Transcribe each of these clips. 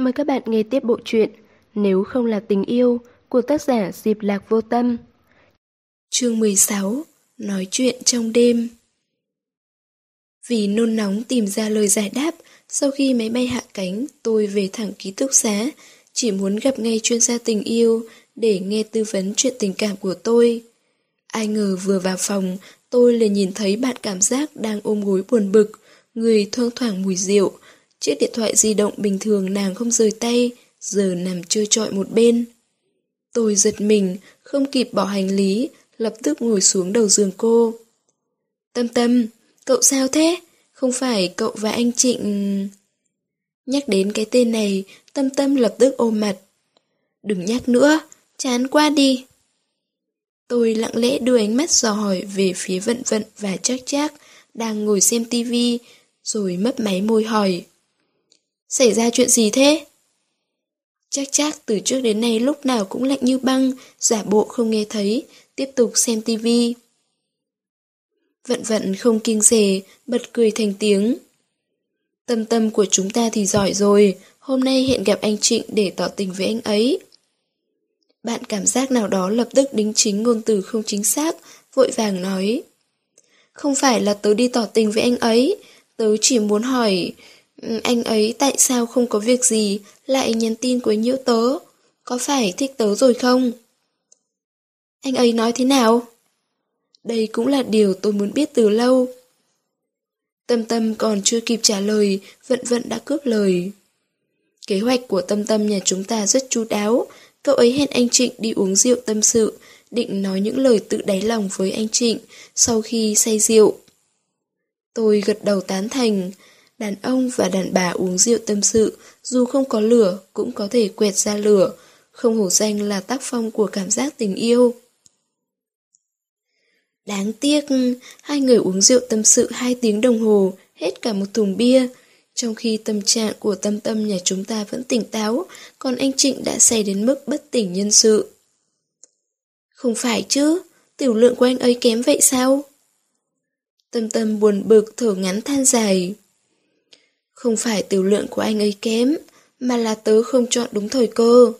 Mời các bạn nghe tiếp bộ truyện Nếu không là tình yêu của tác giả Diệp Lạc Vô Tâm. Chương 16 Nói chuyện trong đêm Vì nôn nóng tìm ra lời giải đáp, sau khi máy bay hạ cánh, tôi về thẳng ký túc xá, chỉ muốn gặp ngay chuyên gia tình yêu để nghe tư vấn chuyện tình cảm của tôi. Ai ngờ vừa vào phòng, tôi liền nhìn thấy bạn cảm giác đang ôm gối buồn bực, người thoang thoảng mùi rượu. Chiếc điện thoại di động bình thường nàng không rời tay, giờ nằm trơ trọi một bên. Tôi giật mình, không kịp bỏ hành lý, lập tức ngồi xuống đầu giường cô. Tâm tâm, cậu sao thế? Không phải cậu và anh Trịnh... Nhắc đến cái tên này, tâm tâm lập tức ôm mặt. Đừng nhắc nữa, chán qua đi. Tôi lặng lẽ đưa ánh mắt dò hỏi về phía vận vận và chắc chắc đang ngồi xem tivi, rồi mấp máy môi hỏi. Xảy ra chuyện gì thế? Chắc chắc từ trước đến nay lúc nào cũng lạnh như băng, giả bộ không nghe thấy, tiếp tục xem tivi. Vận vận không kiêng rể, bật cười thành tiếng. Tâm tâm của chúng ta thì giỏi rồi, hôm nay hẹn gặp anh Trịnh để tỏ tình với anh ấy. Bạn cảm giác nào đó lập tức đính chính ngôn từ không chính xác, vội vàng nói. Không phải là tớ đi tỏ tình với anh ấy, tớ chỉ muốn hỏi Ừ, anh ấy tại sao không có việc gì lại nhắn tin quấy nhiễu tớ, có phải thích tớ rồi không? Anh ấy nói thế nào? Đây cũng là điều tôi muốn biết từ lâu. Tâm Tâm còn chưa kịp trả lời, Vận Vận đã cướp lời. Kế hoạch của Tâm Tâm nhà chúng ta rất chu đáo, Cậu ấy hẹn anh Trịnh đi uống rượu tâm sự, định nói những lời tự đáy lòng với anh Trịnh sau khi say rượu. Tôi gật đầu tán thành, đàn ông và đàn bà uống rượu tâm sự, dù không có lửa cũng có thể quẹt ra lửa, không hổ danh là tác phong của cảm giác tình yêu. Đáng tiếc, hai người uống rượu tâm sự hai tiếng đồng hồ, hết cả một thùng bia, trong khi tâm trạng của tâm tâm nhà chúng ta vẫn tỉnh táo, còn anh Trịnh đã say đến mức bất tỉnh nhân sự. Không phải chứ, tiểu lượng của anh ấy kém vậy sao? Tâm tâm buồn bực thở ngắn than dài. Không phải tiểu lượng của anh ấy kém, mà là tớ không chọn đúng thời cơ.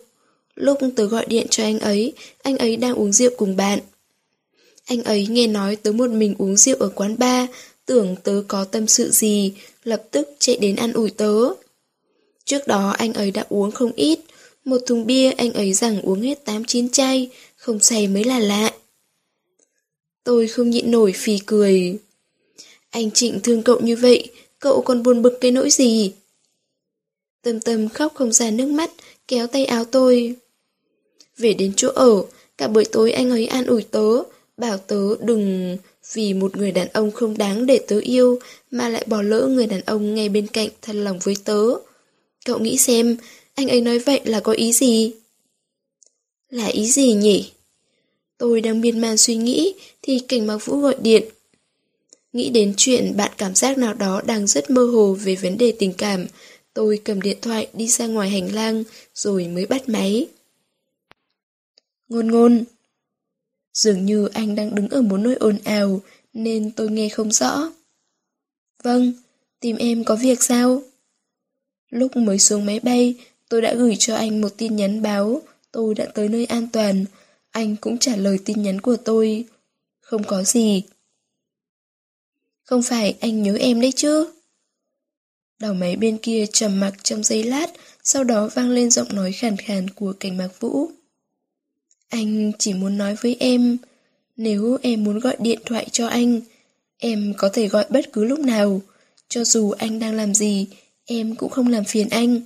Lúc tớ gọi điện cho anh ấy, anh ấy đang uống rượu cùng bạn. Anh ấy nghe nói tớ một mình uống rượu ở quán bar, tưởng tớ có tâm sự gì, lập tức chạy đến ăn ủi tớ. Trước đó anh ấy đã uống không ít, một thùng bia anh ấy rằng uống hết 8-9 chai, không say mới là lạ. Tôi không nhịn nổi phì cười. Anh Trịnh thương cậu như vậy, cậu còn buồn bực cái nỗi gì? Tâm tâm khóc không ra nước mắt, kéo tay áo tôi. Về đến chỗ ở, cả buổi tối anh ấy an ủi tớ, bảo tớ đừng vì một người đàn ông không đáng để tớ yêu mà lại bỏ lỡ người đàn ông ngay bên cạnh thân lòng với tớ. Cậu nghĩ xem, anh ấy nói vậy là có ý gì? Là ý gì nhỉ? Tôi đang miên man suy nghĩ thì cảnh mặc vũ gọi điện. Nghĩ đến chuyện bạn cảm giác nào đó đang rất mơ hồ về vấn đề tình cảm, tôi cầm điện thoại đi ra ngoài hành lang rồi mới bắt máy. Ngôn ngôn. Dường như anh đang đứng ở một nơi ồn ào, nên tôi nghe không rõ. Vâng, tìm em có việc sao? Lúc mới xuống máy bay, tôi đã gửi cho anh một tin nhắn báo tôi đã tới nơi an toàn. Anh cũng trả lời tin nhắn của tôi. Không có gì. Không phải anh nhớ em đấy chứ? Đầu máy bên kia trầm mặc trong giây lát, sau đó vang lên giọng nói khàn khàn của cảnh mạc vũ. Anh chỉ muốn nói với em, nếu em muốn gọi điện thoại cho anh, em có thể gọi bất cứ lúc nào. Cho dù anh đang làm gì, em cũng không làm phiền anh.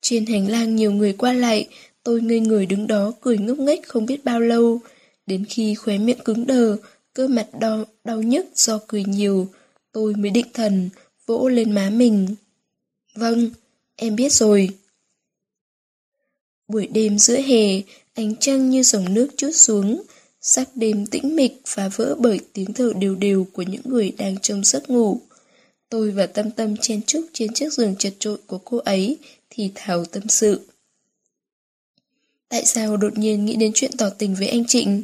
Trên hành lang nhiều người qua lại, tôi ngây người đứng đó cười ngốc nghếch không biết bao lâu. Đến khi khóe miệng cứng đờ, cơ mặt đau, đau nhức do cười nhiều, tôi mới định thần, vỗ lên má mình. Vâng, em biết rồi. Buổi đêm giữa hè, ánh trăng như dòng nước chút xuống, sắc đêm tĩnh mịch phá vỡ bởi tiếng thở đều đều của những người đang trong giấc ngủ. Tôi và Tâm Tâm chen chúc trên chiếc giường chật trội của cô ấy thì thào tâm sự. Tại sao đột nhiên nghĩ đến chuyện tỏ tình với anh Trịnh?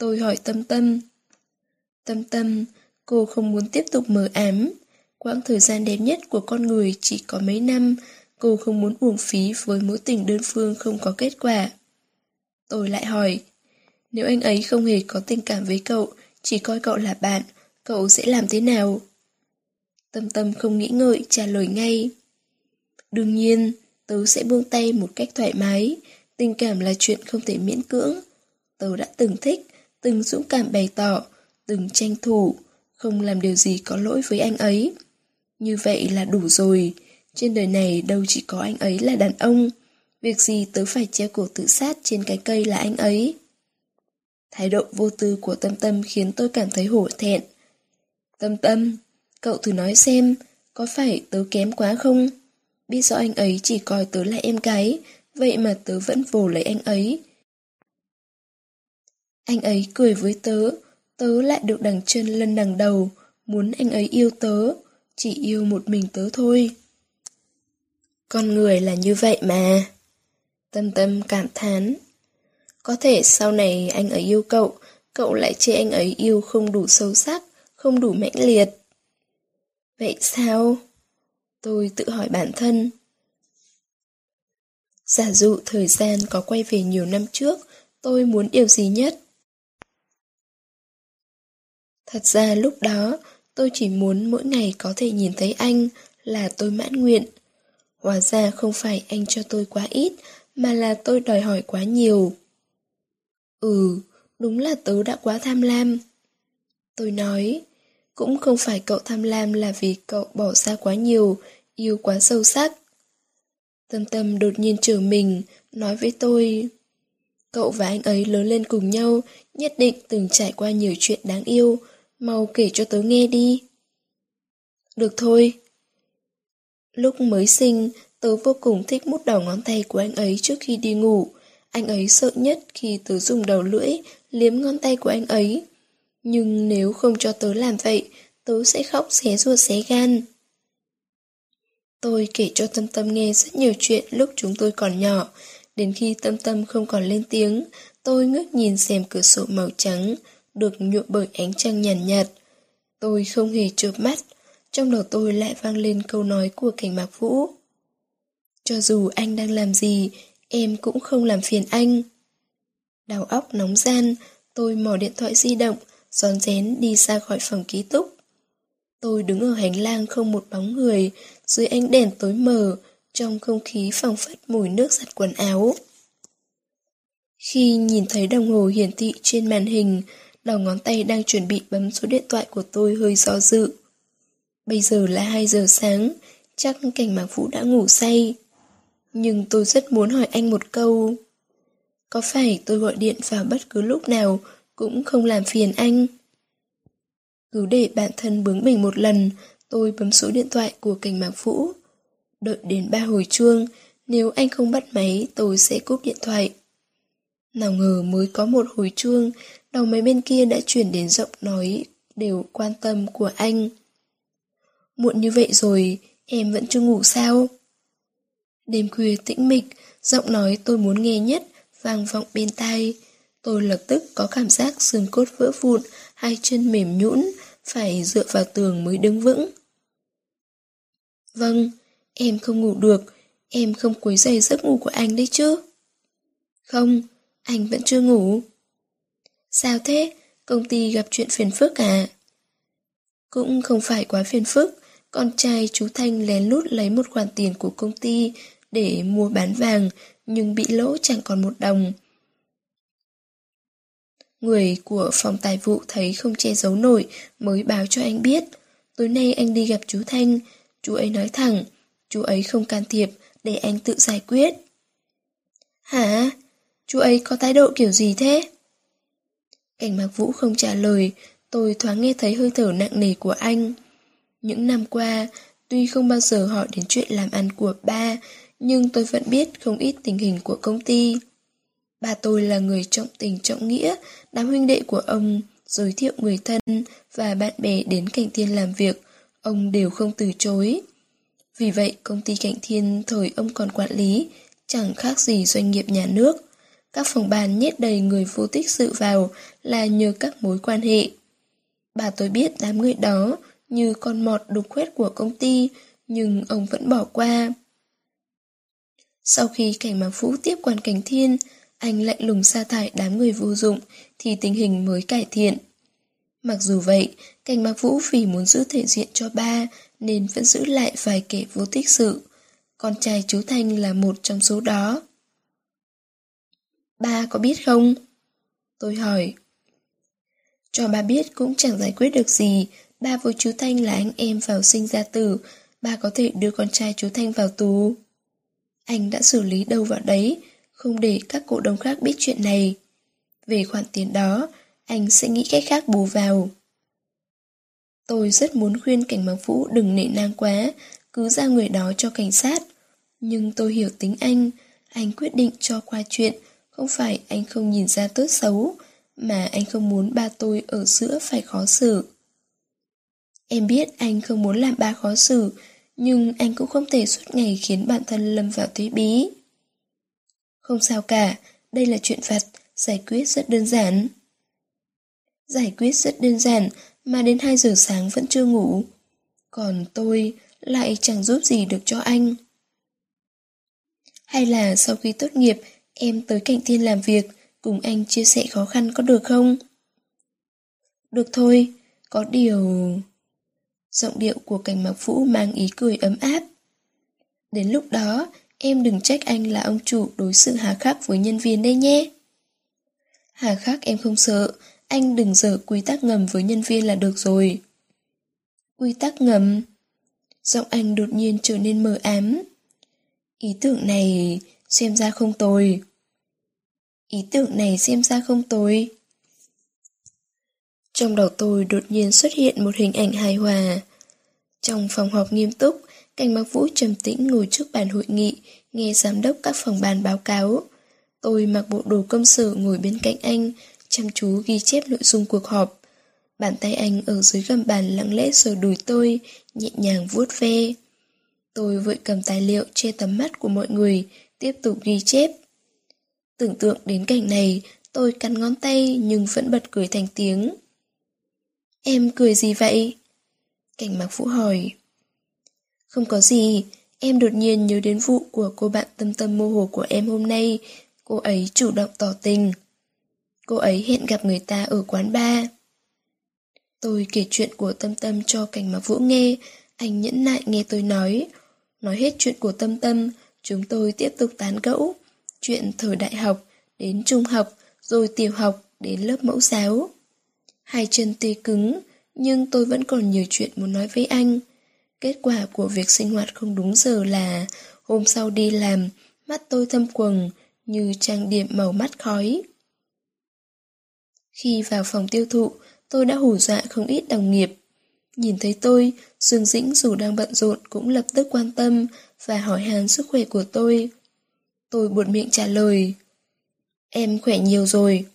Tôi hỏi Tâm Tâm. Tâm Tâm, cô không muốn tiếp tục mờ ám. Quãng thời gian đẹp nhất của con người chỉ có mấy năm, Cô không muốn uổng phí với mối tình đơn phương không có kết quả. Tôi lại hỏi, nếu anh ấy không hề có tình cảm với cậu, chỉ coi cậu là bạn, cậu sẽ làm thế nào? Tâm tâm không nghĩ ngợi trả lời ngay. Đương nhiên, tớ sẽ buông tay một cách thoải mái, tình cảm là chuyện không thể miễn cưỡng. Tớ đã từng thích, từng dũng cảm bày tỏ, từng tranh thủ, không làm điều gì có lỗi với anh ấy. Như vậy là đủ rồi, trên đời này đâu chỉ có anh ấy là đàn ông. Việc gì tớ phải treo cổ tự sát trên cái cây là anh ấy. Thái độ vô tư của Tâm Tâm khiến tôi cảm thấy hổ thẹn. Tâm Tâm, cậu thử nói xem, có phải tớ kém quá không? Biết rõ anh ấy chỉ coi tớ là em gái, vậy mà tớ vẫn vồ lấy anh ấy. Anh ấy cười với tớ, tớ lại được đằng chân lân đằng đầu, muốn anh ấy yêu tớ, chỉ yêu một mình tớ thôi. Con người là như vậy mà. Tâm tâm cảm thán. Có thể sau này anh ấy yêu cậu, cậu lại chê anh ấy yêu không đủ sâu sắc, không đủ mãnh liệt. Vậy sao? Tôi tự hỏi bản thân. Giả dụ thời gian có quay về nhiều năm trước, tôi muốn điều gì nhất? Thật ra lúc đó, tôi chỉ muốn mỗi ngày có thể nhìn thấy anh là tôi mãn nguyện. Hóa ra không phải anh cho tôi quá ít, mà là tôi đòi hỏi quá nhiều. Ừ, đúng là tớ đã quá tham lam. Tôi nói, cũng không phải cậu tham lam là vì cậu bỏ ra quá nhiều, yêu quá sâu sắc. Tâm tâm đột nhiên trở mình, nói với tôi, cậu và anh ấy lớn lên cùng nhau, nhất định từng trải qua nhiều chuyện đáng yêu, mau kể cho tớ nghe đi. Được thôi. Lúc mới sinh, tớ vô cùng thích mút đầu ngón tay của anh ấy trước khi đi ngủ. Anh ấy sợ nhất khi tớ dùng đầu lưỡi liếm ngón tay của anh ấy. Nhưng nếu không cho tớ làm vậy, tớ sẽ khóc xé ruột xé gan. Tôi kể cho Tâm Tâm nghe rất nhiều chuyện lúc chúng tôi còn nhỏ. Đến khi Tâm Tâm không còn lên tiếng, tôi ngước nhìn xem cửa sổ màu trắng, được nhuộm bởi ánh trăng nhàn nhạt, nhạt. Tôi không hề chợp mắt, trong đầu tôi lại vang lên câu nói của cảnh mạc vũ. Cho dù anh đang làm gì, em cũng không làm phiền anh. Đầu óc nóng gian, tôi mò điện thoại di động, rón rén đi ra khỏi phòng ký túc. Tôi đứng ở hành lang không một bóng người, dưới ánh đèn tối mờ, trong không khí phảng phất mùi nước giặt quần áo. Khi nhìn thấy đồng hồ hiển thị trên màn hình, đầu ngón tay đang chuẩn bị bấm số điện thoại của tôi hơi do dự. Bây giờ là 2 giờ sáng, chắc cảnh mạc vũ đã ngủ say. Nhưng tôi rất muốn hỏi anh một câu. Có phải tôi gọi điện vào bất cứ lúc nào cũng không làm phiền anh? Cứ để bản thân bướng bỉnh một lần, tôi bấm số điện thoại của cảnh mạc vũ. Đợi đến ba hồi chuông, nếu anh không bắt máy tôi sẽ cúp điện thoại. Nào ngờ mới có một hồi chuông, đầu máy bên kia đã chuyển đến giọng nói đều quan tâm của anh. Muộn như vậy rồi, em vẫn chưa ngủ sao? Đêm khuya tĩnh mịch, giọng nói tôi muốn nghe nhất, vang vọng bên tai. Tôi lập tức có cảm giác xương cốt vỡ vụn, hai chân mềm nhũn, phải dựa vào tường mới đứng vững. Vâng, em không ngủ được, em không quấy rầy giấc ngủ của anh đấy chứ. Không, anh vẫn chưa ngủ. Sao thế? Công ty gặp chuyện phiền phức à? Cũng không phải quá phiền phức, con trai chú Thanh lén lút lấy một khoản tiền của công ty để mua bán vàng, nhưng bị lỗ chẳng còn một đồng. Người của phòng tài vụ thấy không che giấu nổi mới báo cho anh biết. Tối nay anh đi gặp chú Thanh, chú ấy nói thẳng, chú ấy không can thiệp để anh tự giải quyết. Hả? Chú ấy có thái độ kiểu gì thế? Cảnh mạc vũ không trả lời, tôi thoáng nghe thấy hơi thở nặng nề của anh. Những năm qua, tuy không bao giờ hỏi đến chuyện làm ăn của ba, nhưng tôi vẫn biết không ít tình hình của công ty. Bà tôi là người trọng tình trọng nghĩa, đám huynh đệ của ông giới thiệu người thân và bạn bè đến Cảnh Thiên làm việc, ông đều không từ chối. Vì vậy, công ty Cảnh Thiên thời ông còn quản lý, chẳng khác gì doanh nghiệp nhà nước. Các phòng bàn nhét đầy người vô tích sự vào là nhờ các mối quan hệ. Bà tôi biết đám người đó như con mọt đục khuét của công ty, nhưng ông vẫn bỏ qua. Sau khi cảnh mạc vũ tiếp quản cảnh thiên, anh lạnh lùng sa thải đám người vô dụng thì tình hình mới cải thiện. Mặc dù vậy, cảnh mạc vũ vì muốn giữ thể diện cho ba nên vẫn giữ lại vài kẻ vô tích sự. Con trai chú Thanh là một trong số đó. Ba có biết không? Tôi hỏi. Cho ba biết cũng chẳng giải quyết được gì, ba với chú Thanh là anh em vào sinh ra tử, ba có thể đưa con trai chú Thanh vào tù. Anh đã xử lý đâu vào đấy, không để các cổ đông khác biết chuyện này. Về khoản tiền đó, anh sẽ nghĩ cách khác bù vào. Tôi rất muốn khuyên cảnh bằng vũ đừng nể nang quá, cứ ra người đó cho cảnh sát. Nhưng tôi hiểu tính anh, anh quyết định cho qua chuyện, không phải anh không nhìn ra tốt xấu, mà anh không muốn ba tôi ở giữa phải khó xử. Em biết anh không muốn làm ba khó xử, nhưng anh cũng không thể suốt ngày khiến bản thân lâm vào thế bí. Không sao cả, đây là chuyện vặt, giải quyết rất đơn giản. Giải quyết rất đơn giản, mà đến 2 giờ sáng vẫn chưa ngủ. Còn tôi lại chẳng giúp gì được cho anh. Hay là sau khi tốt nghiệp, em tới Cạnh Thiên làm việc, cùng anh chia sẻ khó khăn có được không? Được thôi, có điều... Giọng điệu của cảnh mặc vũ mang ý cười ấm áp. Đến lúc đó, em đừng trách anh là ông chủ đối xử hà khắc với nhân viên đây nhé. Hà khắc em không sợ, anh đừng dở quy tắc ngầm với nhân viên là được rồi. Quy tắc ngầm? Giọng anh đột nhiên trở nên mờ ám. Ý tưởng này xem ra không tồi. Ý tưởng này xem ra không tồi. Trong đầu tôi đột nhiên xuất hiện một hình ảnh hài hòa. Trong phòng họp nghiêm túc, Cảnh Mặc Vũ trầm tĩnh ngồi trước bàn hội nghị, nghe giám đốc các phòng ban báo cáo. Tôi mặc bộ đồ công sở ngồi bên cạnh anh, chăm chú ghi chép nội dung cuộc họp. Bàn tay anh ở dưới gầm bàn lặng lẽ sờ đùi tôi, nhẹ nhàng vuốt ve. Tôi vội cầm tài liệu che tầm mắt của mọi người, tiếp tục ghi chép. Tưởng tượng đến cảnh này, tôi cắn ngón tay nhưng vẫn bật cười thành tiếng. Em cười gì vậy? Cảnh mặc vũ hỏi. Không có gì, em đột nhiên nhớ đến vụ của cô bạn tâm tâm mô hồ của em hôm nay. Cô ấy chủ động tỏ tình. Cô ấy hẹn gặp người ta ở quán bar. Tôi kể chuyện của Tâm Tâm cho Cảnh Mạc Vũ nghe, anh nhẫn nại nghe tôi nói. Nói hết chuyện của Tâm Tâm, chúng tôi tiếp tục tán gẫu. Chuyện thời đại học, đến trung học, rồi tiểu học, đến lớp mẫu giáo. Hai chân tê cứng, nhưng tôi vẫn còn nhiều chuyện muốn nói với anh. Kết quả của việc sinh hoạt không đúng giờ là hôm sau đi làm, mắt tôi thâm quầng như trang điểm màu mắt khói. Khi vào phòng tiêu thụ, tôi đã hù dọa không ít đồng nghiệp. Nhìn thấy tôi, Dương Dĩnh dù đang bận rộn cũng lập tức quan tâm và hỏi han sức khỏe của tôi. Tôi buồn miệng trả lời. Em khỏe nhiều rồi.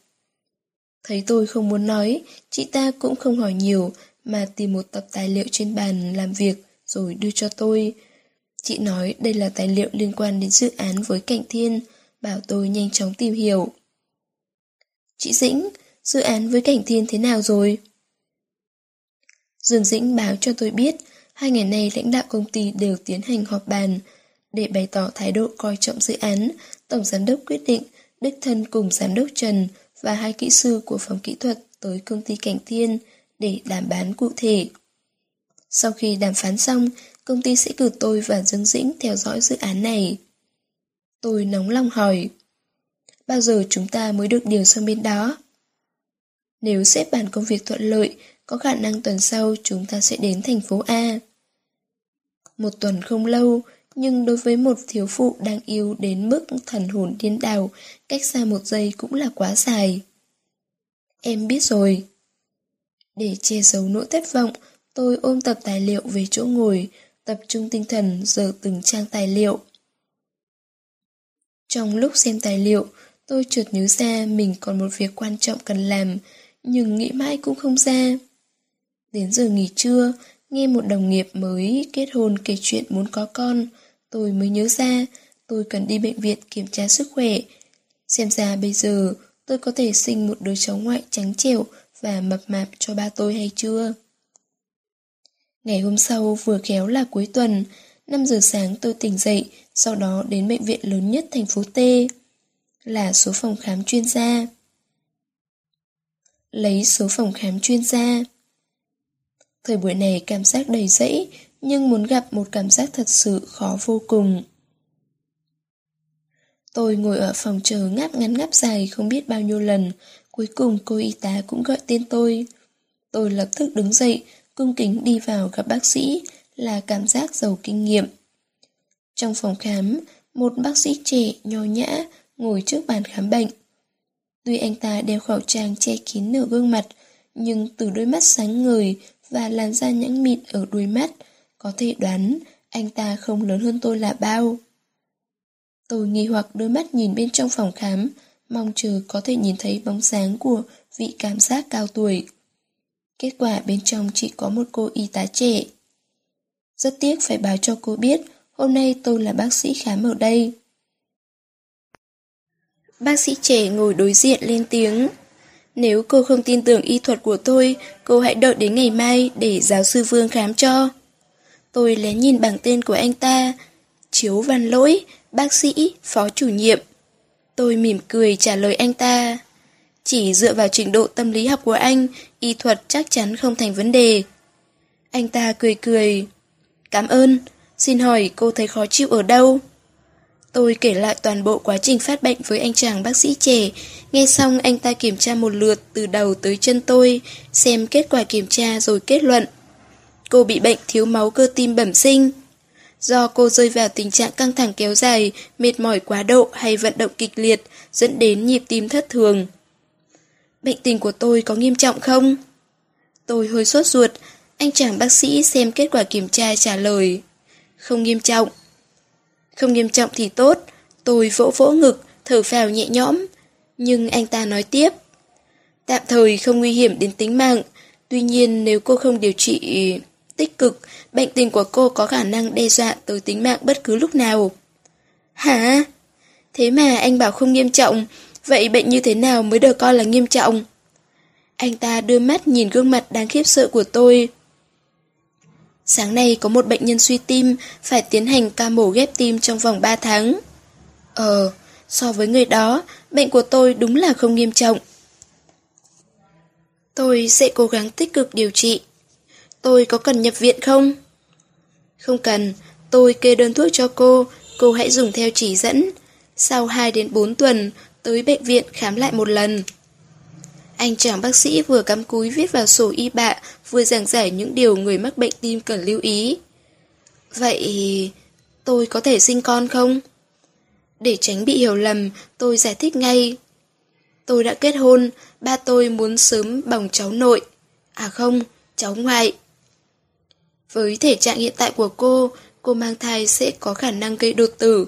Thấy tôi không muốn nói, chị ta cũng không hỏi nhiều mà tìm một tập tài liệu trên bàn làm việc rồi đưa cho tôi. Chị nói đây là tài liệu liên quan đến dự án với Cảnh Thiên, bảo tôi nhanh chóng tìm hiểu. Chị Dĩnh, dự án với Cảnh Thiên thế nào rồi? Dương Dĩnh báo cho tôi biết, hai ngày nay lãnh đạo công ty đều tiến hành họp bàn. Để bày tỏ thái độ coi trọng dự án, Tổng Giám đốc quyết định đích thân cùng Giám đốc Trần và hai kỹ sư của phòng kỹ thuật tới công ty Cảnh Thiên để đàm bán cụ thể. Sau khi đàm phán xong, công ty sẽ cử tôi và Dương Dĩnh theo dõi dự án này. Tôi nóng lòng hỏi, bao giờ chúng ta mới được điều sang bên đó? Nếu xếp bàn công việc thuận lợi, có khả năng tuần sau chúng ta sẽ đến thành phố A. Một tuần không lâu, nhưng đối với một thiếu phụ đang yêu đến mức thần hồn điên đảo, cách xa một giây cũng là quá dài. Em biết rồi. Để che giấu nỗi thất vọng, tôi ôm tập tài liệu về chỗ ngồi, tập trung tinh thần giờ từng trang tài liệu. Trong lúc xem tài liệu, tôi chợt nhớ ra mình còn một việc quan trọng cần làm, nhưng nghĩ mãi cũng không ra. Đến giờ nghỉ trưa, nghe một đồng nghiệp mới kết hôn kể chuyện muốn có con, tôi mới nhớ ra tôi cần đi bệnh viện kiểm tra sức khỏe. Xem ra bây giờ tôi có thể sinh một đứa cháu ngoại trắng trẻo và mập mạp cho ba tôi hay chưa? Ngày hôm sau vừa khéo là cuối tuần, 5 giờ sáng tôi tỉnh dậy, sau đó đến bệnh viện lớn nhất thành phố T, là số phòng khám chuyên gia. Lấy số phòng khám chuyên gia. Thời buổi này cảm giác đầy rẫy, nhưng muốn gặp một cảm giác thật sự khó vô cùng. Tôi ngồi ở phòng chờ ngáp ngắn ngáp dài không biết bao nhiêu lần, cuối cùng cô y tá cũng gọi tên tôi. Tôi lập tức đứng dậy, cung kính đi vào gặp bác sĩ, là cảm giác giàu kinh nghiệm. Trong phòng khám, một bác sĩ trẻ, nho nhã, ngồi trước bàn khám bệnh. Tuy anh ta đeo khẩu trang che kín nửa gương mặt, nhưng từ đôi mắt sáng ngời và làn da nhẵn mịn ở đuôi mắt, có thể đoán anh ta không lớn hơn tôi là bao. Tôi nghi hoặc đôi mắt nhìn bên trong phòng khám, mong chờ có thể nhìn thấy bóng dáng của vị cảm giác cao tuổi. Kết quả bên trong chỉ có một cô y tá trẻ. Rất tiếc phải báo cho cô biết, hôm nay tôi là bác sĩ khám ở đây. Bác sĩ trẻ ngồi đối diện lên tiếng. Nếu cô không tin tưởng y thuật của tôi, cô hãy đợi đến ngày mai để giáo sư Vương khám cho. Tôi lén nhìn bảng tên của anh ta. Chiếu văn lỗi, bác sĩ, phó chủ nhiệm. Tôi mỉm cười trả lời anh ta. Chỉ dựa vào trình độ tâm lý học của anh, y thuật chắc chắn không thành vấn đề. Anh ta cười cười. Cảm ơn, xin hỏi cô thấy khó chịu ở đâu? Tôi kể lại toàn bộ quá trình phát bệnh với anh chàng bác sĩ trẻ. Nghe xong anh ta kiểm tra một lượt từ đầu tới chân tôi, xem kết quả kiểm tra rồi kết luận. Cô bị bệnh thiếu máu cơ tim bẩm sinh. Do cô rơi vào tình trạng căng thẳng kéo dài, mệt mỏi quá độ hay vận động kịch liệt, dẫn đến nhịp tim thất thường. Bệnh tình của tôi có nghiêm trọng không? Tôi hơi sốt ruột, anh chàng bác sĩ xem kết quả kiểm tra trả lời. Không nghiêm trọng. Không nghiêm trọng thì tốt, tôi vỗ vỗ ngực, thở phào nhẹ nhõm. Nhưng anh ta nói tiếp. Tạm thời không nguy hiểm đến tính mạng, tuy nhiên nếu cô không điều trị tích cực, bệnh tình của cô có khả năng đe dọa tới tính mạng bất cứ lúc nào. Hả? Thế mà anh bảo không nghiêm trọng, vậy bệnh như thế nào mới được coi là nghiêm trọng? Anh ta đưa mắt nhìn gương mặt đáng khiếp sợ của tôi. Sáng nay có một bệnh nhân suy tim, phải tiến hành ca mổ ghép tim trong vòng 3 tháng. Ờ, so với người đó, bệnh của tôi đúng là không nghiêm trọng. Tôi sẽ cố gắng tích cực điều trị. Tôi có cần nhập viện không? Không cần, tôi kê đơn thuốc cho cô, cô hãy dùng theo chỉ dẫn. Sau 2 đến 4 tuần, tới bệnh viện khám lại một lần. Anh chàng bác sĩ vừa cắm cúi viết vào sổ y bạ, vừa giảng giải những điều người mắc bệnh tim cần lưu ý. Vậy tôi có thể sinh con không? Để tránh bị hiểu lầm, tôi giải thích ngay. Tôi đã kết hôn, ba tôi muốn sớm bỏng cháu nội. À không, cháu ngoại. Với thể trạng hiện tại của cô, cô mang thai sẽ có khả năng gây đột tử.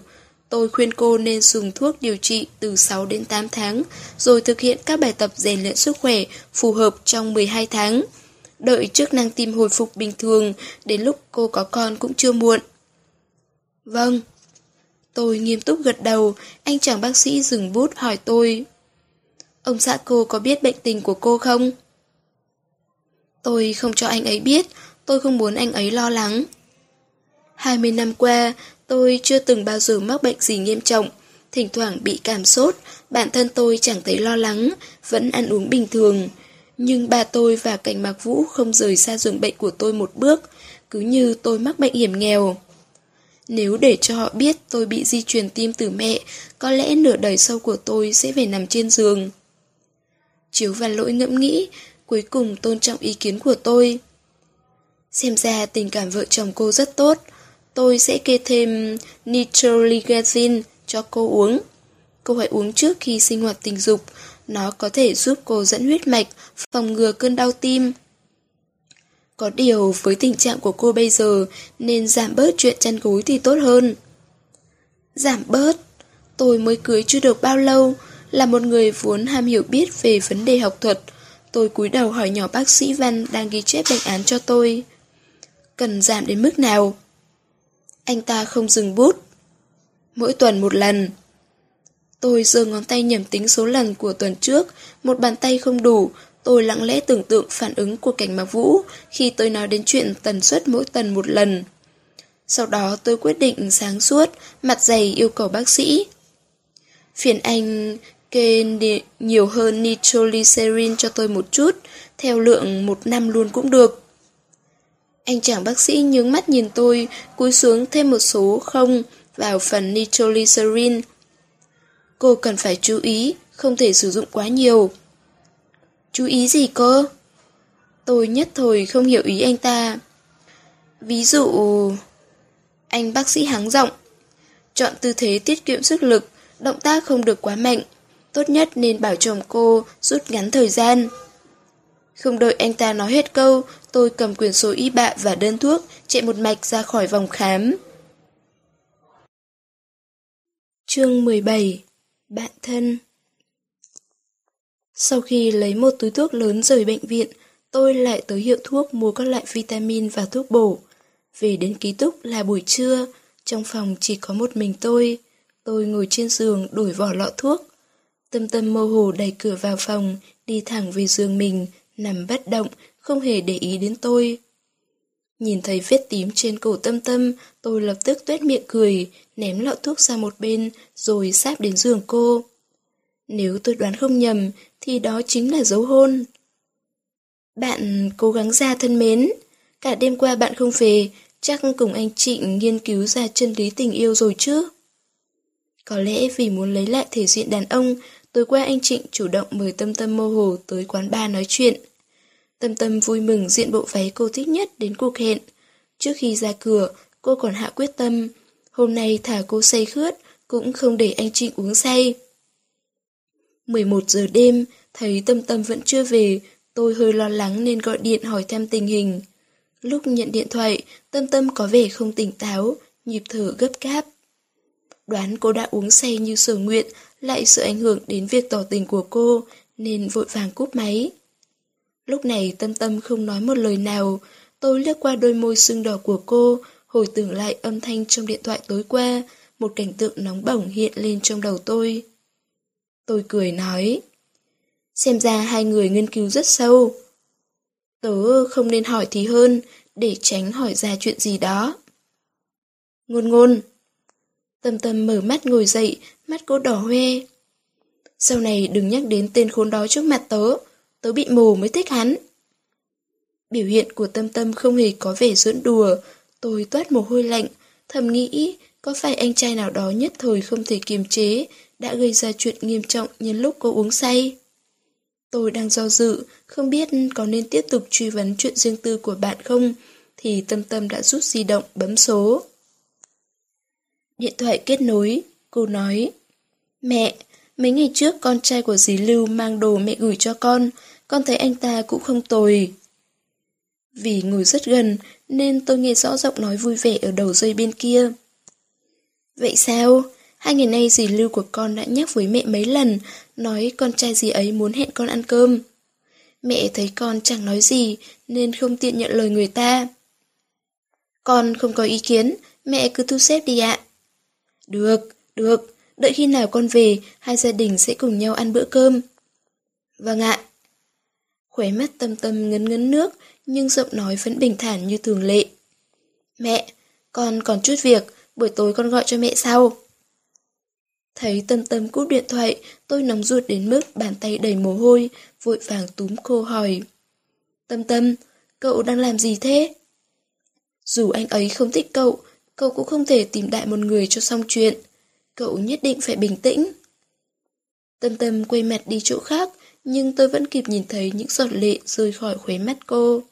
Tôi khuyên cô nên dùng thuốc điều trị từ 6 đến 8 tháng, rồi thực hiện các bài tập rèn luyện sức khỏe phù hợp trong 12 tháng. Đợi chức năng tim hồi phục bình thường, đến lúc cô có con cũng chưa muộn. Vâng. Tôi nghiêm túc gật đầu, anh chàng bác sĩ dừng bút hỏi tôi. Ông xã cô có biết bệnh tình của cô không? Tôi không cho anh ấy biết, tôi không muốn anh ấy lo lắng. 20 năm qua, tôi chưa từng bao giờ mắc bệnh gì nghiêm trọng, thỉnh thoảng bị cảm sốt, bản thân tôi chẳng thấy lo lắng, vẫn ăn uống bình thường. Nhưng bà tôi và cảnh mạc vũ không rời xa giường bệnh của tôi một bước, cứ như tôi mắc bệnh hiểm nghèo. Nếu để cho họ biết tôi bị di truyền tim từ mẹ, có lẽ nửa đời sau của tôi sẽ phải nằm trên giường. Chiếu và lỗi ngẫm nghĩ, cuối cùng tôn trọng ý kiến của tôi. Xem ra tình cảm vợ chồng cô rất tốt, tôi sẽ kê thêm nitroglycerin cho cô uống. Cô hãy uống trước khi sinh hoạt tình dục, nó có thể giúp cô dẫn huyết mạch, phòng ngừa cơn đau tim. Có điều với tình trạng của cô bây giờ nên giảm bớt chuyện chăn gối thì tốt hơn. Giảm bớt? Tôi mới cưới chưa được bao lâu, là một người vốn ham hiểu biết về vấn đề học thuật. Tôi cúi đầu hỏi nhỏ bác sĩ Văn đang ghi chép bệnh án cho tôi. Cần giảm đến mức nào? Anh ta không dừng bút. Mỗi tuần một lần. Tôi giơ ngón tay nhẩm tính số lần của tuần trước, một bàn tay không đủ, tôi lặng lẽ tưởng tượng phản ứng của cảnh mạc vũ khi tôi nói đến chuyện tần suất mỗi tuần một lần. Sau đó tôi quyết định sáng suốt, mặt dày yêu cầu bác sĩ. Phiền anh kê nhiều hơn nitroglycerin cho tôi một chút, theo lượng một năm luôn cũng được. Anh chàng bác sĩ nhướng mắt nhìn tôi, cúi xuống thêm một số không vào phần nitroglycerin. Cô cần phải chú ý, không thể sử dụng quá nhiều. Chú ý gì cơ? Tôi nhất thời không hiểu ý anh ta. Ví dụ... Anh bác sĩ hắng giọng. Chọn tư thế tiết kiệm sức lực, động tác không được quá mạnh. Tốt nhất nên bảo chồng cô rút ngắn thời gian. Không đợi anh ta nói hết câu, tôi cầm quyển sổ y bạ và đơn thuốc, chạy một mạch ra khỏi vòng khám. Chương 17 Bạn thân Sau khi lấy một túi thuốc lớn rời bệnh viện, tôi lại tới hiệu thuốc mua các loại vitamin và thuốc bổ. Về đến ký túc là buổi trưa, trong phòng chỉ có một mình tôi. Tôi ngồi trên giường đổi vỏ lọ thuốc. Tâm tâm mơ hồ đẩy cửa vào phòng, đi thẳng về giường mình, nằm bất động, không hề để ý đến tôi. Nhìn thấy vết tím trên cổ tâm tâm, tôi lập tức tuét miệng cười, ném lọ thuốc ra một bên, rồi sáp đến giường cô. Nếu tôi đoán không nhầm, thì đó chính là dấu hôn. Bạn cố gắng ra thân mến. Cả đêm qua bạn không về, chắc cùng anh Trịnh nghiên cứu ra chân lý tình yêu rồi chứ. Có lẽ vì muốn lấy lại thể diện đàn ông, tối qua anh Trịnh chủ động mời Tâm Tâm mơ hồ tới quán bar nói chuyện. Tâm Tâm vui mừng diện bộ váy cô thích nhất đến cuộc hẹn. Trước khi ra cửa, cô còn hạ quyết tâm. Hôm nay thả cô say khướt, cũng không để anh Trịnh uống say. 11 giờ đêm, thấy Tâm Tâm vẫn chưa về, tôi hơi lo lắng nên gọi điện hỏi thăm tình hình. Lúc nhận điện thoại, Tâm Tâm có vẻ không tỉnh táo, nhịp thở gấp gáp. Đoán cô đã uống say như sở nguyện, lại sợ ảnh hưởng đến việc tỏ tình của cô, nên vội vàng cúp máy. Lúc này Tâm Tâm không nói một lời nào, tôi lướt qua đôi môi sưng đỏ của cô, hồi tưởng lại âm thanh trong điện thoại tối qua, một cảnh tượng nóng bỏng hiện lên trong đầu tôi. Tôi cười nói, xem ra hai người nghiên cứu rất sâu. Tớ không nên hỏi thì hơn, để tránh hỏi ra chuyện gì đó. Ngôn ngôn. Tâm tâm mở mắt ngồi dậy, mắt cô đỏ hoe. Sau này đừng nhắc đến tên khốn đó trước mặt tớ, tớ bị mù mới thích hắn. Biểu hiện của tâm tâm không hề có vẻ giỡn đùa, tôi toát mồ hôi lạnh, thầm nghĩ có phải anh trai nào đó nhất thời không thể kiềm chế, đã gây ra chuyện nghiêm trọng nhân lúc cô uống say. Tôi đang do dự, không biết có nên tiếp tục truy vấn chuyện riêng tư của bạn không, thì tâm tâm đã rút di động bấm số. Điện thoại kết nối, cô nói Mẹ, mấy ngày trước con trai của dì Lưu mang đồ mẹ gửi cho con, con thấy anh ta cũng không tồi. Vì ngồi rất gần nên tôi nghe rõ giọng nói vui vẻ ở đầu dây bên kia. Vậy sao? Hai ngày nay dì Lưu của con đã nhắc với mẹ mấy lần, nói con trai dì ấy muốn hẹn con ăn cơm. Mẹ thấy con chẳng nói gì nên không tiện nhận lời người ta. Con không có ý kiến, mẹ cứ thu xếp đi ạ. Được, được, đợi khi nào con về, hai gia đình sẽ cùng nhau ăn bữa cơm. Vâng ạ. Khóe mắt tâm tâm ngấn ngấn nước, nhưng giọng nói vẫn bình thản như thường lệ. Mẹ, con còn chút việc, buổi tối con gọi cho mẹ sau. Thấy tâm tâm cúp điện thoại, tôi nóng ruột đến mức bàn tay đầy mồ hôi, vội vàng túm cô hỏi. Tâm tâm, cậu đang làm gì thế? Dù anh ấy không thích cậu, cậu cũng không thể tìm đại một người cho xong chuyện. Cậu nhất định phải bình tĩnh. Tâm tâm quay mặt đi chỗ khác, nhưng tôi vẫn kịp nhìn thấy những giọt lệ rơi khỏi khóe mắt cô.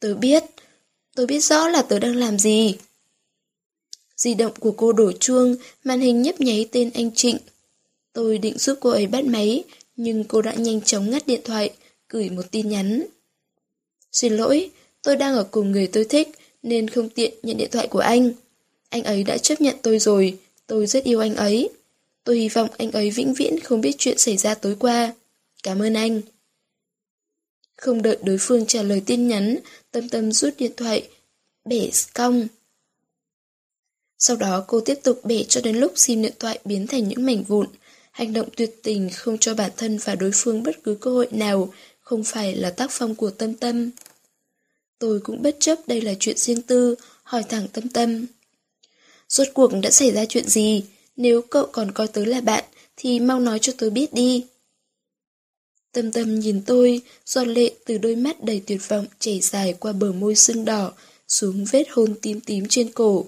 Tớ biết, tớ biết rõ là tớ đang làm gì. Di động của cô đổ chuông, màn hình nhấp nháy tên anh Trịnh. Tôi định giúp cô ấy bắt máy, nhưng cô đã nhanh chóng ngắt điện thoại, gửi một tin nhắn. Xin lỗi, tôi đang ở cùng người tôi thích, nên không tiện nhận điện thoại của anh. Anh ấy đã chấp nhận tôi rồi, tôi rất yêu anh ấy. Tôi hy vọng anh ấy vĩnh viễn không biết chuyện xảy ra tối qua. Cảm ơn anh. Không đợi đối phương trả lời tin nhắn, Tâm Tâm rút điện thoại, bể cong. Sau đó cô tiếp tục bể cho đến lúc sim điện thoại biến thành những mảnh vụn. Hành động tuyệt tình không cho bản thân và đối phương bất cứ cơ hội nào, không phải là tác phong của Tâm Tâm. Tôi cũng bất chấp đây là chuyện riêng tư, hỏi thẳng tâm tâm. Rốt cuộc đã xảy ra chuyện gì? Nếu cậu còn coi tớ là bạn, thì mau nói cho tớ biết đi. Tâm tâm nhìn tôi, giọt lệ từ đôi mắt đầy tuyệt vọng chảy dài qua bờ môi sưng đỏ, xuống vết hôn tím tím trên cổ.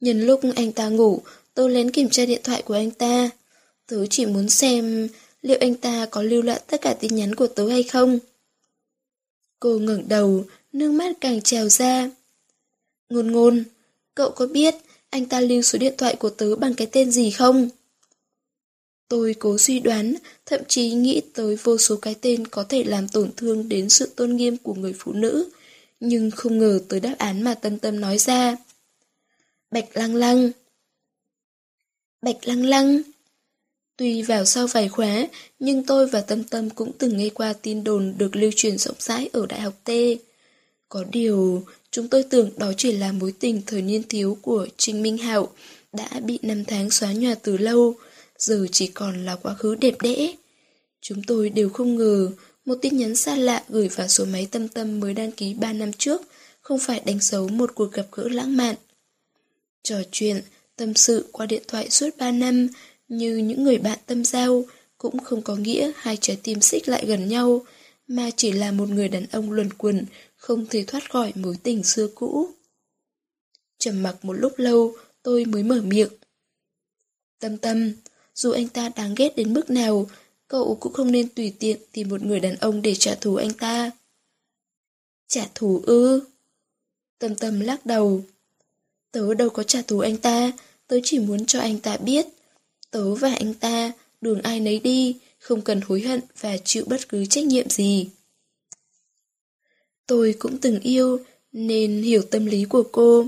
Nhân lúc anh ta ngủ, tôi lén kiểm tra điện thoại của anh ta. Tớ chỉ muốn xem liệu anh ta có lưu lại tất cả tin nhắn của tớ hay không. Cô ngẩng đầu, nước mắt càng trào ra. Ngôn ngôn, cậu có biết anh ta lưu số điện thoại của tớ bằng cái tên gì không? Tôi cố suy đoán, thậm chí nghĩ tới vô số cái tên có thể làm tổn thương đến sự tôn nghiêm của người phụ nữ, nhưng không ngờ tới đáp án mà Tâm Tâm nói ra. Bạch Lăng Lăng Bạch Lăng Lăng Tuy vào sau vài khóa, nhưng tôi và Tâm Tâm cũng từng nghe qua tin đồn được lưu truyền rộng rãi ở Đại học T. Có điều, chúng tôi tưởng đó chỉ là mối tình thời niên thiếu của Trinh Minh Hạo, đã bị năm tháng xóa nhòa từ lâu, giờ chỉ còn là quá khứ đẹp đẽ. Chúng tôi đều không ngờ một tin nhắn xa lạ gửi vào số máy tâm tâm mới đăng ký 3 năm trước không phải đánh dấu một cuộc gặp gỡ lãng mạn. Trò chuyện, tâm sự qua điện thoại suốt 3 năm như những người bạn tâm giao cũng không có nghĩa hai trái tim xích lại gần nhau mà chỉ là một người đàn ông luẩn quẩn không thể thoát khỏi mối tình xưa cũ. Trầm mặc một lúc lâu tôi mới mở miệng. Tâm tâm, dù anh ta đáng ghét đến mức nào, cậu cũng không nên tùy tiện tìm một người đàn ông để trả thù anh ta. Trả thù ư? Tâm tâm lắc đầu. Tớ đâu có trả thù anh ta, tớ chỉ muốn cho anh ta biết. Tớ và anh ta, đường ai nấy đi, không cần hối hận và chịu bất cứ trách nhiệm gì. Tôi cũng từng yêu, nên hiểu tâm lý của cô.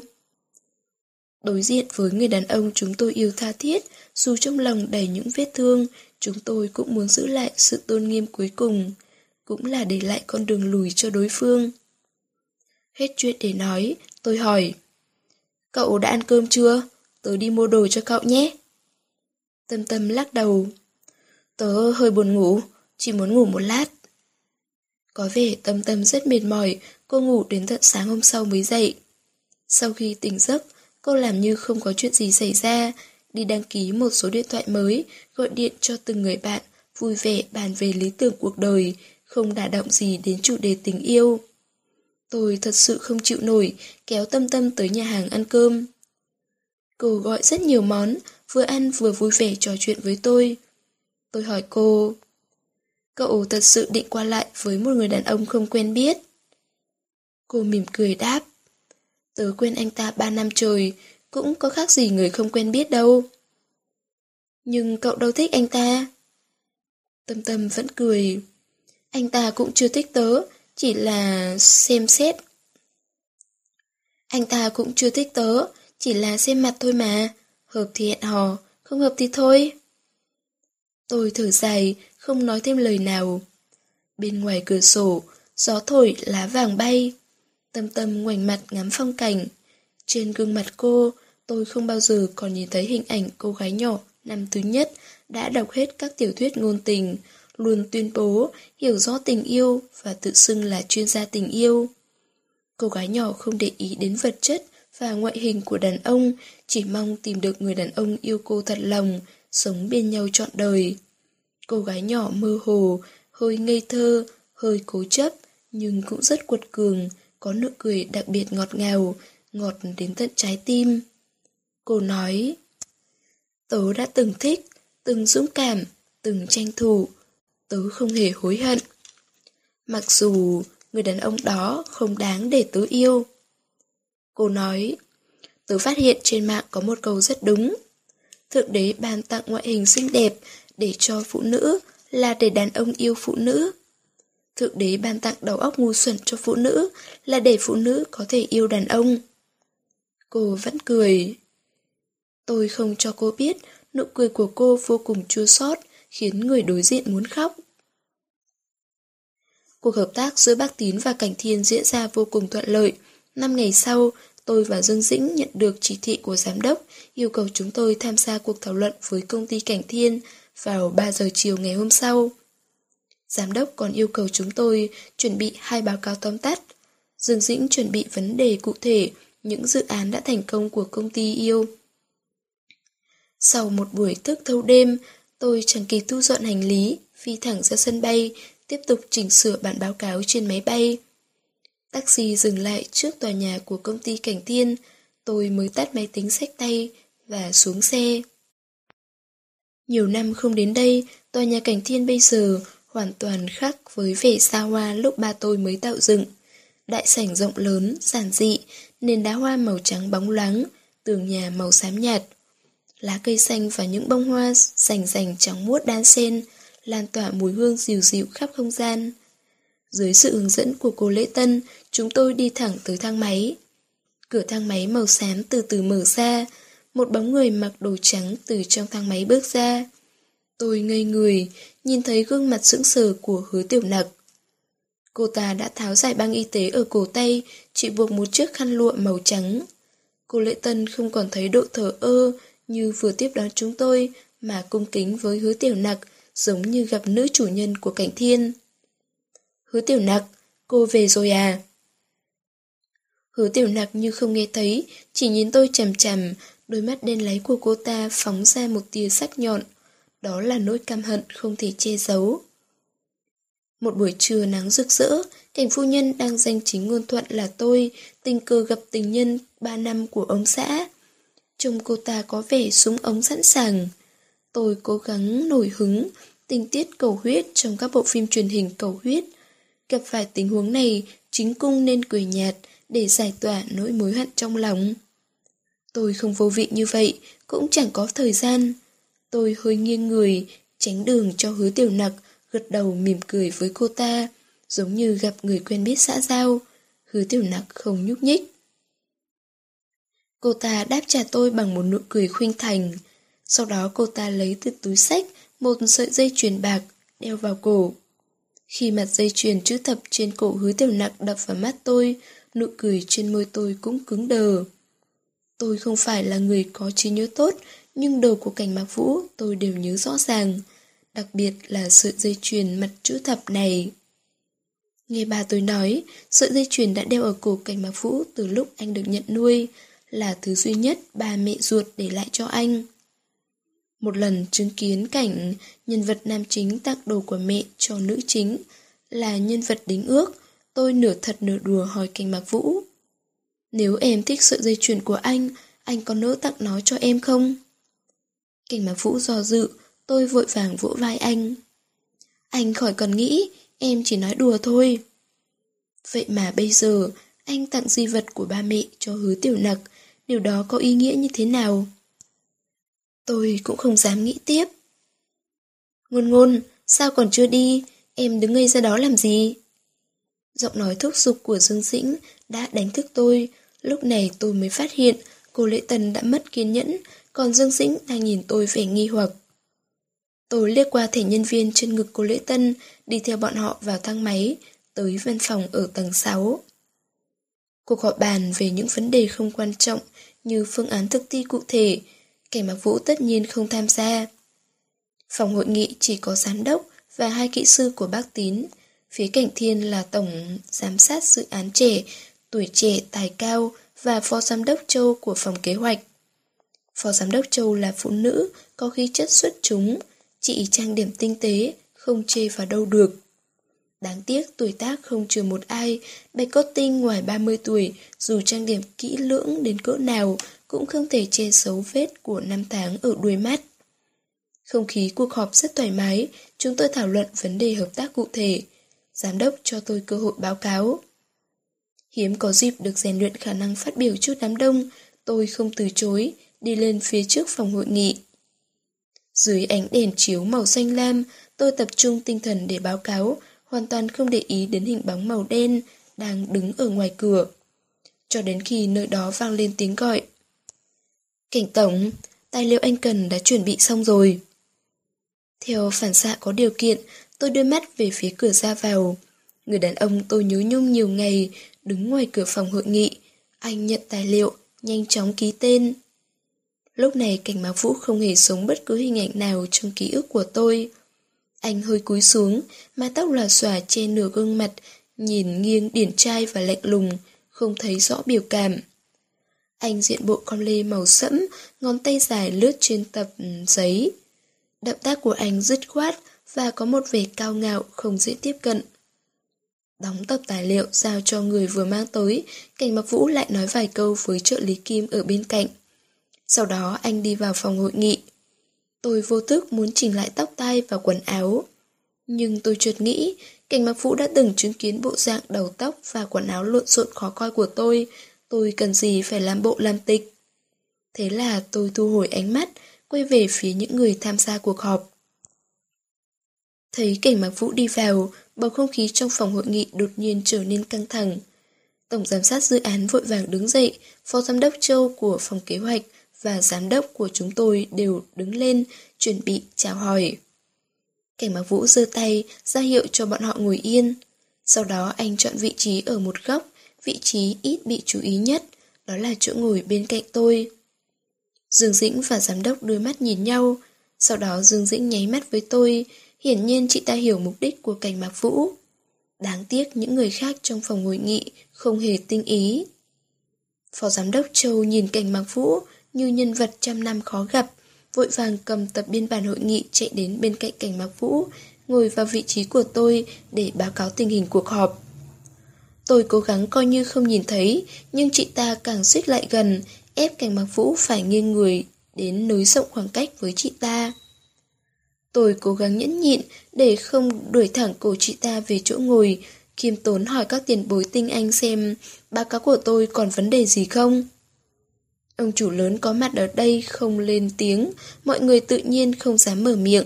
Đối diện với người đàn ông chúng tôi yêu tha thiết, dù trong lòng đầy những vết thương, chúng tôi cũng muốn giữ lại sự tôn nghiêm cuối cùng, cũng là để lại con đường lùi cho đối phương. Hết chuyện để nói, tôi hỏi. Cậu đã ăn cơm chưa? Tớ đi mua đồ cho cậu nhé. Tâm tâm lắc đầu. Tớ hơi buồn ngủ, chỉ muốn ngủ một lát. Có vẻ tâm tâm rất mệt mỏi, cô ngủ đến tận sáng hôm sau mới dậy. Sau khi tỉnh giấc, cô làm như không có chuyện gì xảy ra, đi đăng ký một số điện thoại mới, gọi điện cho từng người bạn, vui vẻ bàn về lý tưởng cuộc đời, không đả động gì đến chủ đề tình yêu. Tôi thật sự không chịu nổi, kéo tâm tâm tới nhà hàng ăn cơm. Cô gọi rất nhiều món, vừa ăn vừa vui vẻ trò chuyện với tôi. Tôi hỏi cô, cậu thật sự định qua lại với một người đàn ông không quen biết? Cô mỉm cười đáp, tớ quen anh ta ba năm trời, cũng có khác gì người không quen biết đâu. Nhưng cậu đâu thích anh ta. Tâm tâm vẫn cười. Anh ta cũng chưa thích tớ, chỉ là xem xét. Anh ta cũng chưa thích tớ, chỉ là xem mặt thôi mà. Hợp thì hẹn hò, không hợp thì thôi. Tôi thở dài, không nói thêm lời nào. Bên ngoài cửa sổ, gió thổi lá vàng bay. Tâm tâm ngoảnh mặt ngắm phong cảnh. Trên gương mặt cô, tôi không bao giờ còn nhìn thấy hình ảnh cô gái nhỏ năm thứ nhất đã đọc hết các tiểu thuyết ngôn tình, luôn tuyên bố hiểu rõ tình yêu và tự xưng là chuyên gia tình yêu. Cô gái nhỏ không để ý đến vật chất và ngoại hình của đàn ông, chỉ mong tìm được người đàn ông yêu cô thật lòng, sống bên nhau trọn đời. Cô gái nhỏ mơ hồ, hơi ngây thơ, hơi cố chấp, nhưng cũng rất cuột cường, có nụ cười đặc biệt ngọt ngào, ngọt đến tận trái tim. Cô nói, tớ đã từng thích, từng dũng cảm, từng tranh thủ, tớ không hề hối hận. Mặc dù người đàn ông đó không đáng để tớ yêu. Cô nói, tớ phát hiện trên mạng có một câu rất đúng. Thượng đế ban tặng ngoại hình xinh đẹp để cho phụ nữ là để đàn ông yêu phụ nữ. Thượng đế ban tặng đầu óc ngu xuẩn cho phụ nữ là để phụ nữ có thể yêu đàn ông. Cô vẫn cười. Tôi không cho cô biết nụ cười của cô vô cùng chua xót khiến người đối diện muốn khóc. Cuộc hợp tác giữa Bác Tín và Cảnh Thiên diễn ra vô cùng thuận lợi. Năm ngày sau, tôi và Dương Dĩnh nhận được chỉ thị của giám đốc yêu cầu chúng tôi tham gia cuộc thảo luận với công ty Cảnh Thiên vào 3 giờ chiều ngày hôm sau. Giám đốc còn yêu cầu chúng tôi chuẩn bị hai báo cáo tóm tắt. Dương Dĩnh chuẩn bị vấn đề cụ thể, những dự án đã thành công của công ty yêu. Sau một buổi thức thâu đêm, tôi chẳng kịp thu dọn hành lý, phi thẳng ra sân bay, tiếp tục chỉnh sửa bản báo cáo trên máy bay. Taxi dừng lại trước tòa nhà của công ty Cảnh tiên tôi mới tắt máy tính sách tay và xuống xe. Nhiều năm không đến đây, tòa nhà Cảnh Thiên bây giờ hoàn toàn khác với vẻ xa hoa lúc ba tôi mới tạo dựng. Đại sảnh rộng lớn, giản dị, nền đá hoa màu trắng bóng loáng, tường nhà màu xám nhạt. Lá cây xanh và những bông hoa rành rành trắng muốt đan xen, lan tỏa mùi hương dịu dịu khắp không gian. Dưới sự hướng dẫn của cô Lễ Tân, chúng tôi đi thẳng tới thang máy. Cửa thang máy màu xám từ từ mở ra, một bóng người mặc đồ trắng từ trong thang máy bước ra. Tôi ngây người, nhìn thấy gương mặt sững sờ của hứa tiểu nặc. Cô ta đã tháo giải băng y tế ở cổ tay, chỉ buộc một chiếc khăn lụa màu trắng. Cô Lệ Tân không còn thấy độ thở ơ như vừa tiếp đón chúng tôi, mà cung kính với hứa tiểu nặc, giống như gặp nữ chủ nhân của cảnh thiên. Hứa tiểu nặc, cô về rồi à? Hứa tiểu nặc như không nghe thấy, chỉ nhìn tôi chằm chằm, đôi mắt đen láy của cô ta phóng ra một tia sắc nhọn. Đó là nỗi căm hận không thể che giấu. Một buổi trưa nắng rực rỡ, cảnh phu nhân đang danh chính ngôn thuận là tôi, tình cờ gặp tình nhân ba năm của ông xã. Trông cô ta có vẻ súng ống sẵn sàng. Tôi cố gắng nổi hứng, tình tiết cầu huyết trong các bộ phim truyền hình cầu huyết. Gặp phải tình huống này, chính cung nên cười nhạt để giải tỏa nỗi mối hận trong lòng. Tôi không vô vị như vậy, cũng chẳng có thời gian. Tôi hơi nghiêng người, tránh đường cho hứa tiểu nặc, gật đầu mỉm cười với cô ta, giống như gặp người quen biết xã giao. Hứa tiểu nặc không nhúc nhích. Cô ta đáp trả tôi bằng một nụ cười khuynh thành. Sau đó cô ta lấy từ túi sách một sợi dây chuyền bạc, đeo vào cổ. Khi mặt dây chuyền chữ thập trên cổ hứa tiểu nặc đập vào mắt tôi, nụ cười trên môi tôi cũng cứng đờ. Tôi không phải là người có trí nhớ tốt, nhưng đầu của cảnh mạc vũ tôi đều nhớ rõ ràng, đặc biệt là sợi dây chuyền mặt chữ thập này. Nghe bà tôi nói, sợi dây chuyền đã đeo ở cổ cảnh mạc vũ từ lúc anh được nhận nuôi, là thứ duy nhất bà mẹ ruột để lại cho anh. Một lần chứng kiến cảnh nhân vật nam chính tặng đồ của mẹ cho nữ chính là nhân vật đính ước, tôi nửa thật nửa đùa hỏi cảnh mạc vũ. Nếu em thích sợi dây chuyền của anh, anh có nỡ tặng nó cho em không? Cảnh mà vũ do dự, tôi vội vàng vỗ vai anh. Anh khỏi cần nghĩ, em chỉ nói đùa thôi. Vậy mà bây giờ, anh tặng di vật của ba mẹ cho hứa tiểu nặc, điều đó có ý nghĩa như thế nào? Tôi cũng không dám nghĩ tiếp. Ngôn ngôn, sao còn chưa đi? Em đứng ngây ra đó làm gì? Giọng nói thúc giục của Dương Dĩnh đã đánh thức tôi. Lúc này tôi mới phát hiện cô Lễ tân đã mất kiên nhẫn, còn Dương Dĩnh đang nhìn tôi vẻ nghi hoặc. Tôi liếc qua thẻ nhân viên trên ngực cô Lễ Tân, đi theo bọn họ vào thang máy, tới văn phòng ở tầng 6. Cuộc họp bàn về những vấn đề không quan trọng như phương án thực thi cụ thể, kẻ mặc vũ tất nhiên không tham gia. Phòng hội nghị chỉ có giám đốc và hai kỹ sư của bác tín, phía cảnh thiên là tổng giám sát dự án trẻ, tuổi trẻ tài cao và phó giám đốc châu của phòng kế hoạch. Phó giám đốc châu là phụ nữ, có khí chất xuất chúng, chị trang điểm tinh tế, không chê vào đâu được. Đáng tiếc tuổi tác không trừ một ai, Bạch Cốt Tinh ngoài 30 tuổi, dù trang điểm kỹ lưỡng đến cỡ nào, cũng không thể che xấu vết của năm tháng ở đuôi mắt. Không khí cuộc họp rất thoải mái, chúng tôi thảo luận vấn đề hợp tác cụ thể. Giám đốc cho tôi cơ hội báo cáo. Hiếm có dịp được rèn luyện khả năng phát biểu trước đám đông, tôi không từ chối, đi lên phía trước phòng hội nghị. Dưới ánh đèn chiếu màu xanh lam, tôi tập trung tinh thần để báo cáo, hoàn toàn không để ý đến hình bóng màu đen đang đứng ở ngoài cửa. Cho đến khi nơi đó vang lên tiếng gọi. Cảnh tổng, tài liệu anh cần đã chuẩn bị xong rồi. Theo phản xạ có điều kiện, tôi đưa mắt về phía cửa ra vào. Người đàn ông tôi nhớ nhung nhiều ngày, đứng ngoài cửa phòng hội nghị. Anh nhận tài liệu, nhanh chóng ký tên. Lúc này cảnh mạc vũ không hề sống bất cứ hình ảnh nào trong ký ức của tôi. Anh hơi cúi xuống, mái tóc lòa xòa che nửa gương mặt, nhìn nghiêng điển trai và lạnh lùng, không thấy rõ biểu cảm. Anh diện bộ con lê màu sẫm, ngón tay dài lướt trên tập ừ, giấy. Động tác của anh dứt khoát và có một vẻ cao ngạo không dễ tiếp cận. Đóng tập tài liệu giao cho người vừa mang tới, cảnh mặc vũ lại nói vài câu với trợ lý Kim ở bên cạnh. Sau đó anh đi vào phòng hội nghị. Tôi vô thức muốn chỉnh lại tóc tai và quần áo. Nhưng tôi chợt nghĩ, cảnh mặc vũ đã từng chứng kiến bộ dạng đầu tóc và quần áo lộn xộn khó coi của tôi, tôi cần gì phải làm bộ làm tịch. Thế là tôi thu hồi ánh mắt, quay về phía những người tham gia cuộc họp. Thấy cảnh mặc vũ đi vào, bầu không khí trong phòng hội nghị đột nhiên trở nên căng thẳng. Tổng giám sát dự án vội vàng đứng dậy, phó giám đốc Châu của phòng kế hoạch và giám đốc của chúng tôi đều đứng lên, chuẩn bị chào hỏi. Cảnh báo vũ giơ tay, ra hiệu cho bọn họ ngồi yên. Sau đó anh chọn vị trí ở một góc, vị trí ít bị chú ý nhất, đó là chỗ ngồi bên cạnh tôi. Dương Dĩnh và giám đốc đưa mắt nhìn nhau, sau đó Dương Dĩnh nháy mắt với tôi, hiển nhiên chị ta hiểu mục đích của cảnh mạc vũ. Đáng tiếc những người khác trong phòng hội nghị không hề tinh ý. Phó giám đốc Châu nhìn cảnh mạc vũ như nhân vật trăm năm khó gặp, vội vàng cầm tập biên bản hội nghị chạy đến bên cạnh cảnh mạc vũ, ngồi vào vị trí của tôi để báo cáo tình hình cuộc họp. Tôi cố gắng coi như không nhìn thấy, nhưng chị ta càng xích lại gần, ép cảnh mặc vũ phải nghiêng người đến nối rộng khoảng cách với chị ta. Tôi cố gắng nhẫn nhịn để không đuổi thẳng cổ chị ta về chỗ ngồi, khiêm tốn hỏi các tiền bối tinh anh xem báo cáo của tôi còn vấn đề gì không. Ông chủ lớn có mặt ở đây không lên tiếng, mọi người tự nhiên không dám mở miệng.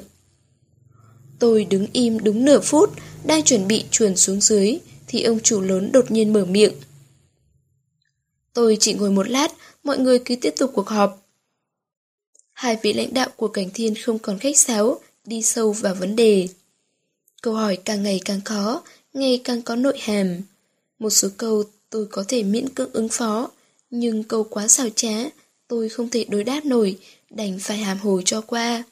Tôi đứng im đúng nửa phút, đang chuẩn bị chuồn xuống dưới, thì ông chủ lớn đột nhiên mở miệng. Tôi chỉ ngồi một lát, mọi người cứ tiếp tục cuộc họp. Hai vị lãnh đạo của cảnh thiên không còn khách sáo, đi sâu vào vấn đề. Câu hỏi càng ngày càng khó, ngày càng có nội hàm. Một số câu tôi có thể miễn cưỡng ứng phó, nhưng câu quá xào trá, tôi không thể đối đáp nổi, đành phải hàm hồ cho qua.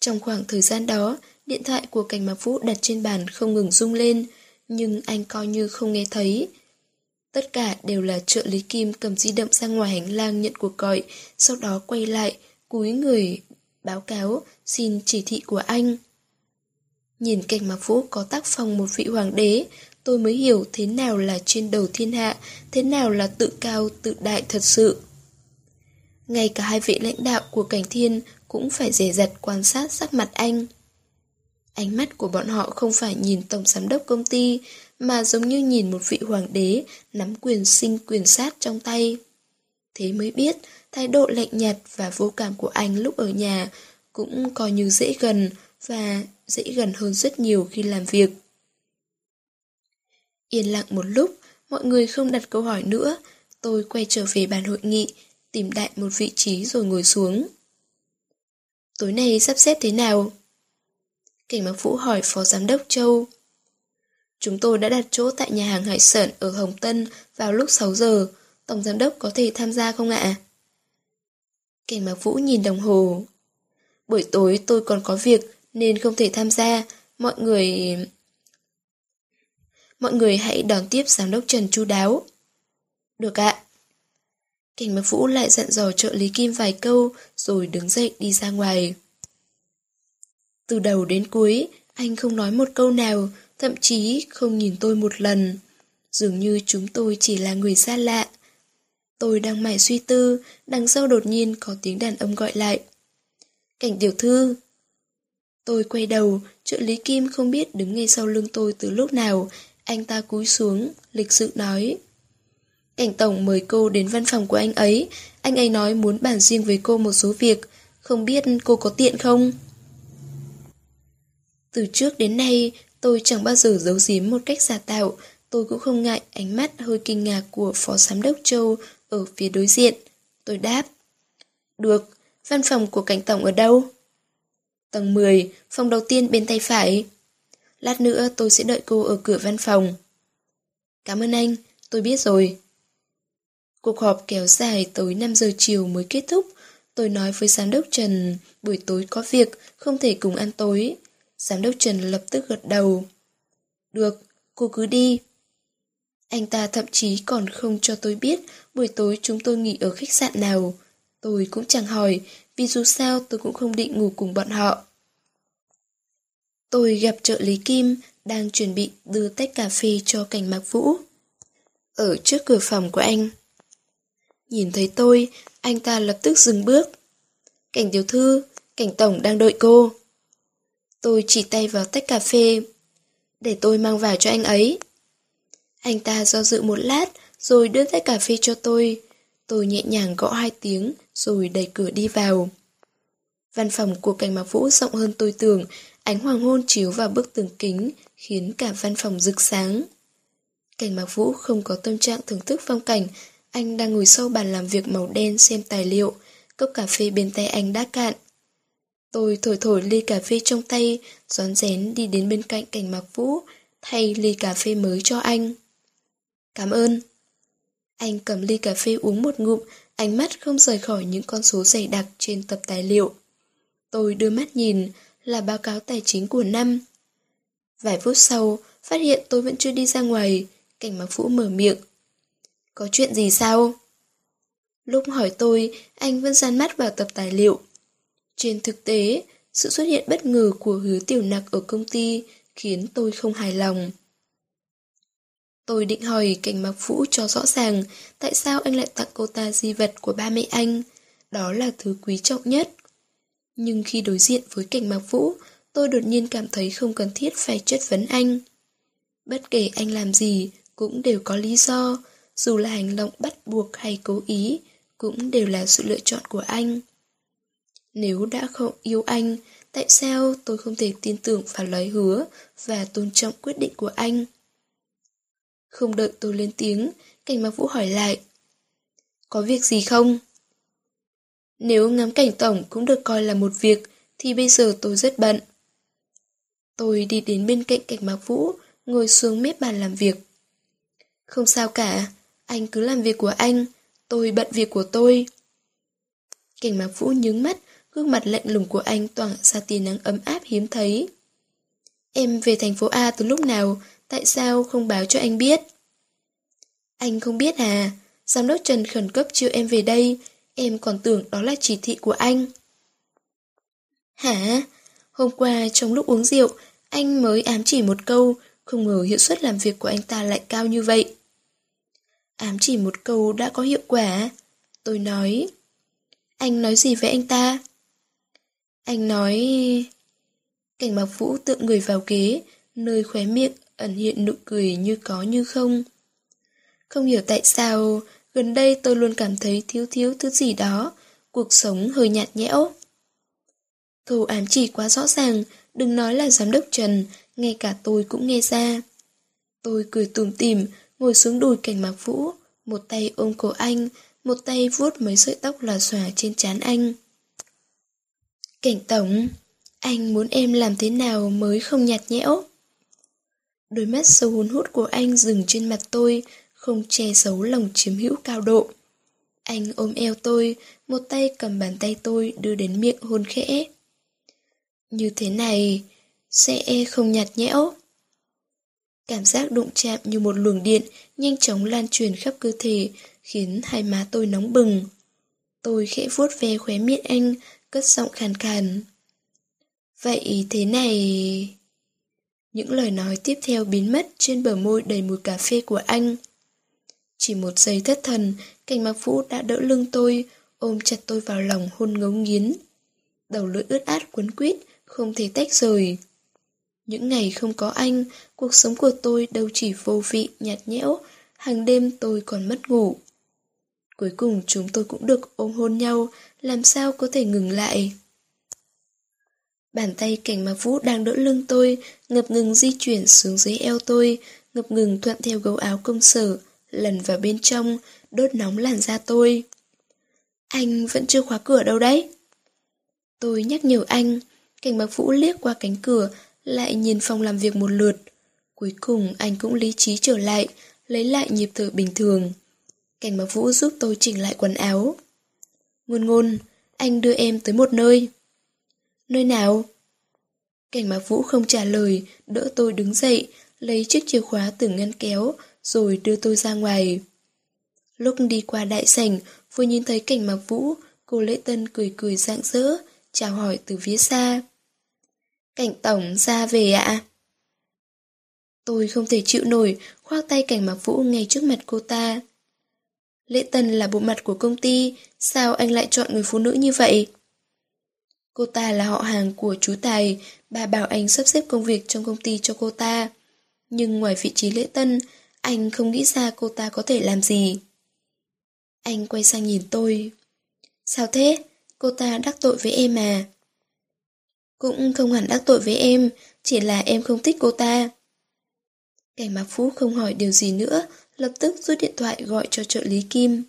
Trong khoảng thời gian đó, điện thoại của cảnh mạc vũ đặt trên bàn không ngừng rung lên, nhưng anh coi như không nghe thấy. Tất cả đều là trợ lý Kim cầm di động ra ngoài hành lang nhận cuộc gọi, sau đó quay lại, cúi người, báo cáo, xin chỉ thị của anh. Nhìn cảnh Mạc vũ có tác phong một vị hoàng đế, tôi mới hiểu thế nào là trên đầu thiên hạ, thế nào là tự cao, tự đại thật sự. Ngay cả hai vị lãnh đạo của cảnh thiên cũng phải dè dặt quan sát sắc mặt anh. Ánh mắt của bọn họ không phải nhìn tổng giám đốc công ty, mà giống như nhìn một vị hoàng đế nắm quyền sinh quyền sát trong tay. Thế mới biết, thái độ lạnh nhạt và vô cảm của anh lúc ở nhà cũng coi như dễ gần và dễ gần hơn rất nhiều khi làm việc. Yên lặng một lúc, mọi người không đặt câu hỏi nữa, tôi quay trở về bàn hội nghị, tìm đại một vị trí rồi ngồi xuống. Tối nay sắp xếp thế nào? Cảnh Mạc Vũ hỏi Phó Giám đốc Châu. Chúng tôi đã đặt chỗ tại nhà hàng Hải Sản ở Hồng Tân vào lúc 6 giờ. Tổng Giám đốc có thể tham gia không ạ? Cảnh Mạc Vũ nhìn đồng hồ. Buổi tối tôi còn có việc nên không thể tham gia. Mọi người... Mọi người hãy đón tiếp Giám đốc Trần chu đáo. Được ạ. Cảnh Mạc Vũ lại dặn dò trợ lý Kim vài câu rồi đứng dậy đi ra ngoài. Từ đầu đến cuối, anh không nói một câu nào, thậm chí không nhìn tôi một lần. Dường như chúng tôi chỉ là người xa lạ. Tôi đang mải suy tư, đằng sau đột nhiên có tiếng đàn ông gọi lại. Cảnh tiểu thư. Tôi quay đầu, trợ lý Kim không biết đứng ngay sau lưng tôi từ lúc nào, anh ta cúi xuống, lịch sự nói. Cảnh tổng mời cô đến văn phòng của anh ấy, anh ấy nói muốn bàn riêng với cô một số việc, không biết cô có tiện không? Từ trước đến nay, tôi chẳng bao giờ giấu giếm một cách giả tạo, tôi cũng không ngại ánh mắt hơi kinh ngạc của Phó Giám đốc Châu ở phía đối diện. Tôi đáp. Được, văn phòng của cảnh tổng ở đâu? Tầng 10, phòng đầu tiên bên tay phải. Lát nữa tôi sẽ đợi cô ở cửa văn phòng. Cảm ơn anh, tôi biết rồi. Cuộc họp kéo dài tới 5 giờ chiều mới kết thúc. Tôi nói với giám đốc Trần, buổi tối có việc, không thể cùng ăn tối. Giám đốc Trần lập tức gật đầu. Được, cô cứ đi. Anh ta thậm chí còn không cho tôi biết buổi tối chúng tôi nghỉ ở khách sạn nào. Tôi cũng chẳng hỏi, vì dù sao tôi cũng không định ngủ cùng bọn họ. Tôi gặp trợ lý Kim, đang chuẩn bị đưa tách cà phê cho cảnh mạc vũ. Ở trước cửa phòng của anh. Nhìn thấy tôi, anh ta lập tức dừng bước. Cảnh tiểu thư, cảnh tổng đang đợi cô. Tôi chỉ tay vào tách cà phê. Để tôi mang vào cho anh ấy. Anh ta do dự một lát, rồi đưa tách cà phê cho tôi. Tôi nhẹ nhàng gõ hai tiếng, rồi đẩy cửa đi vào. Văn phòng của cảnh mạc vũ rộng hơn tôi tưởng, ánh hoàng hôn chiếu vào bức tường kính, khiến cả văn phòng rực sáng. Cảnh mạc vũ không có tâm trạng thưởng thức phong cảnh, anh đang ngồi sau bàn làm việc màu đen xem tài liệu, cốc cà phê bên tay anh đã cạn. Tôi thổi thổi ly cà phê trong tay, rón rén đi đến bên cạnh cảnh mạc vũ, thay ly cà phê mới cho anh. Cảm ơn. Anh cầm ly cà phê uống một ngụm, ánh mắt không rời khỏi những con số dày đặc trên tập tài liệu. Tôi đưa mắt nhìn, là báo cáo tài chính của năm. Vài phút sau, phát hiện tôi vẫn chưa đi ra ngoài, cảnh mặc phũ mở miệng. Có chuyện gì sao? Lúc hỏi tôi, anh vẫn dán mắt vào tập tài liệu. Trên thực tế, sự xuất hiện bất ngờ của hứa tiểu nặc ở công ty khiến tôi không hài lòng. Tôi định hỏi cảnh mặc vũ cho rõ ràng tại sao anh lại tặng cô ta di vật của ba mẹ anh. Đó là thứ quý trọng nhất. Nhưng khi đối diện với cảnh mặc vũ, tôi đột nhiên cảm thấy không cần thiết phải chất vấn anh. Bất kể anh làm gì, cũng đều có lý do, dù là hành động bắt buộc hay cố ý, cũng đều là sự lựa chọn của anh. Nếu đã không yêu anh, tại sao tôi không thể tin tưởng vào lời hứa và tôn trọng quyết định của anh? Không đợi tôi lên tiếng, cảnh mặc vũ hỏi lại. Có việc gì không? Nếu ngắm cảnh tổng cũng được coi là một việc, thì bây giờ tôi rất bận. Tôi đi đến bên cạnh cảnh mạc vũ, ngồi xuống mép bàn làm việc. Không sao cả, anh cứ làm việc của anh, tôi bận việc của tôi. Cảnh mạc vũ nhướng mắt, gương mặt lạnh lùng của anh tỏa ra tia nắng ấm áp hiếm thấy. Em về thành phố A từ lúc nào, tại sao không báo cho anh biết? Anh không biết à, giám đốc Trần khẩn cấp chiêu em về đây, em còn tưởng đó là chỉ thị của anh. Hả? Hôm qua trong lúc uống rượu, anh mới ám chỉ một câu, không ngờ hiệu suất làm việc của anh ta lại cao như vậy. Ám chỉ một câu đã có hiệu quả. Tôi nói. Anh nói gì với anh ta? Anh nói... Cảnh mặc vũ tựa người vào ghế, nơi khóe miệng ẩn hiện nụ cười như có như không. Không hiểu tại sao, gần đây tôi luôn cảm thấy thiếu thiếu thứ gì đó, cuộc sống hơi nhạt nhẽo. Câu ám chỉ quá rõ ràng, đừng nói là giám đốc Trần, ngay cả tôi cũng nghe ra. Tôi cười tùm tìm, ngồi xuống đùi cảnh mạc vũ, một tay ôm cổ anh, một tay vuốt mấy sợi tóc lòa xòa trên trán anh. Cảnh tổng, anh muốn em làm thế nào mới không nhạt nhẽo? Đôi mắt sâu hôn hút của anh dừng trên mặt tôi, không che giấu lòng chiếm hữu cao độ. Anh ôm eo tôi, một tay cầm bàn tay tôi đưa đến miệng hôn khẽ. Như thế này, sẽ không nhạt nhẽo. Cảm giác đụng chạm như một luồng điện nhanh chóng lan truyền khắp cơ thể, khiến hai má tôi nóng bừng. Tôi khẽ vuốt ve khóe miệng anh, cất giọng khàn khàn. Vậy thế này... Những lời nói tiếp theo biến mất trên bờ môi đầy mùi cà phê của anh. Chỉ một giây thất thần, cảnh mặc vũ đã đỡ lưng tôi, ôm chặt tôi vào lòng hôn ngấu nghiến. Đầu lưỡi ướt át quấn quýt, không thể tách rời. Những ngày không có anh, cuộc sống của tôi đâu chỉ vô vị, nhạt nhẽo, hàng đêm tôi còn mất ngủ. Cuối cùng chúng tôi cũng được ôm hôn nhau, làm sao có thể ngừng lại. Bàn tay cảnh mà vũ đang đỡ lưng tôi, ngập ngừng di chuyển xuống dưới eo tôi, ngập ngừng thuận theo gấu áo công sở, lần vào bên trong, đốt nóng làn da tôi. Anh vẫn chưa khóa cửa đâu đấy. Tôi nhắc nhở anh, cảnh mặc vũ liếc qua cánh cửa, lại nhìn phòng làm việc một lượt. Cuối cùng anh cũng lý trí trở lại, lấy lại nhịp thở bình thường. Cảnh mặc vũ giúp tôi chỉnh lại quần áo. Ngôn ngôn, anh đưa em tới một nơi. Nơi nào? Cảnh mặc vũ không trả lời, đỡ tôi đứng dậy, lấy chiếc chìa khóa từ ngăn kéo, rồi đưa tôi ra ngoài. Lúc đi qua đại sảnh, vừa nhìn thấy cảnh mặc vũ, cô lễ tân cười cười rạng rỡ, chào hỏi từ phía xa. Cảnh tổng ra về ạ. Tôi không thể chịu nổi, khoác tay cảnh mặc vũ ngay trước mặt cô ta. Lễ tân là bộ mặt của công ty, sao anh lại chọn người phụ nữ như vậy? Cô ta là họ hàng của chú Tài, bà bảo anh sắp xếp công việc trong công ty cho cô ta. Nhưng ngoài vị trí lễ tân, anh không nghĩ ra cô ta có thể làm gì. Anh quay sang nhìn tôi. Sao thế? Cô ta đắc tội với em à? Cũng không hẳn đắc tội với em, chỉ là em không thích cô ta. Cảnh Mạc Phú không hỏi điều gì nữa, lập tức rút điện thoại gọi cho trợ lý Kim.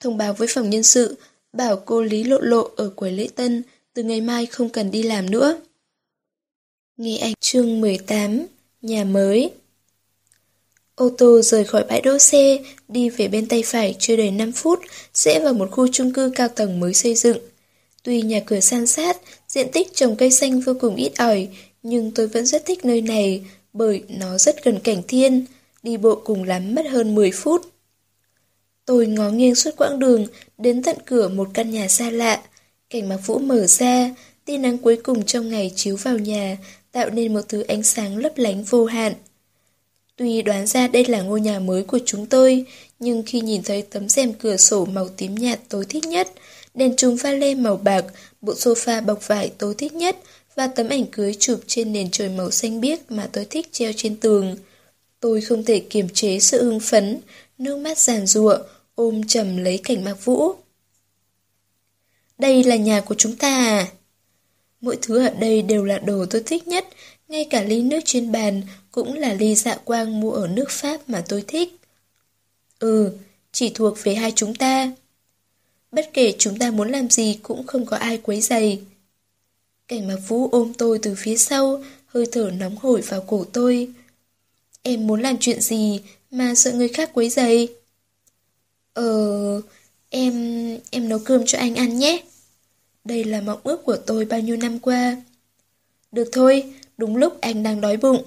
Thông báo với phòng nhân sự, bảo cô Lý Lộ Lộ ở quầy lễ tân, từ ngày mai không cần đi làm nữa. Nghe ảnh chương 18, nhà mới. Ô tô rời khỏi bãi đỗ xe, đi về bên tay phải chưa đầy 5 phút, sẽ vào một khu chung cư cao tầng mới xây dựng. Tuy nhà cửa san sát, diện tích trồng cây xanh vô cùng ít ỏi, nhưng tôi vẫn rất thích nơi này, bởi nó rất gần cảnh thiên, đi bộ cùng lắm mất hơn 10 phút. Tôi ngó nghiêng suốt quãng đường, đến tận cửa một căn nhà xa lạ. Cảnh mạc vũ mở ra, tia nắng cuối cùng trong ngày chiếu vào nhà, tạo nên một thứ ánh sáng lấp lánh vô hạn. Tuy đoán ra đây là ngôi nhà mới của chúng tôi, nhưng khi nhìn thấy tấm rèm cửa sổ màu tím nhạt tối thích nhất, đèn trùng pha lê màu bạc, bộ sofa bọc vải tối thích nhất và tấm ảnh cưới chụp trên nền trời màu xanh biếc mà tôi thích treo trên tường. Tôi không thể kiềm chế sự hưng phấn, nước mắt giàn ruộng, ôm chầm lấy cảnh mạc vũ. Đây là nhà của chúng ta à? Mỗi thứ ở đây đều là đồ tôi thích nhất, ngay cả ly nước trên bàn cũng là ly dạ quang mua ở nước Pháp mà tôi thích. Ừ, chỉ thuộc về hai chúng ta. Bất kể chúng ta muốn làm gì cũng không có ai quấy giày. Cảnh mạc vũ ôm tôi từ phía sau, hơi thở nóng hổi vào cổ tôi. Em muốn làm chuyện gì mà sợ người khác quấy giày? Ờ, em... em nấu cơm cho anh ăn nhé. Đây là mộng ước của tôi bao nhiêu năm qua. Được thôi, đúng lúc anh đang đói bụng.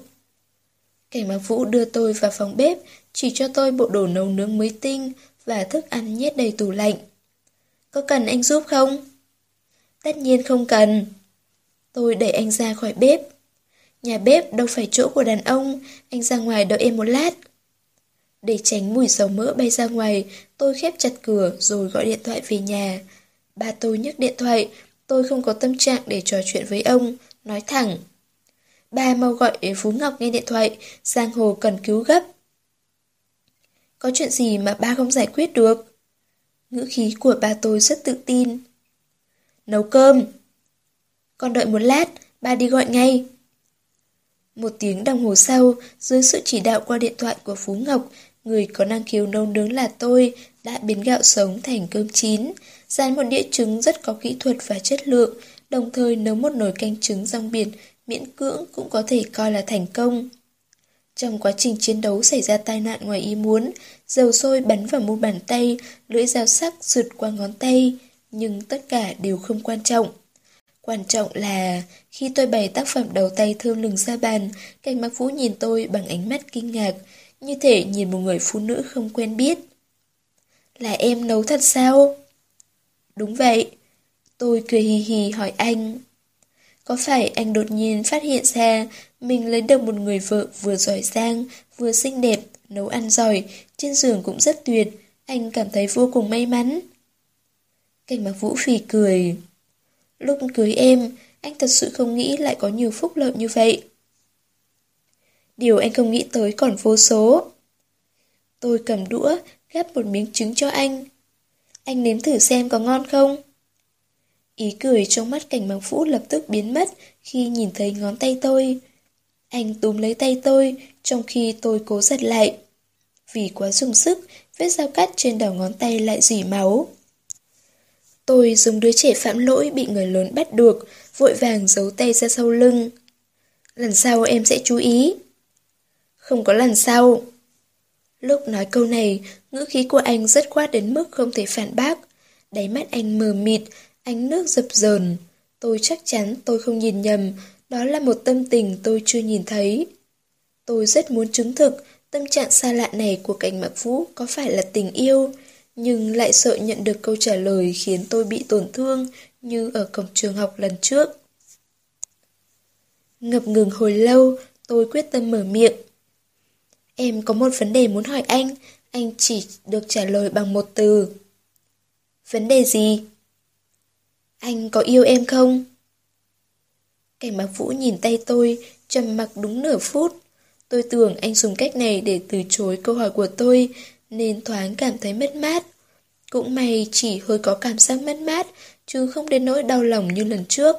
Cảnh mặc vũ đưa tôi vào phòng bếp, chỉ cho tôi bộ đồ nấu nướng mới tinh và thức ăn nhét đầy tủ lạnh. Có cần anh giúp không? Tất nhiên không cần. Tôi đẩy anh ra khỏi bếp. Nhà bếp đâu phải chỗ của đàn ông, anh ra ngoài đợi em một lát. Để tránh mùi dầu mỡ bay ra ngoài, tôi khép chặt cửa rồi gọi điện thoại về nhà. Ba tôi nhấc điện thoại, tôi không có tâm trạng để trò chuyện với ông, nói thẳng. Ba mau gọi để Phú Ngọc nghe điện thoại, Giang Hồ cần cứu gấp. Có chuyện gì mà ba không giải quyết được? Ngữ khí của ba tôi rất tự tin. Nấu cơm. Con đợi một lát, ba đi gọi ngay. Một tiếng đồng hồ sau, dưới sự chỉ đạo qua điện thoại của Phú Ngọc, người có năng khiếu nấu nướng là tôi đã biến gạo sống thành cơm chín, dán một đĩa trứng rất có kỹ thuật và chất lượng, đồng thời nấu một nồi canh trứng rong biển miễn cưỡng cũng có thể coi là thành công. Trong quá trình chiến đấu xảy ra tai nạn ngoài ý muốn, dầu sôi bắn vào mu bàn tay, lưỡi dao sắc rượt qua ngón tay, nhưng tất cả đều không quan trọng. Quan trọng là khi tôi bày tác phẩm đầu tay thơm lừng ra bàn, cảnh mặc vũ nhìn tôi bằng ánh mắt kinh ngạc, như thể nhìn một người phụ nữ không quen biết. Là em nấu thật sao? Đúng vậy. Tôi cười hì hì hỏi anh. Có phải anh đột nhiên phát hiện ra mình lấy được một người vợ vừa giỏi giang, vừa xinh đẹp, nấu ăn giỏi, trên giường cũng rất tuyệt, anh cảm thấy vô cùng may mắn. Cảnh mặc vũ phì cười. Lúc cưới em, anh thật sự không nghĩ lại có nhiều phúc lợi như vậy. Điều anh không nghĩ tới còn vô số. Tôi cầm đũa, gắp một miếng trứng cho anh. Anh nếm thử xem có ngon không? Ý cười trong mắt cảnh bằng phũ lập tức biến mất khi nhìn thấy ngón tay tôi. Anh túm lấy tay tôi, trong khi tôi cố giật lại. Vì quá dùng sức, vết dao cắt trên đầu ngón tay lại dỉ máu. Tôi dùng đứa trẻ phạm lỗi bị người lớn bắt được, vội vàng giấu tay ra sau lưng. Lần sau em sẽ chú ý. Không có lần sau. Lúc nói câu này, ngữ khí của anh rất quát đến mức không thể phản bác. Đáy mắt anh mờ mịt, ánh nước dập dờn. Tôi chắc chắn tôi không nhìn nhầm, đó là một tâm tình tôi chưa nhìn thấy. Tôi rất muốn chứng thực tâm trạng xa lạ này của cảnh mặc vũ có phải là tình yêu, nhưng lại sợ nhận được câu trả lời khiến tôi bị tổn thương như ở cổng trường học lần trước. Ngập ngừng hồi lâu, tôi quyết tâm mở miệng. Em có một vấn đề muốn hỏi anh, anh chỉ được trả lời bằng một từ. Vấn đề gì? Anh có yêu em không? Cảnh bác Vũ nhìn tay tôi, trầm mặc đúng nửa phút. Tôi tưởng anh dùng cách này để từ chối câu hỏi của tôi, nên thoáng cảm thấy mất mát. Cũng may chỉ hơi có cảm giác mất mát, chứ không đến nỗi đau lòng như lần trước.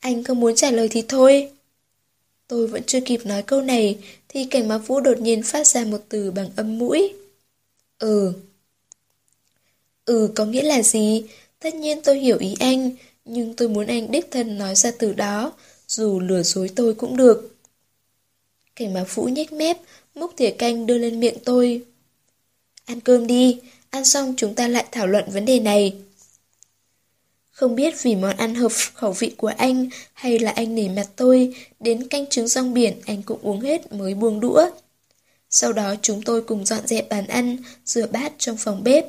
Anh không muốn trả lời thì thôi. Tôi vẫn chưa kịp nói câu này, thì cảnh mạc Vũ đột nhiên phát ra một từ bằng âm mũi. Ừ. Ừ có nghĩa là gì? Tất nhiên tôi hiểu ý anh, nhưng tôi muốn anh đích thân nói ra từ đó, dù lừa dối tôi cũng được. Cảnh mạc Vũ nhếch mép, múc thìa canh đưa lên miệng tôi. Ăn cơm đi, ăn xong chúng ta lại thảo luận vấn đề này. Không biết vì món ăn hợp khẩu vị của anh hay là anh nể mặt tôi, đến canh trứng rong biển anh cũng uống hết mới buông đũa. Sau đó chúng tôi cùng dọn dẹp bàn ăn, rửa bát trong phòng bếp.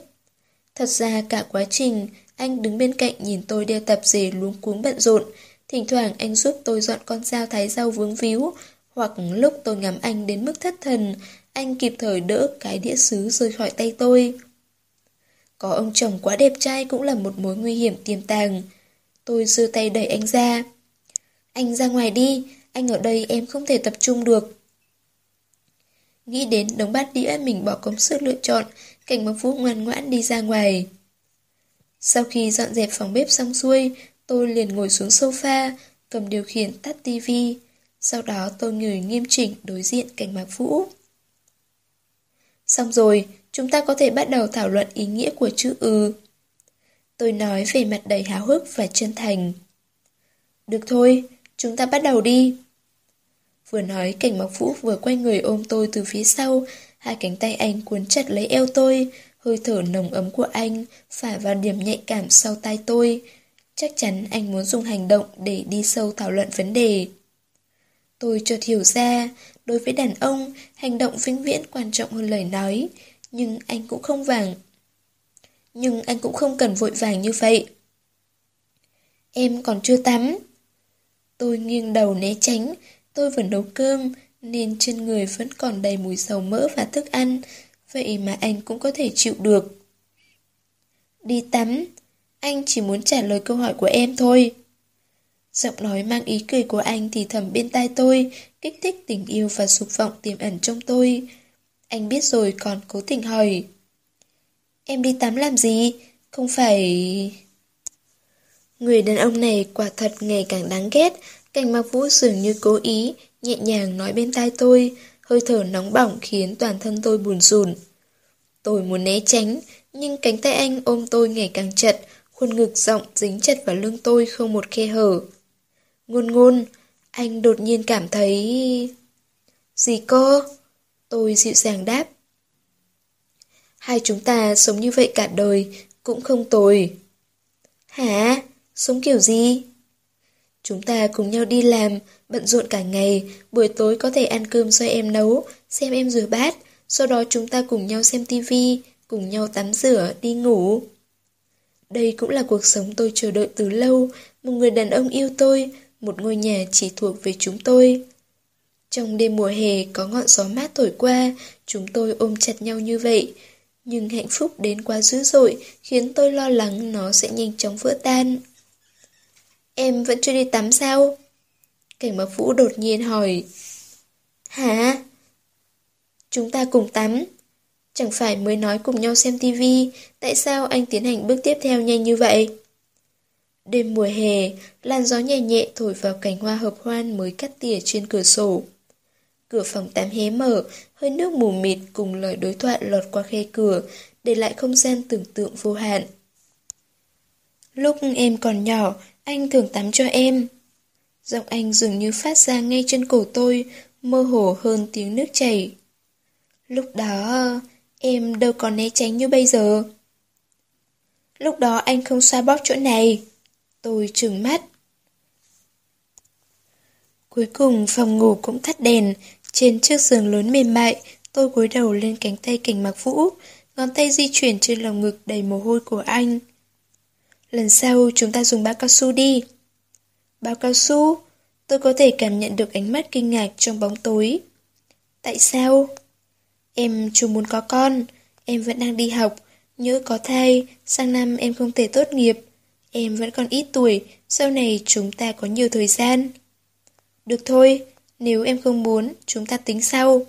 Thật ra cả quá trình, anh đứng bên cạnh nhìn tôi đeo tập dề luống cuống bận rộn. Thỉnh thoảng anh giúp tôi dọn con dao thái rau vướng víu, hoặc lúc tôi ngắm anh đến mức thất thần, anh kịp thời đỡ cái đĩa sứ rơi khỏi tay tôi. Có ông chồng quá đẹp trai cũng là một mối nguy hiểm tiềm tàng. Tôi giơ tay đẩy anh ra. Anh ra ngoài đi, anh ở đây em không thể tập trung được. Nghĩ đến đống bát đĩa mình bỏ công sức lựa chọn, cảnh mặc vũ ngoan ngoãn đi ra ngoài. Sau khi dọn dẹp phòng bếp xong xuôi, tôi liền ngồi xuống sofa, cầm điều khiển tắt tivi. Sau đó tôi ngồi nghiêm chỉnh đối diện cảnh mạc vũ. Xong rồi, chúng ta có thể bắt đầu thảo luận ý nghĩa của chữ ư. Tôi nói về mặt đầy háo hức và chân thành. Được thôi, chúng ta bắt đầu đi. Vừa nói cảnh mọc vũ vừa quay người ôm tôi từ phía sau, hai cánh tay anh cuốn chặt lấy eo tôi, hơi thở nồng ấm của anh phả vào điểm nhạy cảm sau tai tôi. Chắc chắn anh muốn dùng hành động để đi sâu thảo luận vấn đề. Tôi chợt hiểu ra, đối với đàn ông, hành động vĩnh viễn quan trọng hơn lời nói, nhưng anh cũng không vàng. Nhưng anh cũng không cần vội vàng như vậy. Em còn chưa tắm. Tôi nghiêng đầu né tránh, tôi vẫn nấu cơm, nên trên người vẫn còn đầy mùi dầu mỡ và thức ăn, vậy mà anh cũng có thể chịu được. Đi tắm, anh chỉ muốn trả lời câu hỏi của em thôi. Giọng nói mang ý cười của anh thì thầm bên tai tôi, kích thích tình yêu và dục vọng tiềm ẩn trong tôi. Anh biết rồi còn cố tình hỏi. Em đi tắm làm gì? Không phải... Người đàn ông này quả thật ngày càng đáng ghét, cảnh mặc vũ dường như cố ý, nhẹ nhàng nói bên tai tôi, hơi thở nóng bỏng khiến toàn thân tôi buồn rùn. Tôi muốn né tránh, nhưng cánh tay anh ôm tôi ngày càng chặt, khuôn ngực rộng dính chặt vào lưng tôi không một khe hở. Ngôn ngôn, anh đột nhiên cảm thấy... Gì cơ? Tôi dịu dàng đáp. Hai chúng ta sống như vậy cả đời, cũng không tồi. Hả? Sống kiểu gì? Chúng ta cùng nhau đi làm, bận rộn cả ngày, buổi tối có thể ăn cơm do em nấu, xem em rửa bát, sau đó chúng ta cùng nhau xem tivi, cùng nhau tắm rửa, đi ngủ. Đây cũng là cuộc sống tôi chờ đợi từ lâu, một người đàn ông yêu tôi, một ngôi nhà chỉ thuộc về chúng tôi. Trong đêm mùa hè có ngọn gió mát thổi qua, chúng tôi ôm chặt nhau như vậy. Nhưng hạnh phúc đến quá dữ dội khiến tôi lo lắng nó sẽ nhanh chóng vỡ tan. Em vẫn chưa đi tắm sao? Cảnh bác Vũ đột nhiên hỏi. Hả? Chúng ta cùng tắm. Chẳng phải mới nói cùng nhau xem tivi, tại sao anh tiến hành bước tiếp theo nhanh như vậy? Đêm mùa hè, làn gió nhẹ nhẹ thổi vào cành hoa hợp hoan mới cắt tỉa trên cửa sổ. Cửa phòng tắm hé mở, hơi nước mù mịt cùng lời đối thoại lọt qua khe cửa, để lại không gian tưởng tượng vô hạn. Lúc em còn nhỏ, anh thường tắm cho em. Giọng anh dường như phát ra ngay trên cổ tôi, mơ hồ hơn tiếng nước chảy. Lúc đó, em đâu còn né tránh như bây giờ. Lúc đó anh không xoa bóp chỗ này. Tôi trừng mắt. Cuối cùng phòng ngủ cũng tắt đèn, trên chiếc giường lớn mềm mại, tôi gối đầu lên cánh tay cảnh mặc vũ, ngón tay di chuyển trên lòng ngực đầy mồ hôi của anh. Lần sau chúng ta dùng bao cao su đi. Bao cao su? Tôi có thể cảm nhận được ánh mắt kinh ngạc trong bóng tối. Tại sao? Em chưa muốn có con, em vẫn đang đi học, nhớ có thai, sang năm em không thể tốt nghiệp. Em vẫn còn ít tuổi, sau này chúng ta có nhiều thời gian. Được thôi, nếu em không muốn, chúng ta tính sau.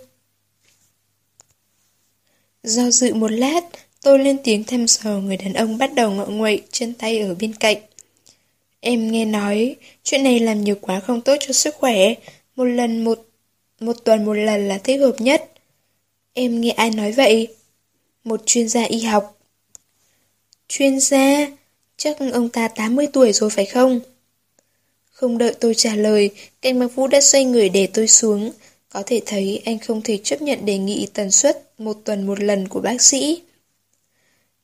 Do dự một lát, tôi lên tiếng thăm dò người đàn ông bắt đầu ngọ nguậy chân tay ở bên cạnh. Em nghe nói, chuyện này làm nhiều quá không tốt cho sức khỏe, một lần một, một tuần một lần là thích hợp nhất. Em nghe ai nói vậy? Một chuyên gia y học. Chuyên gia? Chắc ông ta 80 tuổi rồi phải không? Không đợi tôi trả lời, Cảnh Mạc vũ đã xoay người để tôi xuống. Có thể thấy anh không thể chấp nhận đề nghị tần suất một tuần một lần của bác sĩ.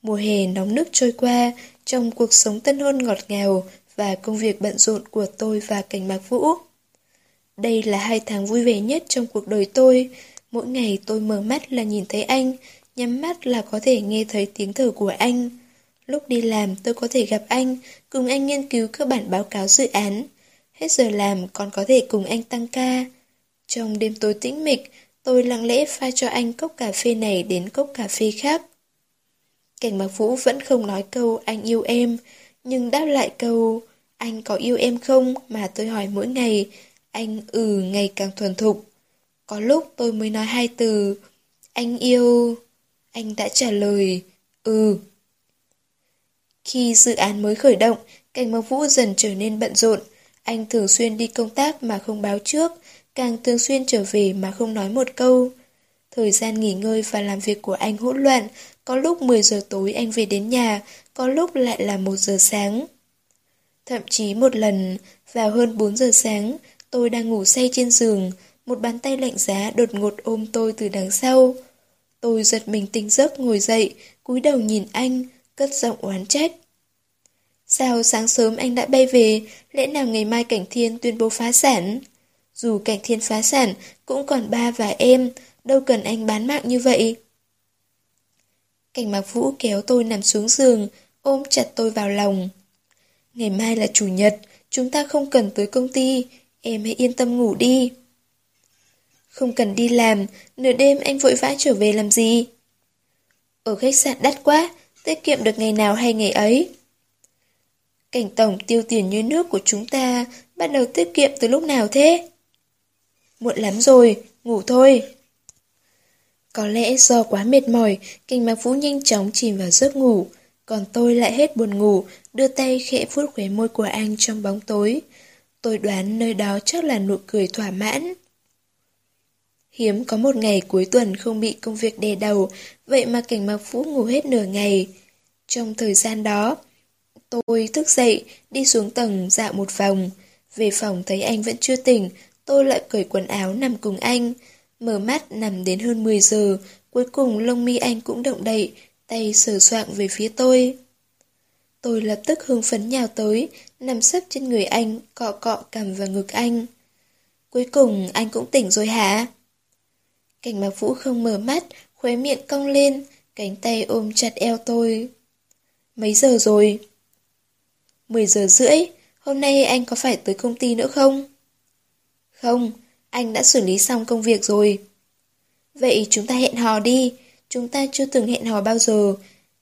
Mùa hè nóng nức trôi qua, trong cuộc sống tân hôn ngọt ngào và công việc bận rộn của tôi và cảnh mạc vũ. Đây là hai tháng vui vẻ nhất trong cuộc đời tôi. Mỗi ngày tôi mở mắt là nhìn thấy anh, nhắm mắt là có thể nghe thấy tiếng thở của anh. Lúc đi làm tôi có thể gặp anh, cùng anh nghiên cứu các bản báo cáo dự án. Hết giờ làm còn có thể cùng anh tăng ca. Trong đêm tối tĩnh mịch, tôi lặng lẽ pha cho anh cốc cà phê này đến cốc cà phê khác. Cảnh Mạc Vũ vẫn không nói câu anh yêu em, nhưng đáp lại câu anh có yêu em không mà tôi hỏi mỗi ngày, anh ừ ngày càng thuần thục. Có lúc tôi mới nói hai từ, anh yêu, anh đã trả lời, ừ. Khi dự án mới khởi động, Cảnh Mạc Vũ dần trở nên bận rộn, anh thường xuyên đi công tác mà không báo trước, càng thường xuyên trở về mà không nói một câu. Thời gian nghỉ ngơi và làm việc của anh hỗn loạn, có lúc 10 giờ tối anh về đến nhà, có lúc lại là 1 giờ sáng. Thậm chí một lần, vào hơn 4 giờ sáng, tôi đang ngủ say trên giường, một bàn tay lạnh giá đột ngột ôm tôi từ đằng sau. Tôi giật mình tỉnh giấc ngồi dậy, cúi đầu nhìn anh, cất giọng oán trách. Sao sáng sớm anh đã bay về, lẽ nào ngày mai Cảnh Thiên tuyên bố phá sản? Dù Cảnh Thiên phá sản, cũng còn ba và em, đâu cần anh bán mạng như vậy. Cảnh Mạc Vũ kéo tôi nằm xuống giường, ôm chặt tôi vào lòng. Ngày mai là chủ nhật, chúng ta không cần tới công ty, em hãy yên tâm ngủ đi. Không cần đi làm, nửa đêm anh vội vã trở về làm gì? Ở khách sạn đắt quá, tiết kiệm được ngày nào hay ngày ấy. Cảnh tổng tiêu tiền như nước của chúng ta bắt đầu tiết kiệm từ lúc nào thế? Muộn lắm rồi, ngủ thôi. Có lẽ do quá mệt mỏi, cảnh mạc vũ nhanh chóng chìm vào giấc ngủ. Còn tôi lại hết buồn ngủ, đưa tay khẽ vuốt khóe môi của anh trong bóng tối. Tôi đoán nơi đó chắc là nụ cười thỏa mãn. Hiếm có một ngày cuối tuần không bị công việc đè đầu, vậy mà cảnh mạc vũ ngủ hết nửa ngày. Trong thời gian đó, tôi thức dậy, đi xuống tầng dạo một vòng. Về phòng thấy anh vẫn chưa tỉnh, tôi lại cởi quần áo nằm cùng anh. Mở mắt nằm đến hơn 10 giờ, cuối cùng lông mi anh cũng động đậy, tay sờ soạng về phía tôi. Tôi lập tức hưng phấn nhào tới, nằm sấp trên người anh, cọ cọ cầm vào ngực anh. Cuối cùng anh cũng tỉnh rồi hả? Cảnh mạc vũ không mở mắt, khóe miệng cong lên, cánh tay ôm chặt eo tôi. Mấy giờ rồi? 10 giờ rưỡi, hôm nay anh có phải tới công ty nữa không? Không, anh đã xử lý xong công việc rồi. Vậy chúng ta hẹn hò đi, chúng ta chưa từng hẹn hò bao giờ.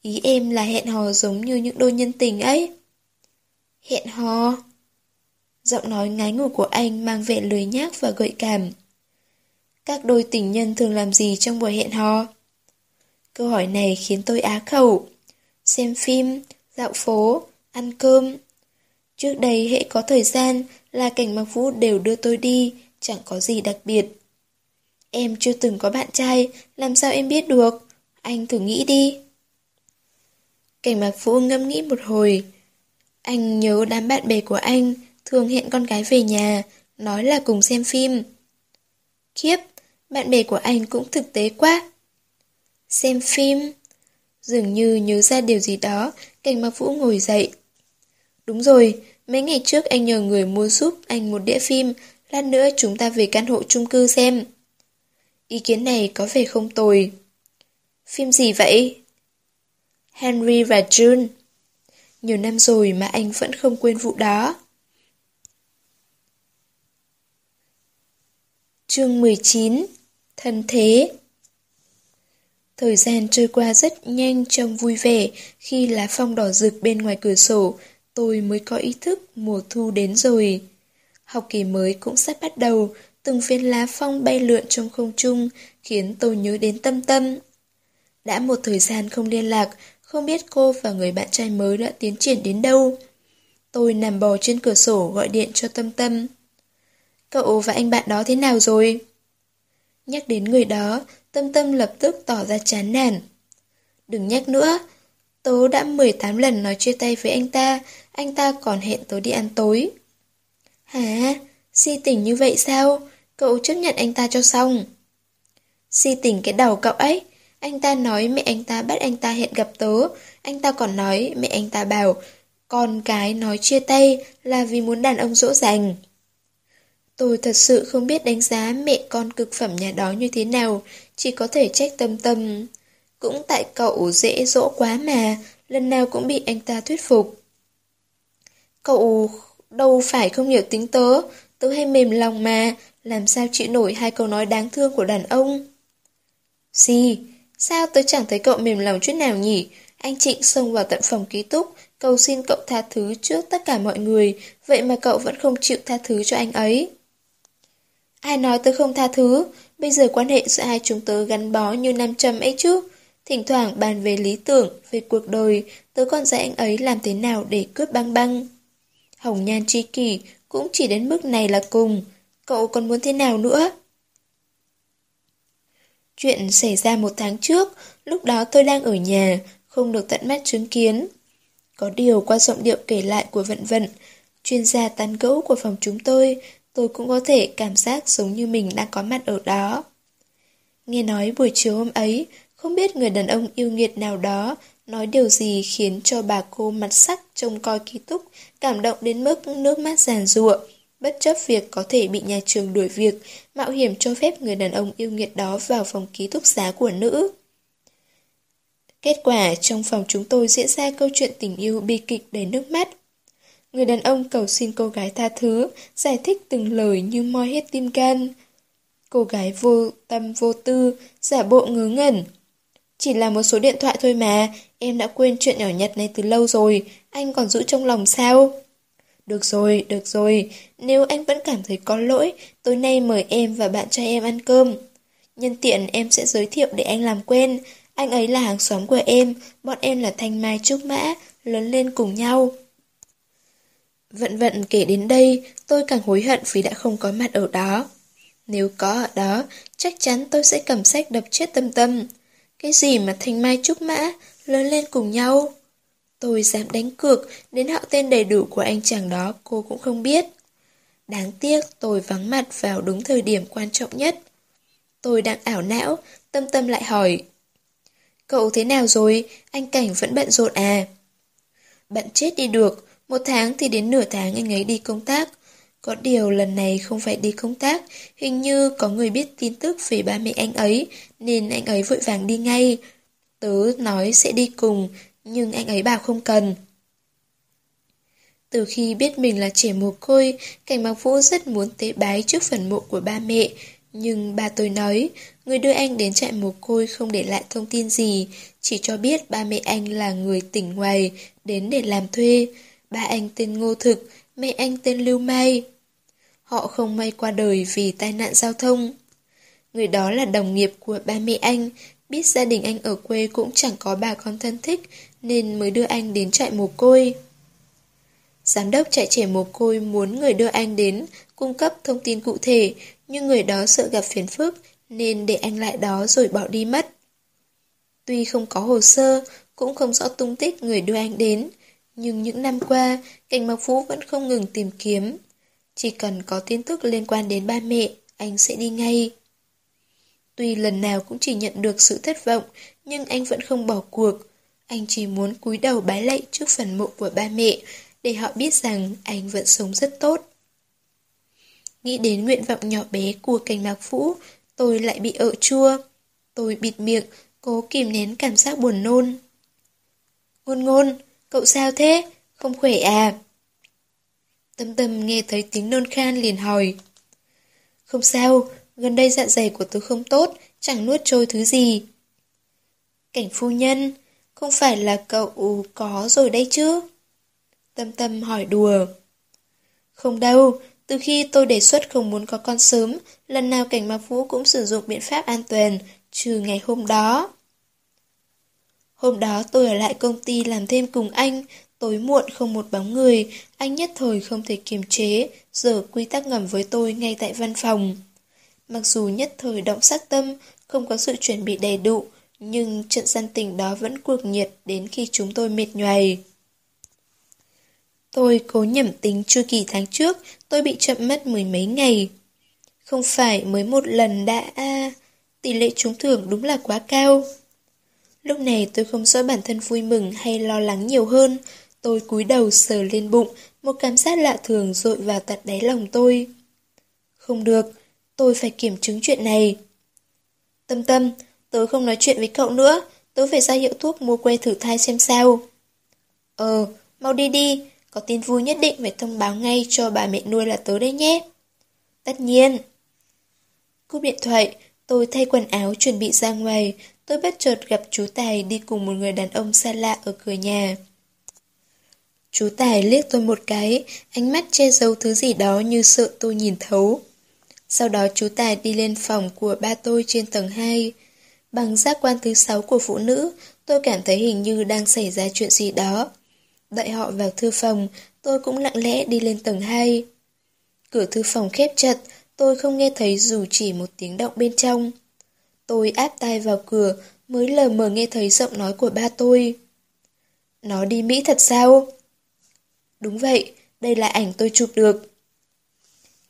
Ý em là hẹn hò giống như những đôi nhân tình ấy. Hẹn hò? Giọng nói ngái ngủ của anh mang vẻ lười nhác và gợi cảm. Các đôi tình nhân thường làm gì trong buổi hẹn hò? Câu hỏi này khiến tôi á khẩu. Xem phim, dạo phố, ăn cơm. Trước đây hệ có thời gian là cảnh mặc vũ đều đưa tôi đi, chẳng có gì đặc biệt. Em chưa từng có bạn trai, làm sao em biết được? Anh thử nghĩ đi. Cảnh mạc vũ ngâm nghĩ một hồi. Anh nhớ đám bạn bè của anh thường hẹn con gái về nhà, nói là cùng xem phim. Khiếp, bạn bè của anh cũng thực tế quá. Xem phim. Dường như nhớ ra điều gì đó, cảnh mạc vũ ngồi dậy. Đúng rồi, mấy ngày trước anh nhờ người mua giúp anh một đĩa phim, Lát nữa chúng ta về căn hộ chung cư xem. Ý kiến này có vẻ không tồi. Phim gì vậy? Henry và June. Nhiều năm rồi mà anh vẫn không quên vụ đó. Chương 19 Thân thế Thời gian trôi qua rất nhanh trong vui vẻ khi lá phong đỏ rực bên ngoài cửa sổ, tôi mới có ý thức mùa thu đến rồi. Học kỳ mới cũng sắp bắt đầu, từng phiến lá phong bay lượn trong không trung khiến tôi nhớ đến tâm tâm. Đã một thời gian không liên lạc, không biết cô và người bạn trai mới đã tiến triển đến đâu. Tôi nằm bò trên cửa sổ gọi điện cho Tâm Tâm. Cậu và anh bạn đó thế nào rồi? Nhắc đến người đó, Tâm Tâm lập tức tỏ ra chán nản. Đừng nhắc nữa, tớ đã 18 lần nói chia tay với anh ta, anh ta còn hẹn tớ đi ăn tối. Hả? Si tình như vậy sao? Cậu chấp nhận anh ta cho xong. Si tình cái đầu cậu ấy, anh ta nói mẹ anh ta bắt anh ta hẹn gặp tớ, anh ta còn nói mẹ anh ta bảo con cái nói chia tay là vì muốn đàn ông dỗ dành. Tôi thật sự không biết đánh giá mẹ con cực phẩm nhà đó như thế nào, chỉ có thể trách tâm tâm. Cũng tại cậu dễ dỗ quá mà, lần nào cũng bị anh ta thuyết phục. Cậu đâu phải không hiểu tính tớ, tớ hay mềm lòng mà, làm sao chịu nổi hai câu nói đáng thương của đàn ông. Gì? Sao tớ chẳng thấy cậu mềm lòng chút nào nhỉ? Anh Trịnh xông vào tận phòng ký túc, cầu xin cậu tha thứ trước tất cả mọi người, vậy mà cậu vẫn không chịu tha thứ cho anh ấy. Ai nói tớ không tha thứ, bây giờ quan hệ giữa hai chúng tớ gắn bó như nam châm ấy chứ. Thỉnh thoảng bàn về lý tưởng, về cuộc đời, tớ còn dạy anh ấy làm thế nào để cướp băng băng. Hồng nhan tri kỷ cũng chỉ đến mức này là cùng, cậu còn muốn thế nào nữa? Chuyện xảy ra một tháng trước, lúc đó tôi đang ở nhà, không được tận mắt chứng kiến. Có điều qua giọng điệu kể lại của vận vận, chuyên gia tán gẫu của phòng chúng tôi, tôi cũng có thể cảm giác giống như mình đang có mặt ở đó. Nghe nói buổi chiều hôm ấy, không biết người đàn ông yêu nghiệt nào đó nói điều gì khiến cho bà cô mặt sắc trông coi ký túc, cảm động đến mức nước mắt giàn giụa. bất chấp việc có thể bị nhà trường đuổi việc, mạo hiểm cho phép người đàn ông yêu nghiệt đó vào phòng ký túc xá của nữ. Kết quả, trong phòng chúng tôi diễn ra câu chuyện tình yêu bi kịch đầy nước mắt. Người đàn ông cầu xin cô gái tha thứ, giải thích từng lời như moi hết tim gan. Cô gái vô tâm vô tư, giả bộ ngớ ngẩn. Chỉ là một số điện thoại thôi mà, em đã quên chuyện nhỏ nhặt này từ lâu rồi, anh còn giữ trong lòng sao? Được rồi, được rồi, nếu anh vẫn cảm thấy có lỗi, tối nay mời em và bạn trai em ăn cơm. Nhân tiện em sẽ giới thiệu để anh làm quen, anh ấy là hàng xóm của em, bọn em là Thanh Mai Trúc Mã, lớn lên cùng nhau. Vận vận kể đến đây, tôi càng hối hận vì đã không có mặt ở đó. Nếu có ở đó, chắc chắn tôi sẽ cầm sách đập chết tâm tâm. Cái gì mà Thanh Mai Trúc Mã, lớn lên cùng nhau? Tôi dám đánh cược, đến họ tên đầy đủ của anh chàng đó cô cũng không biết. Đáng tiếc tôi vắng mặt vào đúng thời điểm quan trọng nhất. Tôi đang ảo não, tâm tâm lại hỏi. Cậu thế nào rồi? Anh Cảnh vẫn bận rộn à? Bận chết đi được, một tháng thì đến nửa tháng anh ấy đi công tác. Có điều lần này không phải đi công tác, hình như có người biết tin tức về ba mẹ anh ấy, nên anh ấy vội vàng đi ngay. Tớ nói sẽ đi cùng, nhưng anh ấy bảo không cần. Từ khi biết mình là trẻ mồ côi, Cảnh Mạc Vũ rất muốn tế bái trước phần mộ của ba mẹ, nhưng ba tôi nói, người đưa anh đến trại mồ côi không để lại thông tin gì, chỉ cho biết ba mẹ anh là người tỉnh ngoài, đến để làm thuê. Ba anh tên Ngô Thực, mẹ anh tên Lưu Mai. Họ không may qua đời vì tai nạn giao thông. Người đó là đồng nghiệp của ba mẹ anh, biết gia đình anh ở quê cũng chẳng có bà con thân thích nên mới đưa anh đến trại mồ côi. Giám đốc trại trẻ mồ côi muốn người đưa anh đến cung cấp thông tin cụ thể, nhưng người đó sợ gặp phiền phức nên để anh lại đó rồi bỏ đi mất. Tuy không có hồ sơ, cũng không rõ tung tích người đưa anh đến, nhưng những năm qua, Cảnh Mạc Phú vẫn không ngừng tìm kiếm. Chỉ cần có tin tức liên quan đến ba mẹ, anh sẽ đi ngay. Tuy lần nào cũng chỉ nhận được sự thất vọng, nhưng anh vẫn không bỏ cuộc. Anh chỉ muốn cúi đầu bái lạy trước phần mộ của ba mẹ, để họ biết rằng anh vẫn sống rất tốt. Nghĩ đến nguyện vọng nhỏ bé của cảnh mạc vũ, tôi lại bị ợ chua. Tôi bịt miệng, cố kìm nén cảm giác buồn nôn. Ngôn ngôn, cậu sao thế? Không khỏe à? Tâm tâm nghe thấy tiếng nôn khan liền hỏi. Không sao, gần đây dạ dày của tôi không tốt, chẳng nuốt trôi thứ gì. Cảnh phu nhân, không phải là cậu có rồi đây chứ? Tâm tâm hỏi đùa. Không đâu, từ khi tôi đề xuất không muốn có con sớm, lần nào cảnh mạc vũ cũng sử dụng biện pháp an toàn, trừ ngày hôm đó. Hôm đó tôi ở lại công ty làm thêm cùng anh, tối muộn không một bóng người, anh nhất thời không thể kiềm chế, giờ quy tắc ngầm với tôi ngay tại văn phòng. Mặc dù nhất thời động sát tâm, không có sự chuẩn bị đầy đủ, nhưng trận gian tình đó vẫn cuồng nhiệt đến khi chúng tôi mệt nhoài. Tôi cố nhẩm tính chu kỳ tháng trước, tôi bị chậm mất mười mấy ngày. Không phải mới một lần đã... tỷ lệ trúng thưởng đúng là quá cao. Lúc này tôi không rõ bản thân vui mừng hay lo lắng nhiều hơn. Tôi cúi đầu sờ lên bụng, một cảm giác lạ thường dội vào tận đáy lòng tôi. Không được, tôi phải kiểm chứng chuyện này. Tâm tâm, tớ không nói chuyện với cậu nữa, tớ phải ra hiệu thuốc mua que thử thai xem sao. Ờ, mau đi đi, có tin vui nhất định phải thông báo ngay cho bà mẹ nuôi là tớ đấy nhé. Tất nhiên. Cúp điện thoại, tôi thay quần áo chuẩn bị ra ngoài, tôi bất chợt gặp chú Tài đi cùng một người đàn ông xa lạ ở cửa nhà. Chú Tài liếc tôi một cái, ánh mắt che giấu thứ gì đó như sợ tôi nhìn thấu. Sau đó chú Tài đi lên phòng của ba tôi trên tầng 2. Bằng giác quan thứ sáu của phụ nữ, tôi cảm thấy hình như đang xảy ra chuyện gì đó. Đợi họ vào thư phòng, tôi cũng lặng lẽ đi lên tầng 2. Cửa thư phòng khép chặt, tôi không nghe thấy dù chỉ một tiếng động bên trong. Tôi áp tai vào cửa, mới lờ mờ nghe thấy giọng nói của ba tôi. Nó đi Mỹ thật sao? Đúng vậy, đây là ảnh tôi chụp được.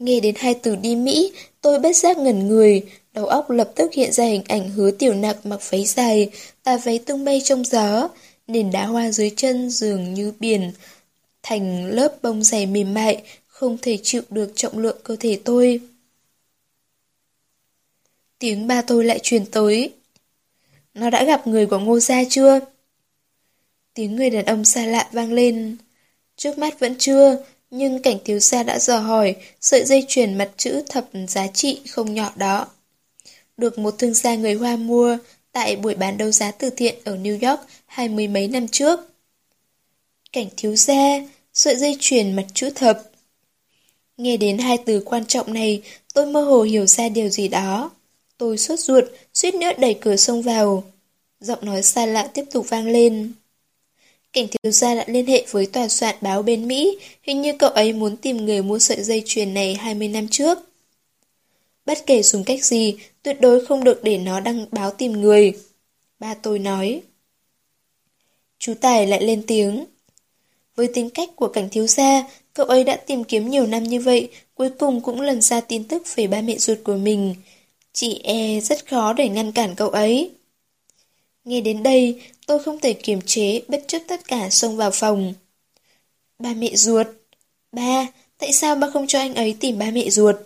Nghe đến hai từ đi Mỹ, tôi bất giác ngẩn người, đầu óc lập tức hiện ra hình ảnh hứa tiểu nặc mặc váy dài, tà váy tung bay trong gió, nền đá hoa dưới chân dường như biển, thành lớp bông dày mềm mại, không thể chịu được trọng lượng cơ thể tôi. Tiếng ba tôi lại truyền tới. Nó đã gặp người của ngô gia chưa? Tiếng người đàn ông xa lạ vang lên. Trước mắt vẫn chưa, nhưng cảnh thiếu gia đã dò hỏi sợi dây chuyền mặt chữ thập giá trị không nhỏ đó. Được một thương gia người Hoa mua tại buổi bán đấu giá từ thiện ở New York hai mươi mấy năm trước. Cảnh thiếu gia, sợi dây chuyền mặt chữ thập. Nghe đến hai từ quan trọng này, tôi mơ hồ hiểu ra điều gì đó. Tôi sốt ruột, suýt nữa đẩy cửa xông vào. Giọng nói xa lạ tiếp tục vang lên. Cảnh thiếu gia đã liên hệ với tòa soạn báo bên Mỹ, hình như cậu ấy muốn tìm người mua sợi dây chuyền này 20 năm trước. Bất kể dùng cách gì, tuyệt đối không được để nó đăng báo tìm người. Ba tôi nói. Chú Tài lại lên tiếng. Với tính cách của cảnh thiếu gia, cậu ấy đã tìm kiếm nhiều năm như vậy, cuối cùng cũng lần ra tin tức về ba mẹ ruột của mình. Chị e rất khó để ngăn cản cậu ấy. Nghe đến đây, tôi không thể kiềm chế, bất chấp tất cả xông vào phòng. Ba mẹ ruột. Ba, tại sao ba không cho anh ấy tìm ba mẹ ruột?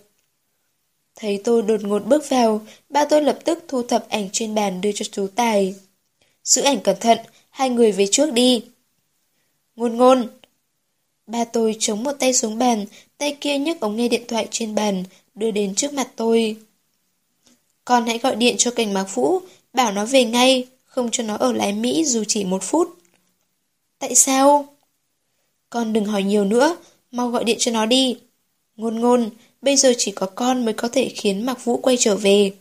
Thấy tôi đột ngột bước vào, ba tôi lập tức thu thập ảnh trên bàn đưa cho chú Tài. Giữ ảnh cẩn thận, hai người về trước đi. Ngôn ngôn. Ba tôi chống một tay xuống bàn, tay kia nhấc ống nghe điện thoại trên bàn, đưa đến trước mặt tôi. Con hãy gọi điện cho cảnh mạc vũ, bảo nó về ngay, không cho nó ở lại Mỹ dù chỉ một phút. Tại sao? Con đừng hỏi nhiều nữa, mau gọi điện cho nó đi. Ngôn ngôn, bây giờ chỉ có con mới có thể khiến Mạc Vũ quay trở về.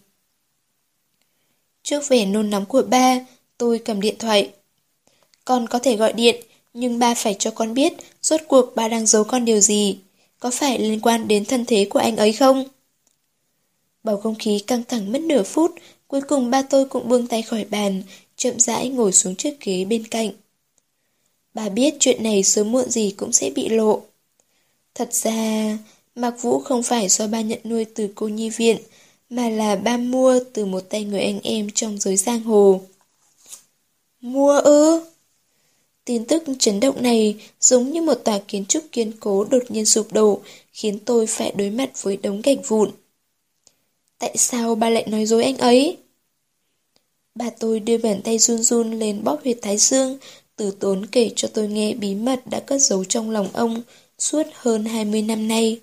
Trước vẻ nôn nóng của ba, tôi cầm điện thoại. Con có thể gọi điện, nhưng ba phải cho con biết rốt cuộc ba đang giấu con điều gì. Có phải liên quan đến thân thế của anh ấy không? Bầu không khí căng thẳng mất nửa phút, cuối cùng ba tôi cũng buông tay khỏi bàn, chậm rãi ngồi xuống chiếc ghế bên cạnh. Bà biết chuyện này sớm muộn gì cũng sẽ bị lộ. Thật ra, Mạc Vũ không phải do ba nhận nuôi từ cô nhi viện, mà là ba mua từ một tay người anh em trong giới giang hồ. Mua ư? Tin tức chấn động này giống như một tòa kiến trúc kiên cố đột nhiên sụp đổ, khiến tôi phải đối mặt với đống gạch vụn. Tại sao ba lại nói dối anh ấy? Bà tôi đưa bàn tay run run lên bóp huyệt thái dương, từ tốn kể cho tôi nghe bí mật đã cất giấu trong lòng ông suốt hơn 20 năm nay.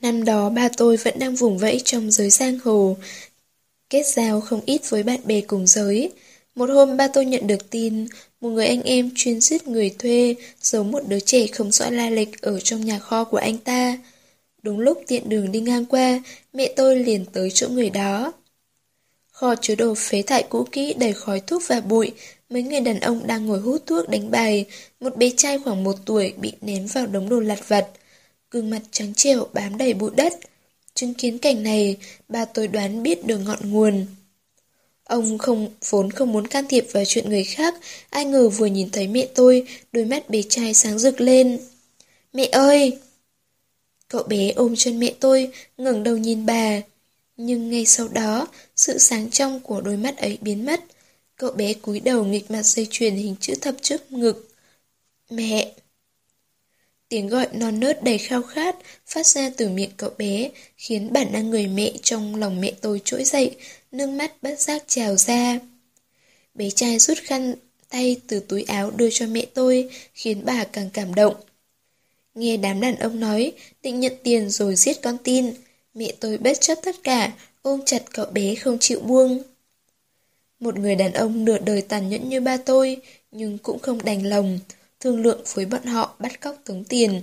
Năm đó ba tôi vẫn đang vùng vẫy trong giới giang hồ, kết giao không ít với bạn bè cùng giới. Một hôm ba tôi nhận được tin, một người anh em chuyên giết người thuê, giấu một đứa trẻ không rõ la lịch ở trong nhà kho của anh ta. Đúng lúc tiện đường đi ngang qua, mẹ tôi liền tới chỗ người đó. Kho chứa đồ phế thải cũ kỹ đầy khói thuốc và bụi, mấy người đàn ông đang ngồi hút thuốc đánh bài, một bé trai khoảng một tuổi bị ném vào đống đồ lặt vặt. Gương mặt trắng trẻo bám đầy bụi đất. Chứng kiến cảnh này, bà tôi đoán biết được ngọn nguồn. Ông không vốn không muốn can thiệp vào chuyện người khác, ai ngờ vừa nhìn thấy mẹ tôi, đôi mắt bé trai sáng rực lên. Mẹ ơi! Cậu bé ôm chân mẹ tôi, ngẩng đầu nhìn bà. Nhưng ngay sau đó, sự sáng trong của đôi mắt ấy biến mất. Cậu bé cúi đầu nghịch mặt dây chuyền hình chữ thập trước ngực. Mẹ! Tiếng gọi non nớt đầy khao khát phát ra từ miệng cậu bé, khiến bản năng người mẹ trong lòng mẹ tôi trỗi dậy, nước mắt bất giác trào ra. Bé trai rút khăn tay từ túi áo đưa cho mẹ tôi, khiến bà càng cảm động. Nghe đám đàn ông nói, định nhận tiền rồi giết con tin. Mẹ tôi bất chấp tất cả, ôm chặt cậu bé không chịu buông. Một người đàn ông nửa đời tàn nhẫn như ba tôi, nhưng cũng không đành lòng, thương lượng với bọn họ bắt cóc tống tiền.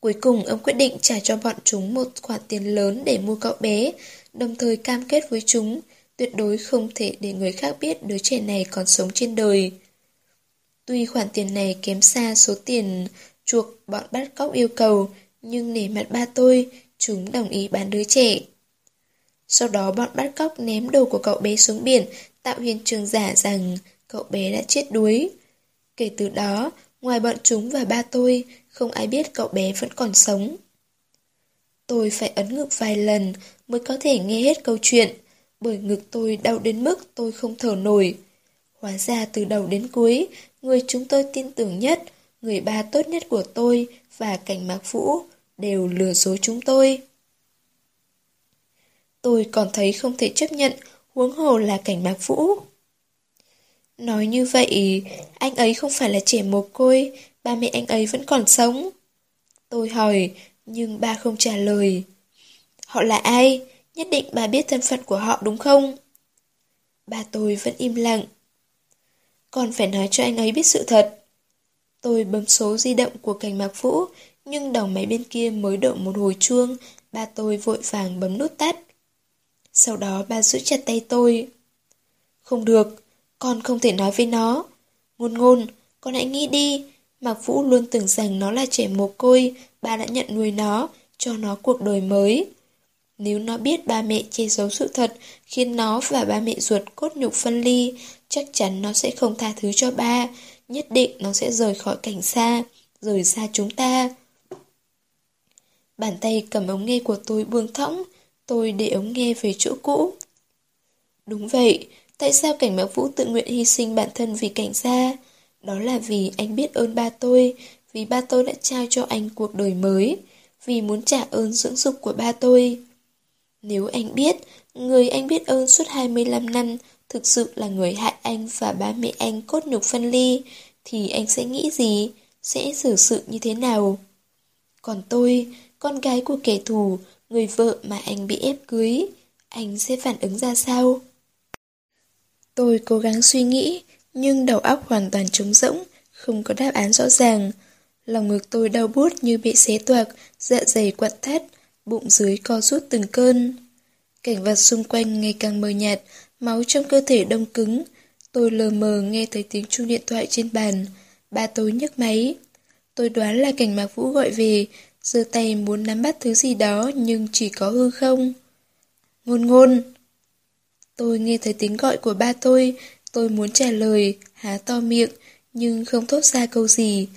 Cuối cùng ông quyết định trả cho bọn chúng một khoản tiền lớn để mua cậu bé, đồng thời cam kết với chúng, tuyệt đối không thể để người khác biết đứa trẻ này còn sống trên đời. Tuy khoản tiền này kém xa số tiền chuộc bọn bắt cóc yêu cầu, nhưng nể mặt ba tôi, chúng đồng ý bán đứa trẻ. Sau đó bọn bắt cóc ném đầu của cậu bé xuống biển, tạo hiện trường giả rằng cậu bé đã chết đuối. Kể từ đó, ngoài bọn chúng và ba tôi, không ai biết cậu bé vẫn còn sống. Tôi phải ấn ngực vài lần mới có thể nghe hết câu chuyện, bởi ngực tôi đau đến mức tôi không thở nổi. Hóa ra từ đầu đến cuối, người chúng tôi tin tưởng nhất, người ba tốt nhất của tôi và cảnh mạc vũ đều lừa dối chúng tôi. Tôi còn thấy không thể chấp nhận, huống hồ là cảnh mạc vũ. Nói như vậy, anh ấy không phải là trẻ mồ côi, ba mẹ anh ấy vẫn còn sống. Tôi hỏi, nhưng ba không trả lời. Họ là ai? Nhất định bà biết thân phận của họ đúng không? Ba tôi vẫn im lặng. Còn phải nói cho anh ấy biết sự thật. Tôi bấm số di động của cảnh mạc vũ, nhưng đầu máy bên kia mới đổ một hồi chuông, ba tôi vội vàng bấm nút tắt. Sau đó ba giữ chặt tay tôi. Không được, con không thể nói với nó. Ngôn ngôn, con hãy nghĩ đi. Mạc Vũ luôn tưởng rằng nó là trẻ mồ côi, ba đã nhận nuôi nó, cho nó cuộc đời mới. Nếu nó biết ba mẹ che giấu sự thật, khiến nó và ba mẹ ruột cốt nhục phân ly, chắc chắn nó sẽ không tha thứ cho ba, nhất định nó sẽ rời khỏi cảnh xa, rời xa chúng ta. Bàn tay cầm ống nghe của tôi buông thõng, tôi để ống nghe về chỗ cũ. Đúng vậy, tại sao cảnh mạc vũ tự nguyện hy sinh bản thân vì cảnh gia? Đó là vì anh biết ơn ba tôi, vì ba tôi đã trao cho anh cuộc đời mới, vì muốn trả ơn dưỡng dục của ba tôi. Nếu anh biết, người anh biết ơn suốt 25 năm thực sự là người hại anh và ba mẹ anh cốt nhục phân ly, thì anh sẽ nghĩ gì, sẽ xử sự như thế nào? Còn tôi, con gái của kẻ thù, người vợ mà anh bị ép cưới, anh sẽ phản ứng ra sao? Tôi cố gắng suy nghĩ, nhưng đầu óc hoàn toàn trống rỗng, không có đáp án rõ ràng. Lòng ngực tôi đau bút như bị xé toạc, dạ dày quặn thắt, bụng dưới co rút từng cơn. Cảnh vật xung quanh ngày càng mờ nhạt, máu trong cơ thể đông cứng. Tôi lờ mờ nghe thấy tiếng chuông điện thoại trên bàn. Ba tôi nhấc máy. Tôi đoán là cảnh mạc vũ gọi về, giơ tay muốn nắm bắt thứ gì đó nhưng chỉ có hư không. Ngôn ngôn. Tôi nghe thấy tiếng gọi của ba tôi, tôi muốn trả lời, há to miệng, nhưng không thốt ra câu gì.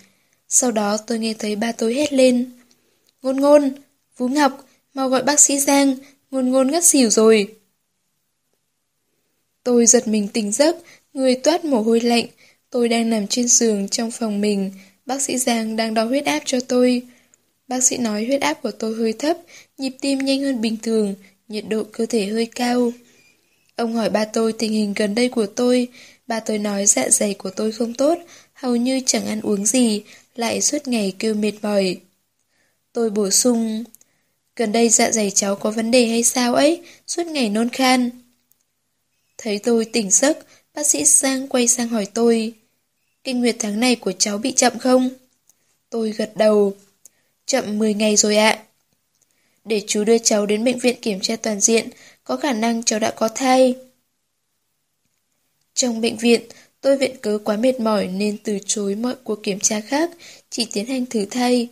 Sau đó tôi nghe thấy ba tôi hét lên. Ngôn ngôn, Vũ Ngọc, mau gọi bác sĩ Giang, ngôn ngôn ngất xỉu rồi. Tôi giật mình tỉnh giấc, Người toát mồ hôi lạnh, tôi đang nằm trên giường trong phòng mình, bác sĩ Giang đang đo huyết áp cho tôi. Bác sĩ nói huyết áp của tôi hơi thấp, nhịp tim nhanh hơn bình thường, nhiệt độ cơ thể hơi cao. Ông hỏi ba tôi tình hình gần đây của tôi, ba tôi nói dạ dày của tôi không tốt, hầu như chẳng ăn uống gì, lại suốt ngày kêu mệt mỏi. Tôi bổ sung, gần đây dạ dày cháu có vấn đề hay sao ấy, suốt ngày nôn khan. Thấy tôi tỉnh giấc, bác sĩ Giang quay sang hỏi tôi, kinh nguyệt tháng này của cháu bị chậm không? Tôi gật đầu, chậm 10 ngày rồi ạ. Để chú đưa cháu đến bệnh viện kiểm tra toàn diện, có khả năng cháu đã có thai. Trong bệnh viện, tôi viện cớ quá mệt mỏi nên từ chối mọi cuộc kiểm tra khác, chỉ tiến hành thử thai.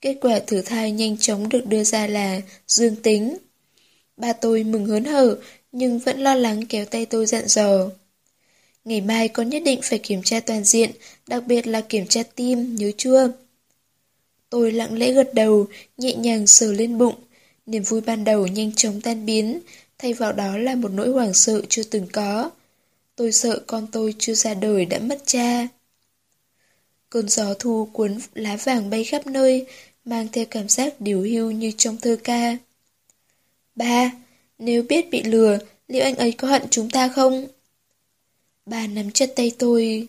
Kết quả thử thai nhanh chóng được đưa ra là dương tính. Ba tôi mừng hớn hở, nhưng vẫn lo lắng kéo tay tôi dặn dò. Ngày mai con nhất định phải kiểm tra toàn diện, đặc biệt là kiểm tra tim, nhớ chưa? Tôi lặng lẽ gật đầu, nhẹ nhàng sờ lên bụng. Niềm vui ban đầu nhanh chóng tan biến, thay vào đó là một nỗi hoảng sợ chưa từng có. Tôi sợ con tôi chưa ra đời đã mất cha. Cơn gió thu cuốn lá vàng bay khắp nơi, mang theo cảm giác điều hưu như trong thơ ca. Ba, nếu biết bị lừa, liệu anh ấy có hận chúng ta không? Ba nắm chặt tay tôi.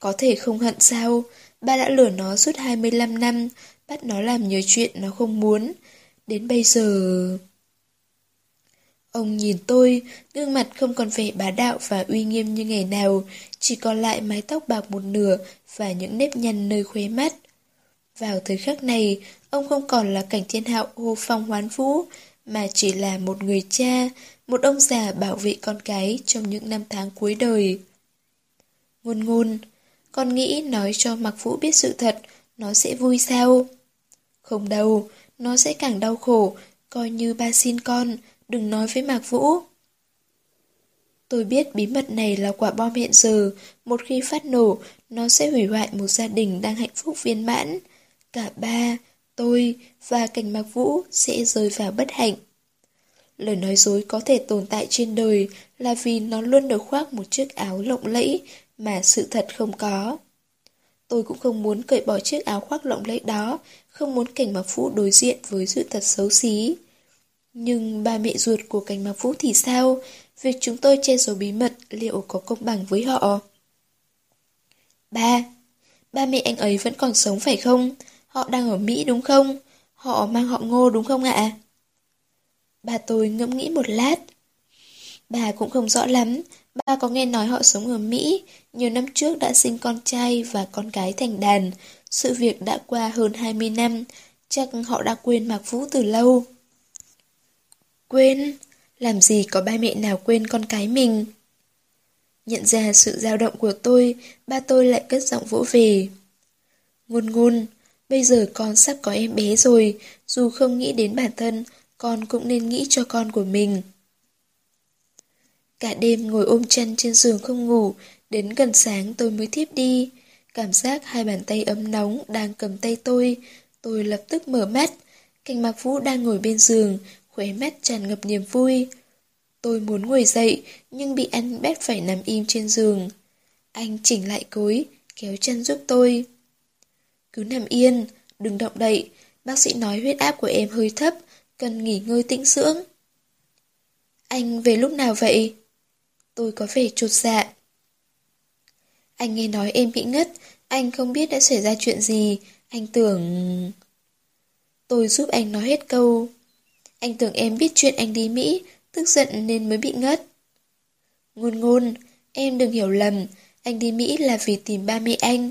Có thể không hận sao? Ba đã lừa nó suốt 25 năm, bắt nó làm nhiều chuyện nó không muốn. Đến bây giờ... Ông nhìn tôi, gương mặt không còn vẻ bá đạo và uy nghiêm như ngày nào, chỉ còn lại mái tóc bạc một nửa và những nếp nhăn nơi khuế mắt. Vào thời khắc này, ông không còn là cảnh thiên hạo hô phong hoán vũ, mà chỉ là một người cha, một ông già bảo vệ con cái trong những năm tháng cuối đời. Ngôn ngôn, con nghĩ nói cho Mạc Vũ biết sự thật, nó sẽ vui sao? Không đâu, nó sẽ càng đau khổ, coi như ba xin con, đừng nói với Mạc Vũ. Tôi biết bí mật này là quả bom hiện giờ, một khi phát nổ, nó sẽ hủy hoại một gia đình đang hạnh phúc viên mãn. Cả ba, tôi và cảnh Mạc Vũ sẽ rơi vào bất hạnh. Lời nói dối có thể tồn tại trên đời là vì nó luôn được khoác một chiếc áo lộng lẫy mà sự thật không có. Tôi cũng không muốn cởi bỏ chiếc áo khoác lộng lẫy đó, không muốn cảnh mặc Vũ đối diện với sự thật xấu xí. Nhưng ba mẹ ruột của cảnh mặc Vũ thì sao? Việc chúng tôi che giấu bí mật liệu có công bằng với họ? Ba, ba mẹ anh ấy vẫn còn sống phải không? Họ đang ở Mỹ đúng không? Họ mang họ ngô đúng không ạ? Bà tôi ngẫm nghĩ một lát. Bà cũng không rõ lắm, ba có nghe nói họ sống ở Mỹ, nhiều năm trước đã sinh con trai và con gái thành đàn. Sự việc đã qua hơn 20 năm, chắc họ đã quên Mạc Vũ từ lâu. Quên? Làm gì có ba mẹ nào quên con cái mình? Nhận ra sự dao động của tôi, ba tôi lại cất giọng vỗ về. Ngôn ngôn, bây giờ con sắp có em bé rồi, dù không nghĩ đến bản thân, con cũng nên nghĩ cho con của mình. Cả đêm ngồi ôm chân trên giường không ngủ, đến gần sáng tôi mới thiếp đi. Cảm giác hai bàn tay ấm nóng đang cầm tay tôi, tôi lập tức mở mắt. Cảnh Mạc Vũ đang ngồi bên giường, khóe mắt tràn ngập niềm vui. Tôi muốn ngồi dậy, nhưng bị anh bét phải nằm im trên giường. Anh chỉnh lại cối, kéo chân giúp tôi. Cứ nằm yên, đừng động đậy, bác sĩ nói huyết áp của em hơi thấp, cần nghỉ ngơi tĩnh dưỡng. Anh về lúc nào vậy? Tôi có vẻ trột dạ. Anh nghe nói em bị ngất, anh không biết đã xảy ra chuyện gì, anh tưởng... Tôi giúp anh nói hết câu. Anh tưởng em biết chuyện anh đi Mỹ, tức giận nên mới bị ngất. Ngôn ngôn, em đừng hiểu lầm, anh đi Mỹ là vì tìm ba mẹ anh.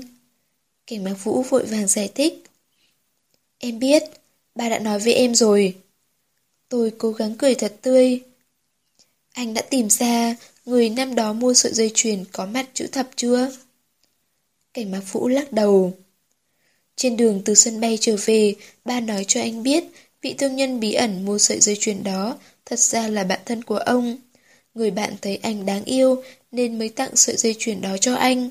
Cảnh bác Vũ vội vàng giải thích. Em biết, ba đã nói với em rồi. Tôi cố gắng cười thật tươi. Anh đã tìm ra người năm đó mua sợi dây chuyền có mặt chữ thập chưa? Cảnh mạc Vũ lắc đầu. Trên đường từ sân bay trở về, ba nói cho anh biết vị thương nhân bí ẩn mua sợi dây chuyền đó thật ra là bạn thân của ông. Người bạn thấy anh đáng yêu nên mới tặng sợi dây chuyền đó cho anh.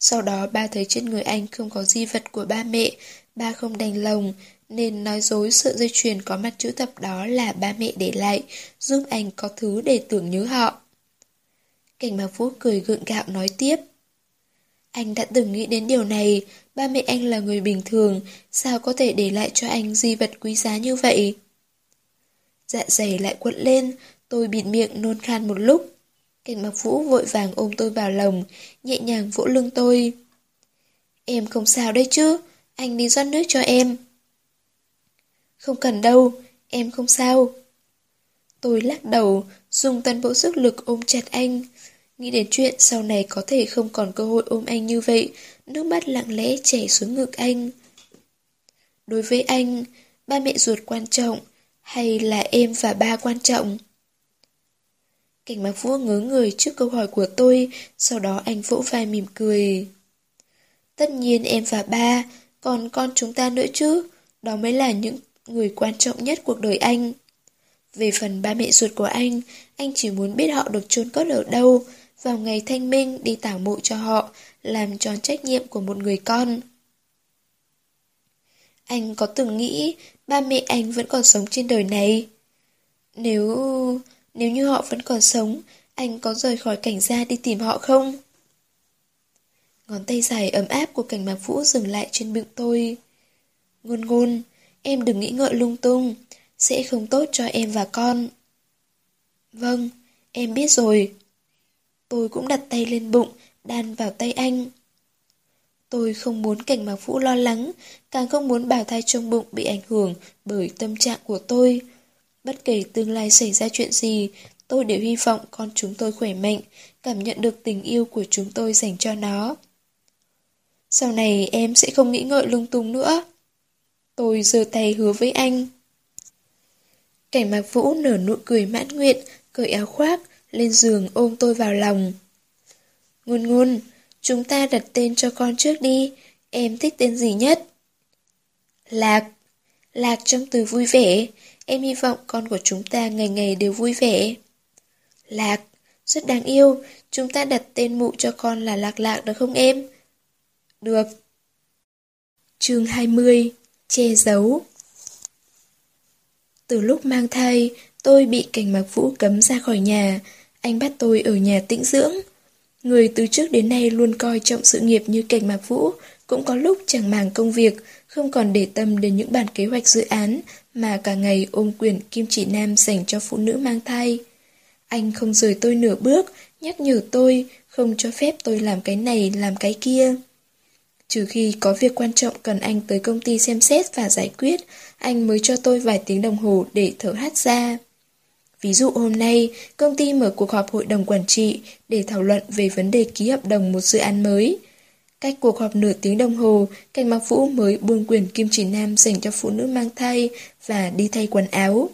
Sau đó ba thấy trên người anh không có di vật của ba mẹ, ba không đành lòng nên nói dối sợi dây chuyền có mặt chữ thập đó là ba mẹ để lại, giúp anh có thứ để tưởng nhớ họ. Cảnh Mạc Vũ cười gượng gạo nói tiếp. Anh đã từng nghĩ đến điều này, ba mẹ anh là người bình thường, sao có thể để lại cho anh di vật quý giá như vậy? Dạ dày lại quặn lên, tôi bịt miệng nôn khan một lúc. Cảnh Mạc Vũ vội vàng ôm tôi vào lòng, nhẹ nhàng vỗ lưng tôi. Em không sao đấy chứ, anh đi rót nước cho em. Không cần đâu, em không sao. Tôi lắc đầu, dùng toàn bộ sức lực ôm chặt anh. Nghĩ đến chuyện sau này có thể không còn cơ hội ôm anh như vậy, nước mắt lặng lẽ chảy xuống ngực anh. Đối với anh, ba mẹ ruột quan trọng, hay là em và ba quan trọng? Cảnh mạc vua ngớ người trước câu hỏi của tôi, sau đó anh vỗ vai mỉm cười. Tất nhiên em và ba, còn con chúng ta nữa chứ, đó mới là những người quan trọng nhất cuộc đời anh. Về phần ba mẹ ruột của anh, anh chỉ muốn biết họ được chôn cất ở đâu, vào ngày thanh minh đi tảo mộ cho họ, làm tròn trách nhiệm của một người con. Anh có từng nghĩ ba mẹ anh vẫn còn sống trên đời này? Nếu... nếu như họ vẫn còn sống, anh có rời khỏi cảnh gia đi tìm họ không? Ngón tay dài ấm áp của cảnh mạc vũ dừng lại trên bụng tôi. Ngôn ngôn, em đừng nghĩ ngợi lung tung, sẽ không tốt cho em và con. Vâng, em biết rồi. Tôi cũng đặt tay lên bụng, đan vào tay anh. Tôi không muốn cảnh mạc vũ lo lắng, càng không muốn bào thai trong bụng bị ảnh hưởng bởi tâm trạng của tôi. Bất kể tương lai xảy ra chuyện gì, tôi đều hy vọng con chúng tôi khỏe mạnh, cảm nhận được tình yêu của chúng tôi dành cho nó. Sau này em sẽ không nghĩ ngợi lung tung nữa. Tôi giơ tay hứa với anh. Cảnh mạc vũ nở nụ cười mãn nguyện, cởi áo khoác, lên giường ôm tôi vào lòng. Ngôn ngôn, chúng ta đặt tên cho con trước đi, em thích tên gì nhất? Lạc. Lạc trong từ vui vẻ, em hy vọng con của chúng ta ngày ngày đều vui vẻ. Lạc, rất đáng yêu, chúng ta đặt tên mụ cho con là Lạc Lạc được không em? Được. chương 20 Che giấu Từ lúc mang thai, tôi bị cảnh mặc vũ cấm ra khỏi nhà. Anh bắt tôi ở nhà tĩnh dưỡng. Người từ trước đến nay luôn coi trọng sự nghiệp như cảnh mạc vũ, cũng có lúc chẳng màng công việc, không còn để tâm đến những bản kế hoạch dự án mà cả ngày ôm quyển kim chỉ nam dành cho phụ nữ mang thai. Anh không rời tôi nửa bước, nhắc nhở tôi, không cho phép tôi làm cái này, làm cái kia. Trừ khi có việc quan trọng cần anh tới công ty xem xét và giải quyết, anh mới cho tôi vài tiếng đồng hồ để thở hát ra. Ví dụ hôm nay, công ty mở cuộc họp hội đồng quản trị để thảo luận về vấn đề ký hợp đồng một dự án mới. Cách cuộc họp nửa tiếng đồng hồ, Cảnh Mạc Vũ mới buông quyền kim chỉ nam dành cho phụ nữ mang thai và đi thay quần áo.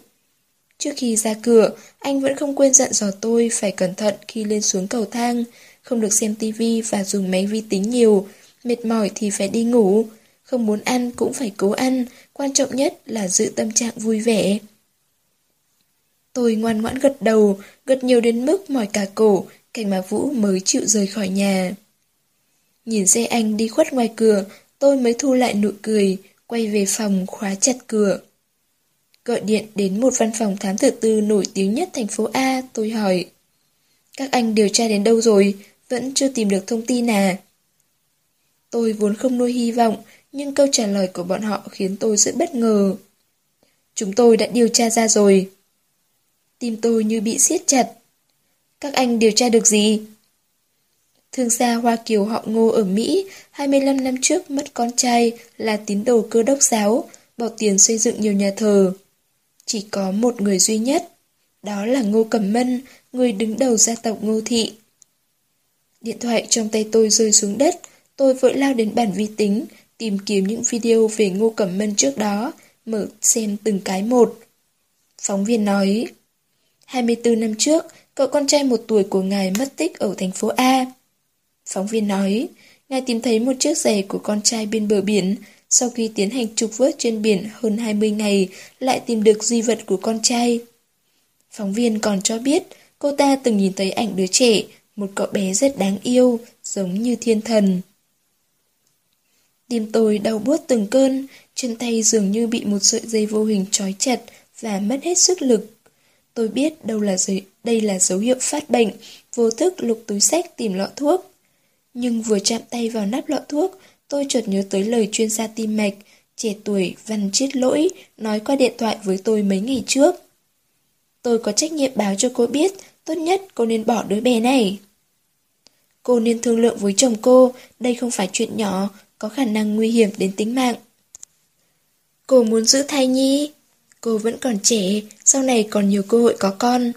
Trước khi ra cửa, anh vẫn không quên dặn dò tôi phải cẩn thận khi lên xuống cầu thang, không được xem tivi và dùng máy vi tính nhiều, mệt mỏi thì phải đi ngủ, không muốn ăn cũng phải cố ăn, quan trọng nhất là giữ tâm trạng vui vẻ. Tôi ngoan ngoãn gật đầu, gật nhiều đến mức mỏi cả cổ, cảnh mà Vũ mới chịu rời khỏi nhà. Nhìn xe anh đi khuất ngoài cửa, tôi mới thu lại nụ cười, quay về phòng khóa chặt cửa. Gọi điện đến một văn phòng thám tử tư nổi tiếng nhất thành phố A, tôi hỏi. Các anh điều tra đến đâu rồi, vẫn chưa tìm được thông tin à? Tôi vốn không nuôi hy vọng, nhưng câu trả lời của bọn họ khiến tôi rất bất ngờ. Chúng tôi đã điều tra ra rồi. Tim tôi như bị siết chặt. Các anh điều tra được gì? Thương gia Hoa Kiều họ Ngô ở Mỹ 25 năm trước mất con trai là tín đồ cơ đốc giáo, bỏ tiền xây dựng nhiều nhà thờ. Chỉ có một người duy nhất, đó là Ngô Cẩm Mân, người đứng đầu gia tộc Ngô Thị. Điện thoại trong tay tôi rơi xuống đất, tôi vội lao đến bản vi tính, tìm kiếm những video về Ngô Cẩm Mân trước đó, mở xem từng cái một. Phóng viên nói, 24 năm trước, cậu con trai một tuổi của ngài mất tích ở thành phố A. Phóng viên nói, ngài tìm thấy một chiếc giày của con trai bên bờ biển, sau khi tiến hành trục vớt trên biển hơn 20 ngày, lại tìm được di vật của con trai. Phóng viên còn cho biết, cô ta từng nhìn thấy ảnh đứa trẻ, một cậu bé rất đáng yêu, giống như thiên thần. Tim tôi đau buốt từng cơn, chân tay dường như bị một sợi dây vô hình trói chặt và mất hết sức lực. Tôi biết đâu là dấu đây là dấu hiệu phát bệnh, vô thức lục túi sách tìm lọ thuốc. Nhưng vừa chạm tay vào nắp lọ thuốc, tôi chợt nhớ tới lời chuyên gia tim mạch, trẻ tuổi văn chiết lỗi, nói qua điện thoại với tôi mấy ngày trước. Tôi có trách nhiệm báo cho cô biết, tốt nhất cô nên bỏ đứa bé này. Cô nên thương lượng với chồng cô, đây không phải chuyện nhỏ, có khả năng nguy hiểm đến tính mạng. Cô muốn giữ thai nhi? Cô vẫn còn trẻ, sau này còn nhiều cơ hội có con.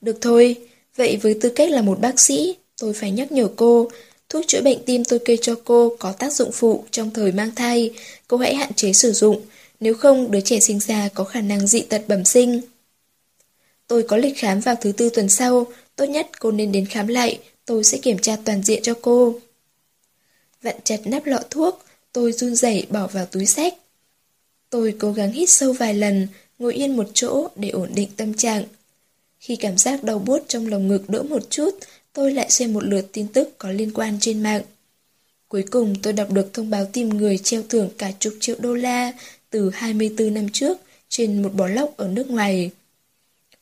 Được thôi, vậy với tư cách là một bác sĩ, tôi phải nhắc nhở cô, thuốc chữa bệnh tim tôi kê cho cô có tác dụng phụ trong thời mang thai, cô hãy hạn chế sử dụng, nếu không đứa trẻ sinh ra có khả năng dị tật bẩm sinh. Tôi có lịch khám vào thứ tư tuần sau, tốt nhất cô nên đến khám lại, tôi sẽ kiểm tra toàn diện cho cô. Vặn chặt nắp lọ thuốc, tôi run rẩy bỏ vào túi sách. Tôi cố gắng hít sâu vài lần, ngồi yên một chỗ để ổn định tâm trạng. Khi cảm giác đau buốt trong lồng ngực đỡ một chút, tôi lại xem một lượt tin tức có liên quan trên mạng. Cuối cùng tôi đọc được thông báo tìm người treo thưởng cả chục triệu đô la từ 24 năm trước trên một blog ở nước ngoài.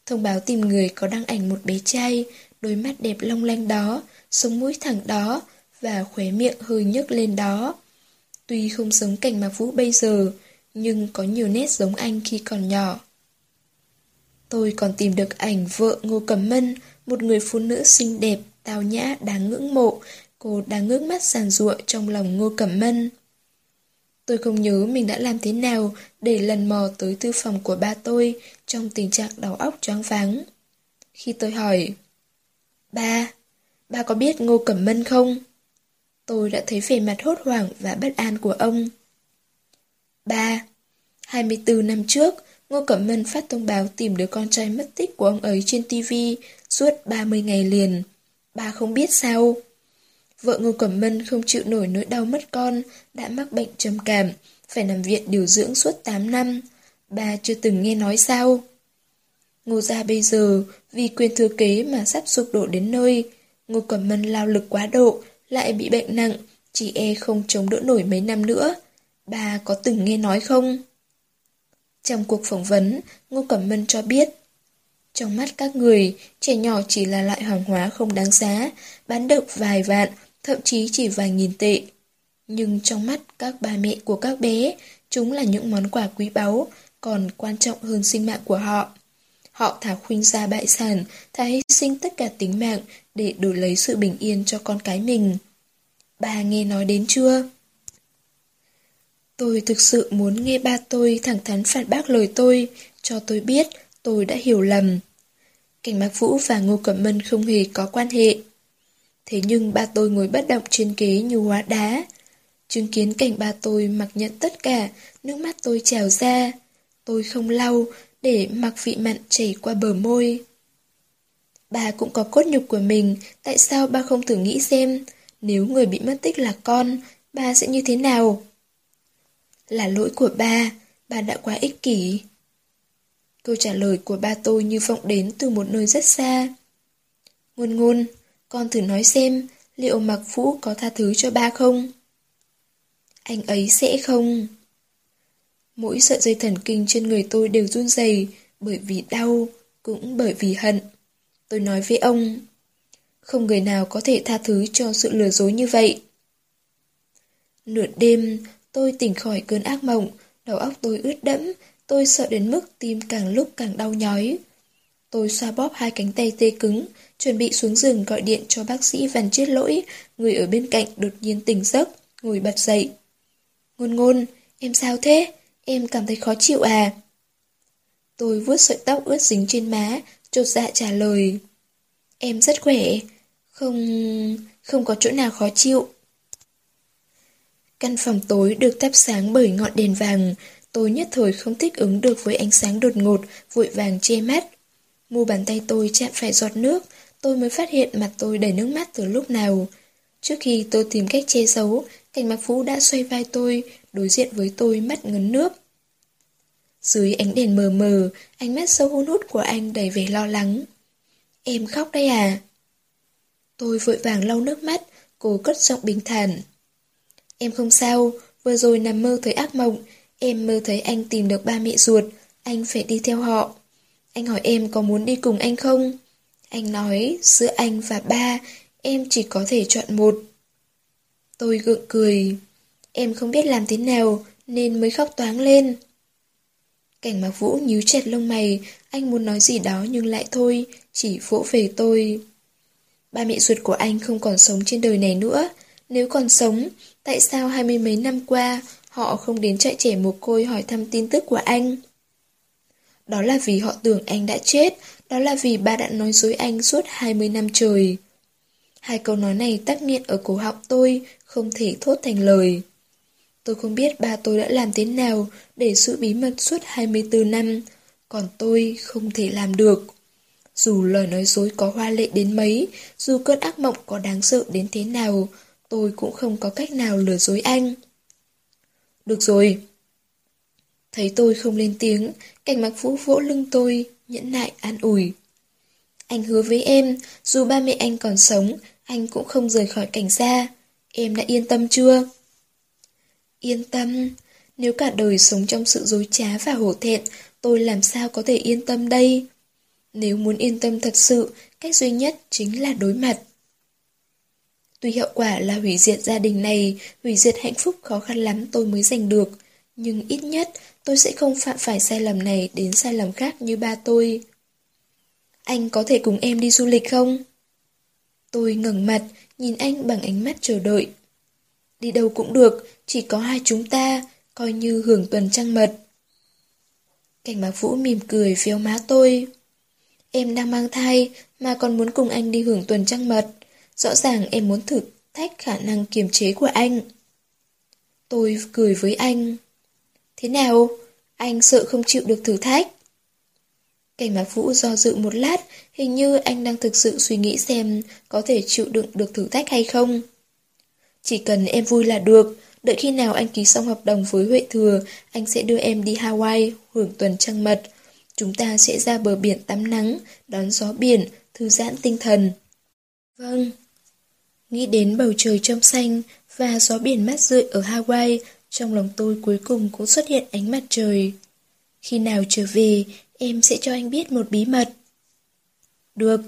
Thông báo tìm người có đăng ảnh một bé trai, đôi mắt đẹp long lanh đó, sống mũi thẳng đó và khóe miệng hơi nhấc lên đó. Tuy không giống cảnh mạc vũ bây giờ, nhưng có nhiều nét giống anh khi còn nhỏ. Tôi còn tìm được ảnh vợ Ngô Cẩm Mân, một người phụ nữ xinh đẹp, tào nhã, đáng ngưỡng mộ. Cô đang ngước mắt sàn ruộng trong lòng Ngô Cẩm Mân. Tôi không nhớ mình đã làm thế nào để lần mò tới thư phòng của ba tôi trong tình trạng đầu óc choáng váng. Khi tôi hỏi, Ba, ba có biết Ngô Cẩm Mân không? Tôi đã thấy vẻ mặt hốt hoảng và bất an của ông. Ba, 24 năm trước, Ngô Cẩm Mân phát thông báo tìm đứa con trai mất tích của ông ấy trên TV suốt 30 ngày liền. Bà không biết sao? Vợ Ngô Cẩm Mân không chịu nổi nỗi đau mất con, đã mắc bệnh trầm cảm, phải nằm viện điều dưỡng suốt 8 năm. Bà chưa từng nghe nói sao? Ngô gia bây giờ, vì quyền thừa kế mà sắp sụp đổ đến nơi. Ngô Cẩm Mân lao lực quá độ, lại bị bệnh nặng, chỉ e không chống đỡ nổi mấy năm nữa. Bà có từng nghe nói không? Trong cuộc phỏng vấn, Ngô Cẩm Mân cho biết, trong mắt các người, trẻ nhỏ chỉ là loại hàng hóa không đáng giá, bán được vài vạn, thậm chí chỉ vài nghìn tệ. Nhưng trong mắt các bà mẹ của các bé, chúng là những món quà quý báu, còn quan trọng hơn sinh mạng của họ. Họ thả khuynh ra bại sản, thà hy sinh tất cả tính mạng để đổi lấy sự bình yên cho con cái mình. Bà nghe nói đến chưa? Tôi thực sự muốn nghe ba tôi thẳng thắn phản bác lời tôi, cho tôi biết tôi đã hiểu lầm. Cảnh Mạc Vũ và Ngô Cẩm Mân không hề có quan hệ. Thế nhưng ba tôi ngồi bất động trên ghế như hóa đá. Chứng kiến cảnh ba tôi mặc nhận tất cả, nước mắt tôi trào ra. Tôi không lau, để mặc vị mặn chảy qua bờ môi. Bà cũng có cốt nhục của mình, tại sao ba không thử nghĩ xem, nếu người bị mất tích là con, ba sẽ như thế nào? Là lỗi của ba, ba đã quá ích kỷ. Câu trả lời của ba tôi như vọng đến từ một nơi rất xa. Ngôn ngôn, con thử nói xem, liệu Mạc Vũ có tha thứ cho ba không? Anh ấy sẽ không. Mỗi sợi dây thần kinh trên người tôi đều run rẩy bởi vì đau, cũng bởi vì hận. Tôi nói với ông, không người nào có thể tha thứ cho sự lừa dối như vậy. Nửa đêm, tôi tỉnh khỏi cơn ác mộng, đầu óc tôi ướt đẫm, tôi sợ đến mức tim càng lúc càng đau nhói. Tôi xoa bóp hai cánh tay tê cứng, chuẩn bị xuống giường gọi điện cho bác sĩ Văn chết Lỗi, người ở bên cạnh đột nhiên tỉnh giấc, ngồi bật dậy. Ngôn ngôn, em sao thế? Em cảm thấy khó chịu à? Tôi vuốt sợi tóc ướt dính trên má, chột dạ trả lời. Em rất khỏe, không... không có chỗ nào khó chịu. Căn phòng tối được thắp sáng bởi ngọn đèn vàng, tôi nhất thời không thích ứng được với ánh sáng đột ngột, vội vàng che mắt. Mu bàn tay tôi chạm phải giọt nước, tôi mới phát hiện mặt tôi đầy nước mắt từ lúc nào. Trước khi tôi tìm cách che giấu, cảnh mặc phú đã xoay vai tôi, đối diện với tôi mắt ngấn nước. Dưới ánh đèn mờ mờ, ánh mắt sâu hun hút của anh đầy vẻ lo lắng. Em khóc đây à? Tôi vội vàng lau nước mắt, cô cất giọng bình thản. Em không sao, vừa rồi nằm mơ thấy ác mộng, em mơ thấy anh tìm được ba mẹ ruột, anh phải đi theo họ. Anh hỏi em có muốn đi cùng anh không? Anh nói giữa anh và ba, em chỉ có thể chọn một. Tôi gượng cười. Em không biết làm thế nào, nên mới khóc toáng lên. Cảnh mặc vũ nhíu chặt lông mày, anh muốn nói gì đó nhưng lại thôi, chỉ vỗ về tôi. Ba mẹ ruột của anh không còn sống trên đời này nữa. Nếu còn sống, tại sao hai mươi mấy năm qua họ không đến trại trẻ mồ côi hỏi thăm tin tức của anh? Đó là vì họ tưởng anh đã chết, đó là vì ba đã nói dối anh suốt 20 năm trời. Hai câu nói này tắc nghẹn ở cổ họng tôi, không thể thốt thành lời. Tôi không biết ba tôi đã làm thế nào để giữ bí mật suốt 24 năm, còn tôi không thể làm được. Dù lời nói dối có hoa lệ đến mấy, dù cơn ác mộng có đáng sợ đến thế nào, tôi cũng không có cách nào lừa dối anh. Được rồi. Thấy tôi không lên tiếng, cảnh mặc vũ vỗ lưng tôi, nhẫn nại an ủi. Anh hứa với em, dù ba mẹ anh còn sống, anh cũng không rời khỏi cảnh gia. Em đã yên tâm chưa? Yên tâm? Nếu cả đời sống trong sự dối trá và hổ thẹn, tôi làm sao có thể yên tâm đây? Nếu muốn yên tâm thật sự, cách duy nhất chính là đối mặt. Tuy hiệu quả là hủy diệt gia đình này, hủy diệt hạnh phúc khó khăn lắm tôi mới giành được, nhưng ít nhất tôi sẽ không phạm phải sai lầm này đến sai lầm khác như ba tôi. Anh có thể cùng em đi du lịch không? Tôi ngẩng mặt, nhìn anh bằng ánh mắt chờ đợi. Đi đâu cũng được, chỉ có hai chúng ta, coi như hưởng tuần trăng mật. Cảnh bác Vũ mỉm cười véo má tôi. Em đang mang thai, mà còn muốn cùng anh đi hưởng tuần trăng mật. Rõ ràng em muốn thử thách khả năng kiềm chế của anh. Tôi cười với anh. Thế nào? Anh sợ không chịu được thử thách? Cảnh Mạc Vũ do dự một lát, hình như anh đang thực sự suy nghĩ xem có thể chịu đựng được thử thách hay không. Chỉ cần em vui là được, đợi khi nào anh ký xong hợp đồng với Huệ Thừa, anh sẽ đưa em đi Hawaii, hưởng tuần trăng mật. Chúng ta sẽ ra bờ biển tắm nắng, đón gió biển, thư giãn tinh thần. Vâng. Nghĩ đến bầu trời trong xanh và gió biển mát rượi ở Hawaii, trong lòng tôi cuối cùng cũng xuất hiện ánh mặt trời. Khi nào trở về, em sẽ cho anh biết một bí mật. Được.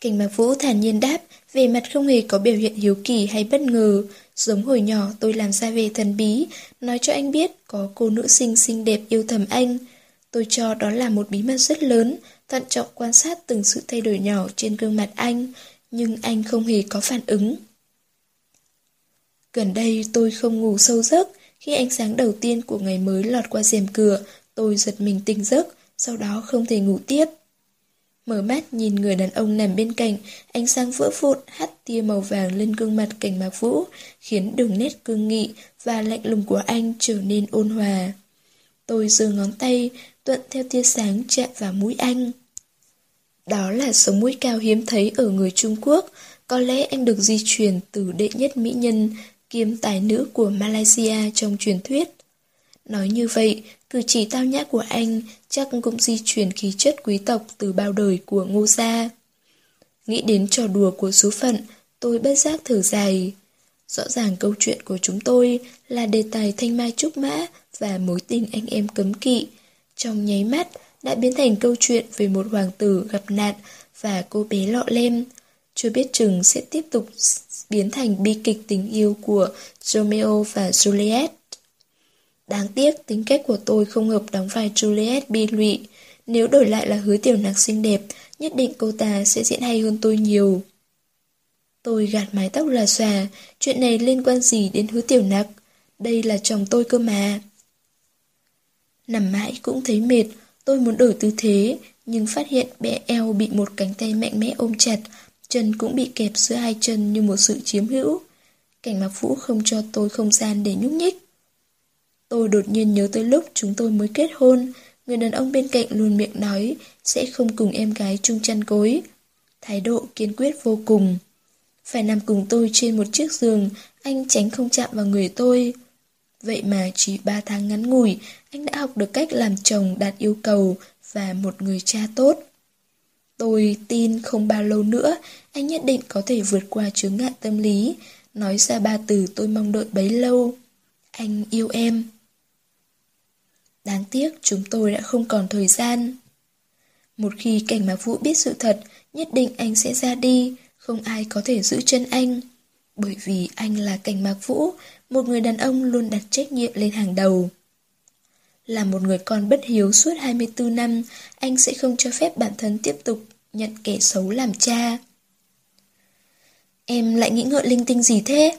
Cảnh Mạc Vũ thản nhiên đáp, về mặt không hề có biểu hiện hiếu kỳ hay bất ngờ. Giống hồi nhỏ tôi làm ra về thần bí, nói cho anh biết có cô nữ sinh xinh đẹp yêu thầm anh. Tôi cho đó là một bí mật rất lớn, thận trọng quan sát từng sự thay đổi nhỏ trên gương mặt anh, nhưng anh không hề có phản ứng. Gần đây tôi không ngủ sâu giấc, khi ánh sáng đầu tiên của ngày mới lọt qua rèm cửa, tôi giật mình tỉnh giấc, sau đó không thể ngủ tiếp. Mở mắt nhìn người đàn ông nằm bên cạnh, ánh sáng vỡ vụn hắt tia màu vàng lên gương mặt cảnh mạc vũ, khiến đường nét cương nghị và lạnh lùng của anh trở nên ôn hòa. Tôi giơ ngón tay, tuận theo tia sáng chạm vào mũi anh. Đó là sống mũi cao hiếm thấy ở người Trung Quốc, có lẽ anh được di truyền từ đệ nhất mỹ nhân kiêm tài nữ của Malaysia trong truyền thuyết. Nói như vậy, cử chỉ tao nhã của anh chắc cũng di truyền khí chất quý tộc từ bao đời của ngô gia. Nghĩ đến trò đùa của số phận, tôi bất giác thở dài. Rõ ràng câu chuyện của chúng tôi là đề tài thanh mai trúc mã và mối tình anh em cấm kỵ. Trong nháy mắt đã biến thành câu chuyện về một hoàng tử gặp nạn và cô bé lọ lem. Chưa biết chừng sẽ tiếp tục biến thành bi kịch tình yêu của Romeo và Juliet. Đáng tiếc tính cách của tôi không hợp đóng vai Juliet bi lụy. Nếu đổi lại là hứa tiểu nạc xinh đẹp, nhất định cô ta sẽ diễn hay hơn tôi nhiều. Tôi gạt mái tóc là xòa, chuyện này liên quan gì đến hứa tiểu nặc? Đây là chồng tôi cơ mà. Nằm mãi cũng thấy mệt, tôi muốn đổi tư thế, nhưng phát hiện bẹ eo bị một cánh tay mạnh mẽ ôm chặt, chân cũng bị kẹp giữa hai chân như một sự chiếm hữu. Cảnh mạc vũ không cho tôi không gian để nhúc nhích. Tôi đột nhiên nhớ tới lúc chúng tôi mới kết hôn, người đàn ông bên cạnh luôn miệng nói sẽ không cùng em gái chung chăn cối Thái độ kiên quyết vô cùng. Phải nằm cùng tôi trên một chiếc giường, anh tránh không chạm vào người tôi. Vậy mà chỉ ba tháng ngắn ngủi, anh đã học được cách làm chồng đạt yêu cầu và một người cha tốt. Tôi tin không bao lâu nữa, anh nhất định có thể vượt qua chướng ngại tâm lý, nói ra ba từ tôi mong đợi bấy lâu. Anh yêu em. Đáng tiếc chúng tôi đã không còn thời gian. Một khi cảnh mà vũ biết sự thật, nhất định anh sẽ ra đi, không ai có thể giữ chân anh. Bởi vì anh là cảnh mạc vũ, một người đàn ông luôn đặt trách nhiệm lên hàng đầu. Là một người con bất hiếu suốt 24 năm, anh sẽ không cho phép bản thân tiếp tục nhận kẻ xấu làm cha. Em lại nghĩ ngợi linh tinh gì thế?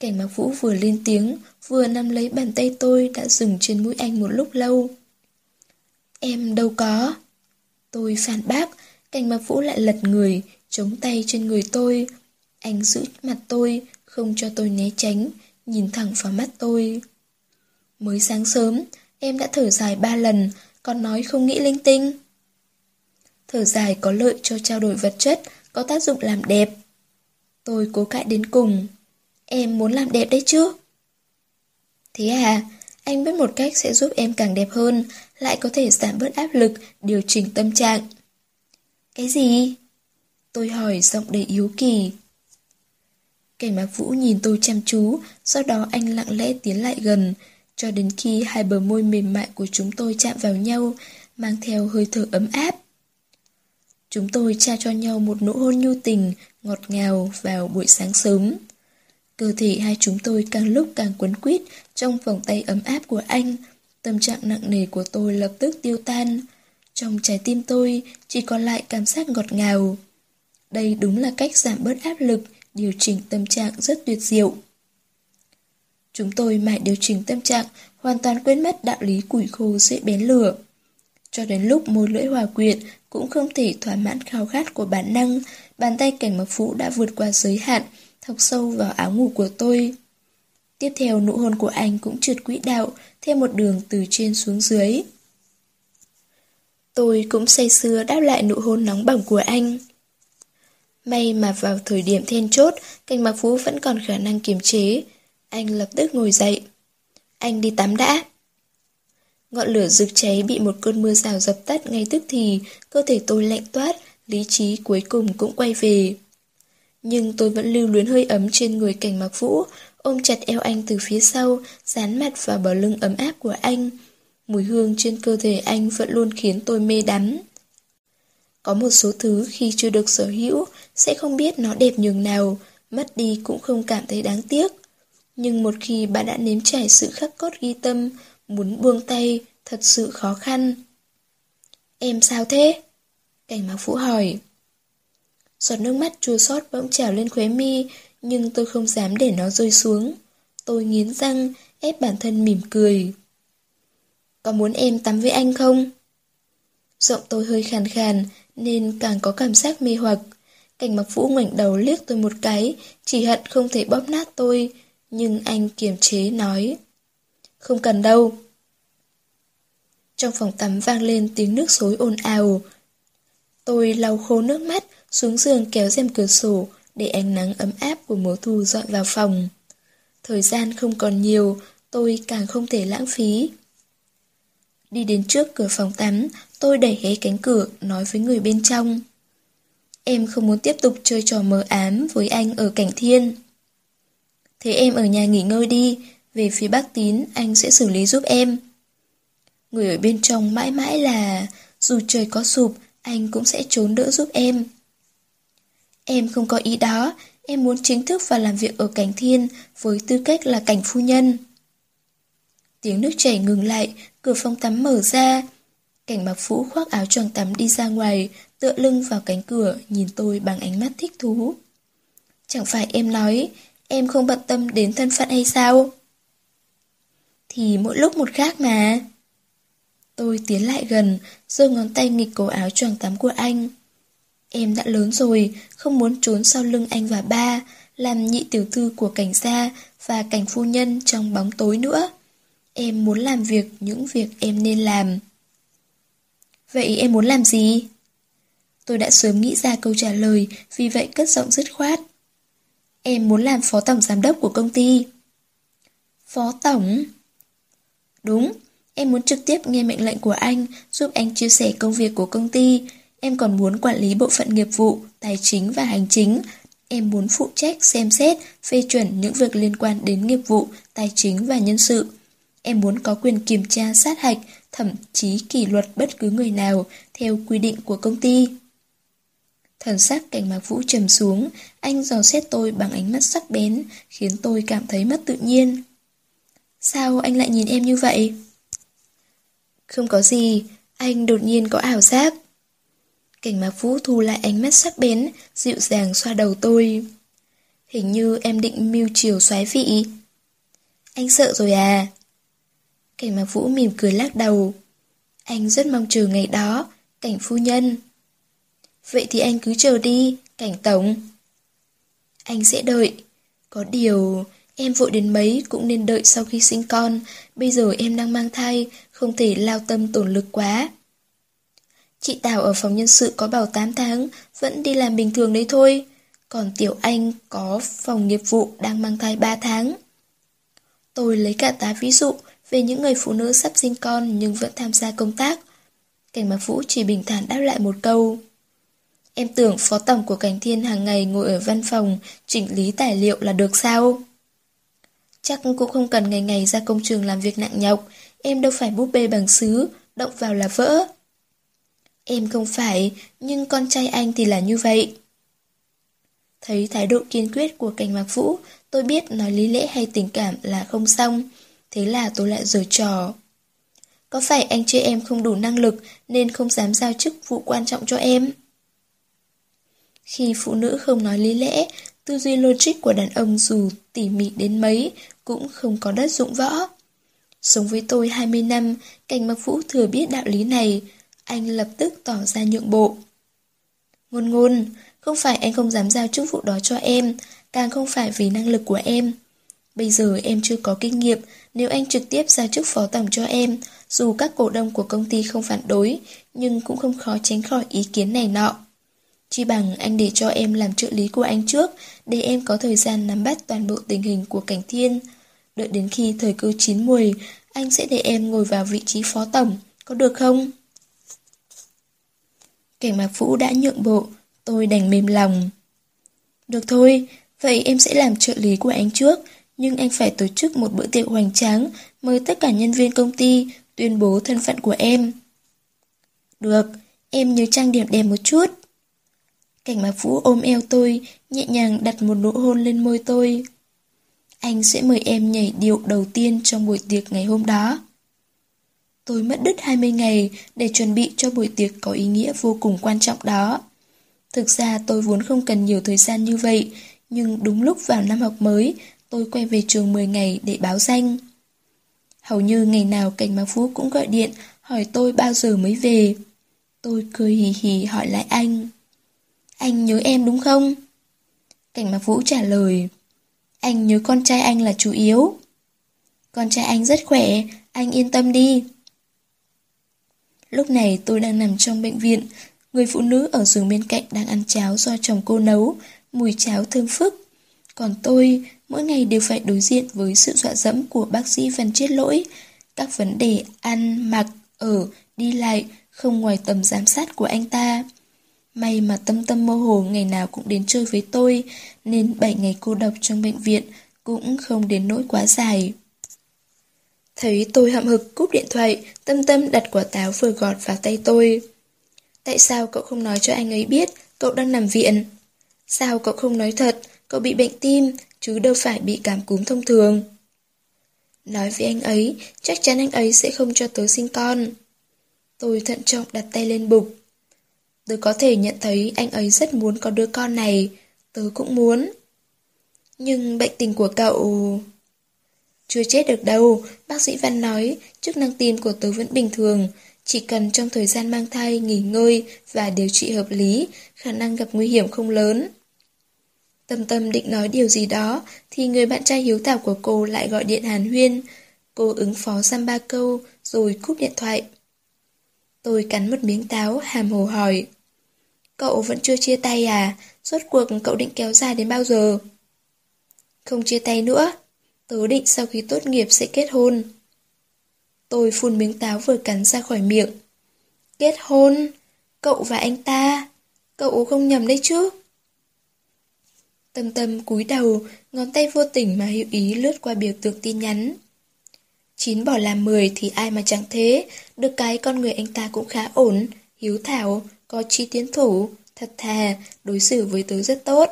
Cảnh mặc vũ vừa lên tiếng, vừa nắm lấy bàn tay tôi đã dừng trên mũi anh một lúc lâu. Em đâu có. Tôi phản bác, cảnh mặc vũ lại lật người, chống tay trên người tôi. Anh giữ mặt tôi, không cho tôi né tránh, nhìn thẳng vào mắt tôi. Mới sáng sớm, em đã thở dài ba lần, còn nói không nghĩ linh tinh. Thở dài có lợi cho trao đổi vật chất, có tác dụng làm đẹp. Tôi cố cãi đến cùng. Em muốn làm đẹp đấy chứ? Thế à, anh biết một cách sẽ giúp em càng đẹp hơn, lại có thể giảm bớt áp lực, điều chỉnh tâm trạng. Cái gì? Tôi hỏi giọng đầy yếu kỳ. Cảnh mạc vũ nhìn tôi chăm chú, sau đó anh lặng lẽ tiến lại gần, cho đến khi hai bờ môi mềm mại của chúng tôi chạm vào nhau, mang theo hơi thở ấm áp. Chúng tôi trao cho nhau một nụ hôn nhu tình, ngọt ngào vào buổi sáng sớm. Cơ thể hai chúng tôi càng lúc càng quấn quýt trong vòng tay ấm áp của anh. Tâm trạng nặng nề của tôi lập tức tiêu tan. Trong trái tim tôi chỉ còn lại cảm giác ngọt ngào. Đây đúng là cách giảm bớt áp lực, điều chỉnh tâm trạng rất tuyệt diệu. Chúng tôi mãi điều chỉnh tâm trạng, hoàn toàn quên mất đạo lý củi khô dễ bén lửa. Cho đến lúc môi lưỡi hòa quyện cũng không thể thỏa mãn khao khát của bản năng, bàn tay cảnh mặc phụ đã vượt qua giới hạn, thọc sâu vào áo ngủ của tôi. Tiếp theo nụ hôn của anh cũng trượt quỹ đạo, theo một đường từ trên xuống dưới. Tôi cũng say sưa đáp lại nụ hôn nóng bỏng của anh. May mà vào thời điểm then chốt, cảnh mặc phú vẫn còn khả năng kiềm chế. Anh lập tức ngồi dậy. Anh đi tắm đã. Ngọn lửa rực cháy bị một cơn mưa rào dập tắt ngay tức thì, cơ thể tôi lạnh toát, lý trí cuối cùng cũng quay về. Nhưng tôi vẫn lưu luyến hơi ấm trên người cảnh mặc vũ, ôm chặt eo anh từ phía sau, dán mặt vào bờ lưng ấm áp của anh. Mùi hương trên cơ thể anh vẫn luôn khiến tôi mê đắm. Có một số thứ khi chưa được sở hữu sẽ không biết nó đẹp nhường nào, mất đi cũng không cảm thấy đáng tiếc. Nhưng một khi bạn đã nếm trải sự khắc cốt ghi tâm, muốn buông tay thật sự khó khăn. Em sao thế? Cảnh Mạc Vũ hỏi. Giọt nước mắt chua xót bỗng trào lên khóe mi, nhưng tôi không dám để nó rơi xuống. Tôi nghiến răng, ép bản thân mỉm cười. Có muốn em tắm với anh không? Giọng tôi hơi khàn khàn, nên càng có cảm giác mê hoặc. Cảnh mặc vũ ngoảnh đầu liếc tôi một cái, chỉ hận không thể bóp nát tôi, nhưng anh kiềm chế nói. Không cần đâu. Trong phòng tắm vang lên tiếng nước xối ồn ào. Tôi lau khô nước mắt, xuống giường kéo rèm cửa sổ, để ánh nắng ấm áp của mùa thu dọn vào phòng. Thời gian không còn nhiều, tôi càng không thể lãng phí. Đi đến trước cửa phòng tắm, tôi đẩy hé cánh cửa, nói với người bên trong. Em không muốn tiếp tục chơi trò mờ ám với anh ở cảnh thiên. Thế em ở nhà nghỉ ngơi đi, về phía bác tín anh sẽ xử lý giúp em. Người ở bên trong mãi mãi là dù trời có sụp, anh cũng sẽ trốn đỡ giúp em. Em không có ý đó, em muốn chính thức vào làm việc ở cảnh thiên với tư cách là cảnh phu nhân. Tiếng nước chảy ngừng lại, cửa phòng tắm mở ra. Cảnh mặc vũ khoác áo choàng tắm đi ra ngoài, tựa lưng vào cánh cửa, nhìn tôi bằng ánh mắt thích thú. Chẳng phải em nói, em không bận tâm đến thân phận hay sao? Thì mỗi lúc một khác mà. Tôi tiến lại gần, giơ ngón tay nghịch cổ áo choàng tắm của anh. Em đã lớn rồi, không muốn trốn sau lưng anh và ba, làm nhị tiểu thư của cảnh gia và cảnh phu nhân trong bóng tối nữa. Em muốn làm việc những việc em nên làm. Vậy em muốn làm gì? Tôi đã sớm nghĩ ra câu trả lời, vì vậy cất giọng dứt khoát. Em muốn làm phó tổng giám đốc của công ty. Phó tổng? Đúng, em muốn trực tiếp nghe mệnh lệnh của anh, giúp anh chia sẻ công việc của công ty. Em còn muốn quản lý bộ phận nghiệp vụ, tài chính và hành chính. Em muốn phụ trách xem xét, phê chuẩn những việc liên quan đến nghiệp vụ, tài chính và nhân sự. Em muốn có quyền kiểm tra sát hạch, thậm chí kỷ luật bất cứ người nào theo quy định của công ty. Thần sắc cảnh mạc vũ trầm xuống, anh dò xét tôi bằng ánh mắt sắc bén, khiến tôi cảm thấy mất tự nhiên. Sao anh lại nhìn em như vậy? Không có gì, anh đột nhiên có ảo giác. Cảnh mạc vũ thu lại ánh mắt sắc bén, dịu dàng xoa đầu tôi. Hình như em định mưu chiều xoái vị. Anh sợ rồi à? Cảnh mạc vũ mỉm cười lắc đầu. Anh rất mong chờ ngày đó, cảnh phu nhân. Vậy thì anh cứ chờ đi, cảnh tổng. Anh sẽ đợi. Có điều, em vội đến mấy cũng nên đợi sau khi sinh con. Bây giờ em đang mang thai, không thể lao tâm tổn lực quá. Chị Tào ở phòng nhân sự có bảo 8 tháng, vẫn đi làm bình thường đấy thôi. Còn Tiểu Anh có phòng nghiệp vụ đang mang thai 3 tháng. Tôi lấy cả tá ví dụ về những người phụ nữ sắp sinh con nhưng vẫn tham gia công tác. Cảnh Mạc Vũ chỉ bình thản đáp lại một câu. Em tưởng phó tổng của Cảnh Thiên hàng ngày ngồi ở văn phòng chỉnh lý tài liệu là được sao? Chắc cũng không cần ngày ngày ra công trường làm việc nặng nhọc, em đâu phải búp bê bằng sứ, động vào là vỡ. Em không phải, nhưng con trai anh thì là như vậy. Thấy thái độ kiên quyết của cảnh mạc vũ, tôi biết nói lý lẽ hay tình cảm là không xong, thế là tôi lại giở trò. Có phải anh chị em không đủ năng lực nên không dám giao chức vụ quan trọng cho em? Khi phụ nữ không nói lý lẽ, tư duy logic của đàn ông dù tỉ mỉ đến mấy cũng không có đất dụng võ. Sống với tôi 20 năm, cảnh mặc vũ thừa biết đạo lý này, anh lập tức tỏ ra nhượng bộ. Ngôn ngôn, không phải anh không dám giao chức vụ đó cho em, càng không phải vì năng lực của em. Bây giờ em chưa có kinh nghiệm, nếu anh trực tiếp ra chức phó tổng cho em, dù các cổ đông của công ty không phản đối, nhưng cũng không khó tránh khỏi ý kiến này nọ. Chỉ bằng anh để cho em làm trợ lý của anh trước, để em có thời gian nắm bắt toàn bộ tình hình của cảnh thiên. Đợi đến khi thời cơ chín mùi, anh sẽ để em ngồi vào vị trí phó tổng, có được không? Cảnh mạc vũ đã nhượng bộ, tôi đành mềm lòng. Được thôi, vậy em sẽ làm trợ lý của anh trước, nhưng anh phải tổ chức một bữa tiệc hoành tráng, mời tất cả nhân viên công ty, tuyên bố thân phận của em. Được, em nhớ trang điểm đẹp một chút. Cảnh mạc vũ ôm eo tôi, nhẹ nhàng đặt một nụ hôn lên môi tôi. Anh sẽ mời em nhảy điệu đầu tiên trong buổi tiệc ngày hôm đó. Tôi mất đứt 20 ngày để chuẩn bị cho buổi tiệc có ý nghĩa vô cùng quan trọng đó. Thực ra tôi vốn không cần nhiều thời gian như vậy, nhưng đúng lúc vào năm học mới, tôi quay về trường 10 ngày để báo danh. Hầu như ngày nào Cảnh Mạc Phú cũng gọi điện hỏi tôi bao giờ mới về. Tôi cười hì hì hỏi lại anh. Anh nhớ em đúng không? Cảnh Mạc Vũ trả lời. Anh nhớ con trai anh là chủ yếu. Con trai anh rất khỏe, anh yên tâm đi. Lúc này tôi đang nằm trong bệnh viện, người phụ nữ ở giường bên cạnh đang ăn cháo do chồng cô nấu, mùi cháo thơm phức. Còn tôi, mỗi ngày đều phải đối diện với sự dọa dẫm của bác sĩ Văn Chiết Lỗi. Các vấn đề ăn, mặc, ở, đi lại không ngoài tầm giám sát của anh ta. May mà tâm tâm mơ hồ ngày nào cũng đến chơi với tôi, nên 7 ngày cô độc trong bệnh viện cũng không đến nỗi quá dài. Thấy tôi hậm hực cúp điện thoại, tâm tâm đặt quả táo vừa gọt vào tay tôi. Tại sao cậu không nói cho anh ấy biết cậu đang nằm viện? Sao cậu không nói thật, cậu bị bệnh tim, chứ đâu phải bị cảm cúm thông thường? Nói với anh ấy, chắc chắn anh ấy sẽ không cho tớ sinh con. Tôi thận trọng đặt tay lên bụng. Tớ có thể nhận thấy anh ấy rất muốn có đứa con này, tớ cũng muốn. Nhưng bệnh tình của cậu... Chưa chết được đâu, bác sĩ Văn nói, chức năng tim của tớ vẫn bình thường, chỉ cần trong thời gian mang thai, nghỉ ngơi và điều trị hợp lý, khả năng gặp nguy hiểm không lớn. Tâm tâm định nói điều gì đó, thì người bạn trai hiếu thảo của cô lại gọi điện hàn huyên. Cô ứng phó xăm ba câu, rồi cúp điện thoại. Tôi cắn một miếng táo, hàm hồ hỏi. Cậu vẫn chưa chia tay à? Rốt cuộc cậu định kéo dài đến bao giờ? Không chia tay nữa. Tớ định sau khi tốt nghiệp sẽ kết hôn. Tôi phun miếng táo vừa cắn ra khỏi miệng. Kết hôn? Cậu và anh ta? Cậu không nhầm đấy chứ? Tâm tâm cúi đầu, ngón tay vô tình mà hữu ý lướt qua biểu tượng tin nhắn. Chín bỏ làm mười thì ai mà chẳng thế, được cái con người anh ta cũng khá ổn, hiếu thảo, có chi tiến thủ, thật thà, đối xử với tớ rất tốt.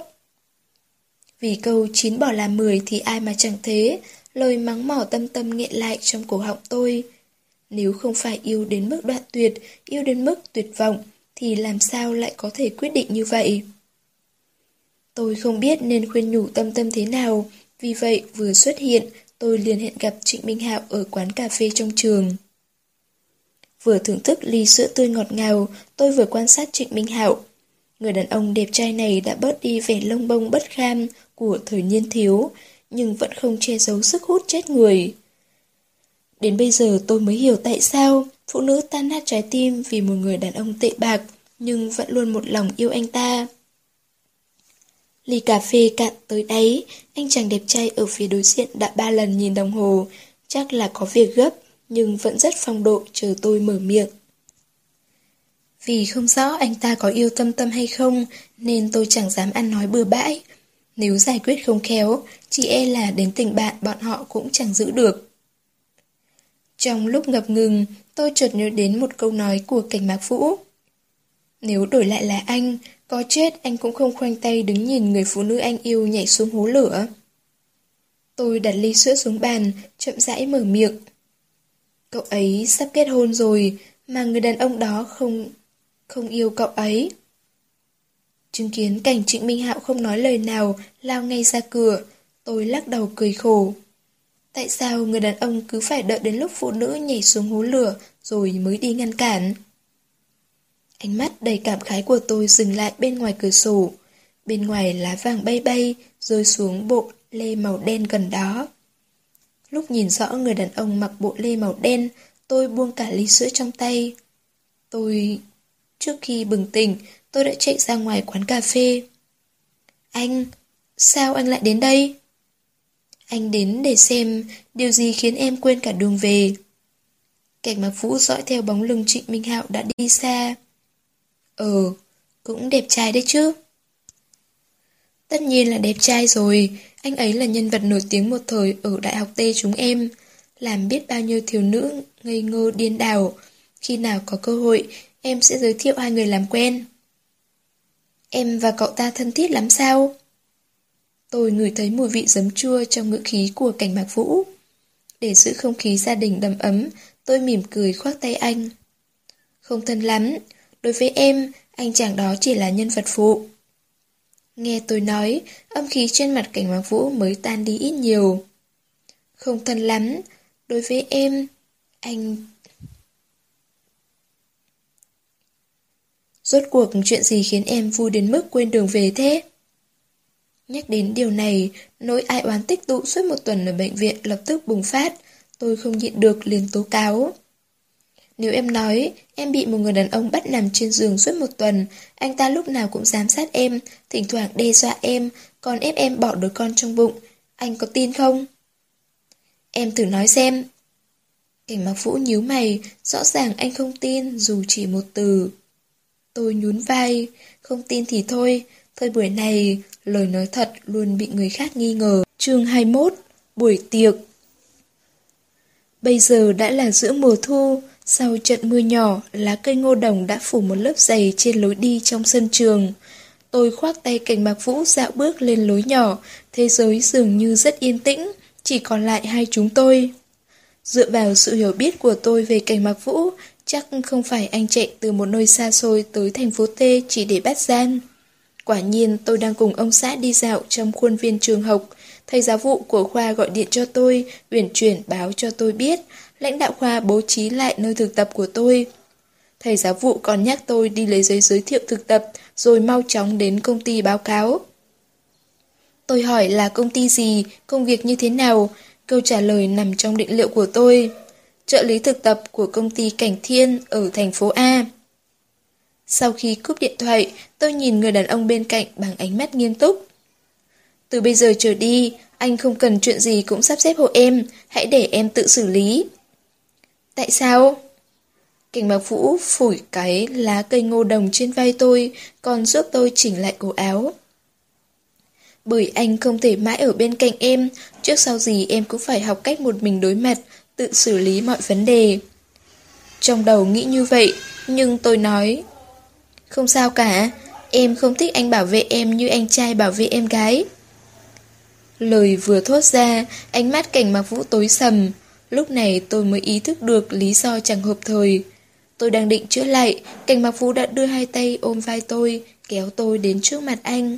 Vì câu chín bỏ làm mười thì ai mà chẳng thế, lời mắng mỏ tâm tâm nghẹn lại trong cổ họng tôi. Nếu không phải yêu đến mức đoạn tuyệt, yêu đến mức tuyệt vọng, thì làm sao lại có thể quyết định như vậy? Tôi không biết nên khuyên nhủ tâm tâm thế nào, vì vậy vừa xuất hiện, tôi liền hẹn gặp Trịnh Minh Hạo ở quán cà phê trong trường. Vừa thưởng thức ly sữa tươi ngọt ngào, tôi vừa quan sát Trịnh Minh Hạo. Người đàn ông đẹp trai này đã bớt đi vẻ lông bông bất kham của thời niên thiếu, nhưng vẫn không che giấu sức hút chết người. Đến bây giờ tôi mới hiểu tại sao phụ nữ tan nát trái tim vì một người đàn ông tệ bạc, nhưng vẫn luôn một lòng yêu anh ta. Ly cà phê cạn tới đáy, anh chàng đẹp trai ở phía đối diện đã ba lần nhìn đồng hồ, chắc là có việc gấp, nhưng vẫn rất phong độ chờ tôi mở miệng. Vì không rõ anh ta có yêu tâm tâm hay không, nên tôi chẳng dám ăn nói bừa bãi. Nếu giải quyết không khéo, chỉ e là đến tình bạn bọn họ cũng chẳng giữ được. Trong lúc ngập ngừng, tôi chợt nhớ đến một câu nói của cảnh mạc vũ. Nếu đổi lại là anh, có chết anh cũng không khoanh tay đứng nhìn người phụ nữ anh yêu nhảy xuống hố lửa. Tôi đặt ly sữa xuống bàn, chậm rãi mở miệng. Cậu ấy sắp kết hôn rồi, mà người đàn ông đó không không yêu cậu ấy. Chứng kiến cảnh Trịnh Minh Hạo không nói lời nào, lao ngay ra cửa, tôi lắc đầu cười khổ. Tại sao người đàn ông cứ phải đợi đến lúc phụ nữ nhảy xuống hố lửa rồi mới đi ngăn cản? Ánh mắt đầy cảm khái của tôi dừng lại bên ngoài cửa sổ. Bên ngoài lá vàng bay bay, rơi xuống bộ lê màu đen gần đó. Lúc nhìn rõ người đàn ông mặc bộ lê màu đen, tôi buông cả ly sữa trong tay. Tôi... Trước khi bừng tỉnh, tôi đã chạy ra ngoài quán cà phê. Anh, sao anh lại đến đây? Anh đến để xem điều gì khiến em quên cả đường về. Cảnh mặc vũ dõi theo bóng lưng Trịnh Minh Hạo đã đi xa. Ừ, cũng đẹp trai đấy chứ. Tất nhiên là đẹp trai rồi, anh ấy là nhân vật nổi tiếng một thời ở đại học T chúng em, làm biết bao nhiêu thiếu nữ ngây ngô điên đảo. Khi nào có cơ hội, em sẽ giới thiệu hai người làm quen. Em và cậu ta thân thiết lắm sao? Tôi ngửi thấy mùi vị giấm chua trong ngữ khí của cảnh mạc vũ. Để giữ không khí gia đình đầm ấm, tôi mỉm cười khoác tay anh. Không thân lắm, đối với em, anh chàng đó chỉ là nhân vật phụ. Nghe tôi nói, âm khí trên mặt cảnh mạc vũ mới tan đi ít nhiều. Không thân lắm, đối với em, anh... Rốt cuộc chuyện gì khiến em vui đến mức quên đường về thế? Nhắc đến điều này, nỗi ai oán tích tụ suốt một tuần ở bệnh viện lập tức bùng phát. Tôi không nhịn được liền tố cáo. Nếu em nói, em bị một người đàn ông bắt nằm trên giường suốt một tuần, anh ta lúc nào cũng giám sát em, thỉnh thoảng đe dọa em, còn ép em bỏ đứa con trong bụng, anh có tin không? Em thử nói xem. Cảnh mặc vũ nhíu mày, rõ ràng anh không tin dù chỉ một từ. Tôi nhún vai, không tin thì thôi, thời buổi này, lời nói thật luôn bị người khác nghi ngờ. chương 21, buổi tiệc. Bây giờ đã là giữa mùa thu, sau trận mưa nhỏ, lá cây ngô đồng đã phủ một lớp dày trên lối đi trong sân trường. Tôi khoác tay cảnh mạc vũ dạo bước lên lối nhỏ, thế giới dường như rất yên tĩnh, chỉ còn lại hai chúng tôi. Dựa vào sự hiểu biết của tôi về cảnh mạc vũ, chắc không phải anh chạy từ một nơi xa xôi tới thành phố T chỉ để bắt gian. Quả nhiên tôi đang cùng ông xã đi dạo trong khuôn viên trường học, thầy giáo vụ của khoa gọi điện cho tôi, uyển chuyển báo cho tôi biết lãnh đạo khoa bố trí lại nơi thực tập của tôi. Thầy giáo vụ còn nhắc tôi đi lấy giấy giới thiệu thực tập, rồi mau chóng đến công ty báo cáo. Tôi hỏi là công ty gì, công việc như thế nào, câu trả lời nằm trong định liệu của tôi. Trợ lý thực tập của công ty Cảnh Thiên ở thành phố A. Sau khi cúp điện thoại, tôi nhìn người đàn ông bên cạnh bằng ánh mắt nghiêm túc. Từ bây giờ trở đi, anh không cần chuyện gì cũng sắp xếp hộ em, hãy để em tự xử lý. Tại sao? Cảnh bạc vũ phủi cái lá cây ngô đồng trên vai tôi, còn giúp tôi chỉnh lại cổ áo. Bởi anh không thể mãi ở bên cạnh em, trước sau gì em cũng phải học cách một mình đối mặt, tự xử lý mọi vấn đề. Trong đầu nghĩ như vậy, nhưng tôi nói Không sao cả, em không thích anh bảo vệ em như anh trai bảo vệ em gái. Lời vừa thốt ra, ánh mắt cảnh mặc vũ tối sầm. Lúc này tôi mới ý thức được lý do chẳng hợp thời. Tôi đang định chữa lại, cảnh mặc vũ đã đưa hai tay ôm vai tôi, kéo tôi đến trước mặt anh.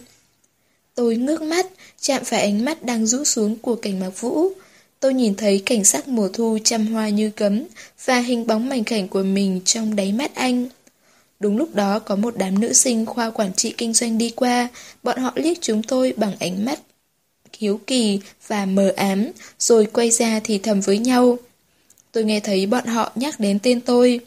Tôi ngước mắt, chạm phải ánh mắt đang rũ xuống của cảnh mặc vũ. Tôi nhìn thấy cảnh sắc mùa thu trăm hoa như cấm và hình bóng mảnh khảnh của mình trong đáy mắt anh. Đúng lúc đó có một đám nữ sinh khoa quản trị kinh doanh đi qua, bọn họ liếc chúng tôi bằng ánh mắt hiếu kỳ và mờ ám, rồi quay ra thì thầm với nhau. Tôi nghe thấy bọn họ nhắc đến tên tôi.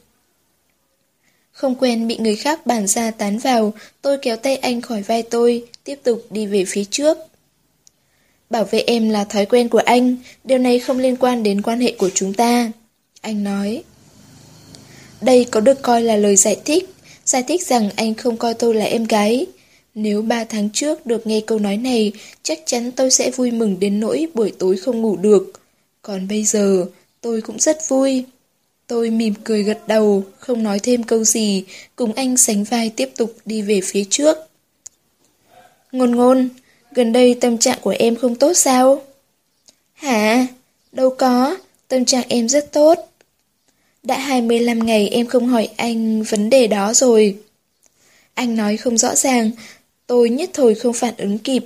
Không quen bị người khác bàn ra tán vào, tôi kéo tay anh khỏi vai tôi, tiếp tục đi về phía trước. Bảo vệ em là thói quen của anh, điều này không liên quan đến quan hệ của chúng ta. Anh nói. Đây có được coi là lời giải thích, giải thích rằng anh không coi tôi là em gái. Nếu ba tháng trước được nghe câu nói này, chắc chắn tôi sẽ vui mừng đến nỗi buổi tối không ngủ được. Còn bây giờ, tôi cũng rất vui. Tôi mỉm cười gật đầu, không nói thêm câu gì, cùng anh sánh vai tiếp tục đi về phía trước. Ngôn ngôn, gần đây tâm trạng của em không tốt sao? Hả? Đâu có, tâm trạng em rất tốt. Đã 25 ngày em không hỏi anh vấn đề đó rồi. Anh nói không rõ ràng, tôi nhất thời không phản ứng kịp.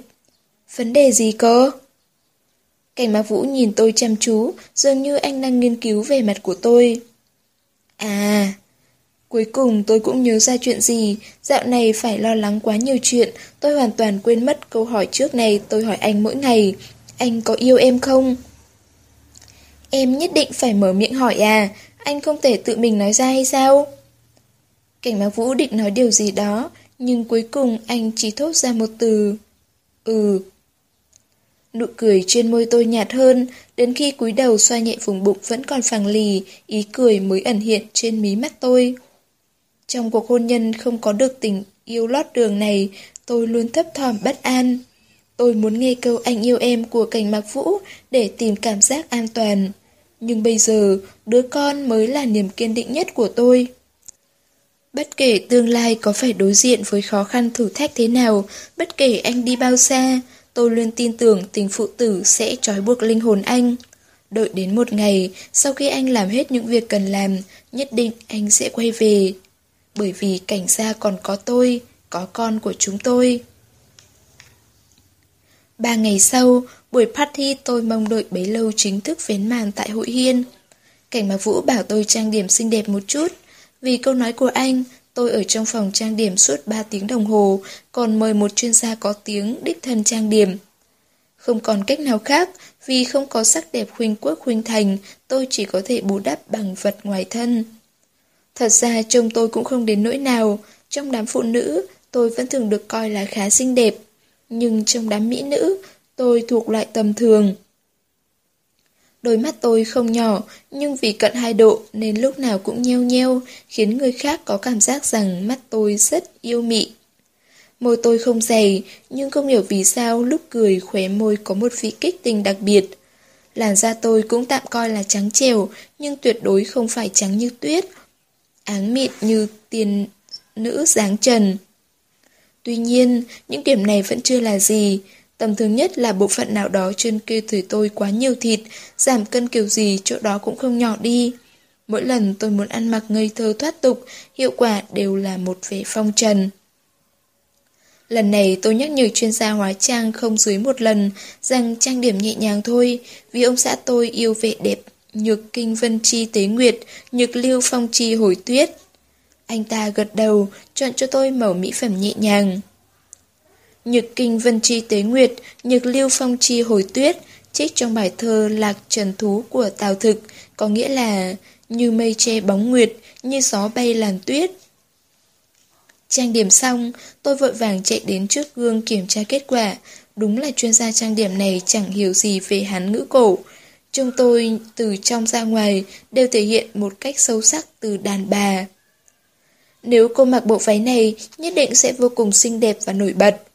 Vấn đề gì cơ? Cảnh Mạc Vũ nhìn tôi chăm chú, dường như anh đang nghiên cứu về mặt của tôi. À, cuối cùng tôi cũng nhớ ra chuyện gì, dạo này phải lo lắng quá nhiều chuyện, tôi hoàn toàn quên mất câu hỏi trước này tôi hỏi anh mỗi ngày. Anh có yêu em không? Em nhất định phải mở miệng hỏi à, anh không thể tự mình nói ra hay sao? Cảnh Mạc Vũ định nói điều gì đó, nhưng cuối cùng anh chỉ thốt ra một từ. Ừ. Nụ cười trên môi tôi nhạt hơn, đến khi cúi đầu xoa nhẹ vùng bụng vẫn còn phẳng lì, ý cười mới ẩn hiện trên mí mắt tôi. Trong cuộc hôn nhân không có được tình yêu lót đường này, tôi luôn thấp thỏm bất an. Tôi muốn nghe câu anh yêu em của cảnh mạc vũ để tìm cảm giác an toàn. Nhưng bây giờ, đứa con mới là niềm kiên định nhất của tôi. Bất kể tương lai có phải đối diện với khó khăn thử thách thế nào, bất kể anh đi bao xa, tôi luôn tin tưởng tình phụ tử sẽ trói buộc linh hồn anh. Đợi đến một ngày, sau khi anh làm hết những việc cần làm, nhất định anh sẽ quay về. Bởi vì cảnh gia còn có tôi, có con của chúng tôi. Ba ngày sau, buổi party tôi mong đợi bấy lâu chính thức vén màn tại hội hiên. Cảnh mà Vũ bảo tôi trang điểm xinh đẹp một chút. Vì câu nói của anh, tôi ở trong phòng trang điểm suốt 3 tiếng đồng hồ, còn mời một chuyên gia có tiếng đích thân trang điểm. Không còn cách nào khác, vì không có sắc đẹp khuynh quốc khuynh thành, tôi chỉ có thể bù đắp bằng vật ngoài thân. Thật ra trông tôi cũng không đến nỗi nào, trong đám phụ nữ, tôi vẫn thường được coi là khá xinh đẹp. Nhưng trong đám mỹ nữ, tôi thuộc loại tầm thường. Đôi mắt tôi không nhỏ, nhưng vì cận hai độ nên lúc nào cũng nheo nheo, khiến người khác có cảm giác rằng mắt tôi rất yêu mị. Môi tôi không dày, nhưng không hiểu vì sao lúc cười khóe môi có một vị kích tình đặc biệt. Làn da tôi cũng tạm coi là trắng trèo, nhưng tuyệt đối không phải trắng như tuyết. Áng mịn như tiền nữ dáng trần. Tuy nhiên, những điểm này vẫn chưa là gì. Tầm thường nhất là bộ phận nào đó trên cơ thể tôi quá nhiều thịt, giảm cân kiểu gì chỗ đó cũng không nhỏ đi. Mỗi lần tôi muốn ăn mặc ngây thơ thoát tục, hiệu quả đều là một vẻ phong trần. Lần này tôi nhắc nhở chuyên gia hóa trang không dưới một lần rằng trang điểm nhẹ nhàng thôi, vì ông xã tôi yêu vẻ đẹp, nhược kinh vân chi tế nguyệt, nhược lưu phong chi hồi tuyết. Anh ta gật đầu, chọn cho tôi màu mỹ phẩm nhẹ nhàng. Nhược kinh vân chi tế nguyệt, nhược lưu phong chi hồi tuyết, trích trong bài thơ Lạc Trần Thú của Tào Thực, có nghĩa là như mây che bóng nguyệt, như gió bay làn tuyết. Trang điểm xong, tôi vội vàng chạy đến trước gương kiểm tra kết quả. Đúng là chuyên gia trang điểm này chẳng hiểu gì về hán ngữ cổ. Trông tôi từ trong ra ngoài đều thể hiện một cách sâu sắc từ đàn bà. Nếu cô mặc bộ váy này, nhất định sẽ vô cùng xinh đẹp và nổi bật.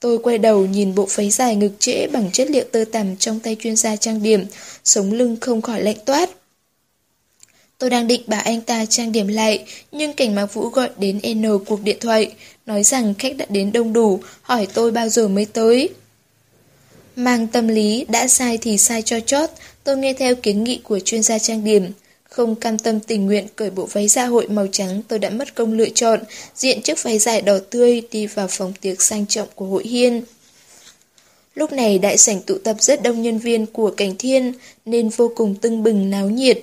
Tôi quay đầu nhìn bộ váy dài ngực trễ bằng chất liệu tơ tằm trong tay chuyên gia trang điểm, sống lưng không khỏi lạnh toát. Tôi đang định bảo anh ta trang điểm lại, nhưng cảnh mạc vũ gọi đến N cuộc điện thoại, nói rằng khách đã đến đông đủ, hỏi tôi bao giờ mới tới. Mang tâm lý, đã sai thì sai cho chót, tôi nghe theo kiến nghị của chuyên gia trang điểm. Không cam tâm tình nguyện cởi bộ váy dạ hội màu trắng tôi đã mất công lựa chọn, diện chiếc váy dài đỏ tươi đi vào phòng tiệc sang trọng của hội hiên. Lúc này đại sảnh tụ tập rất đông nhân viên của cảnh thiên nên vô cùng tưng bừng náo nhiệt.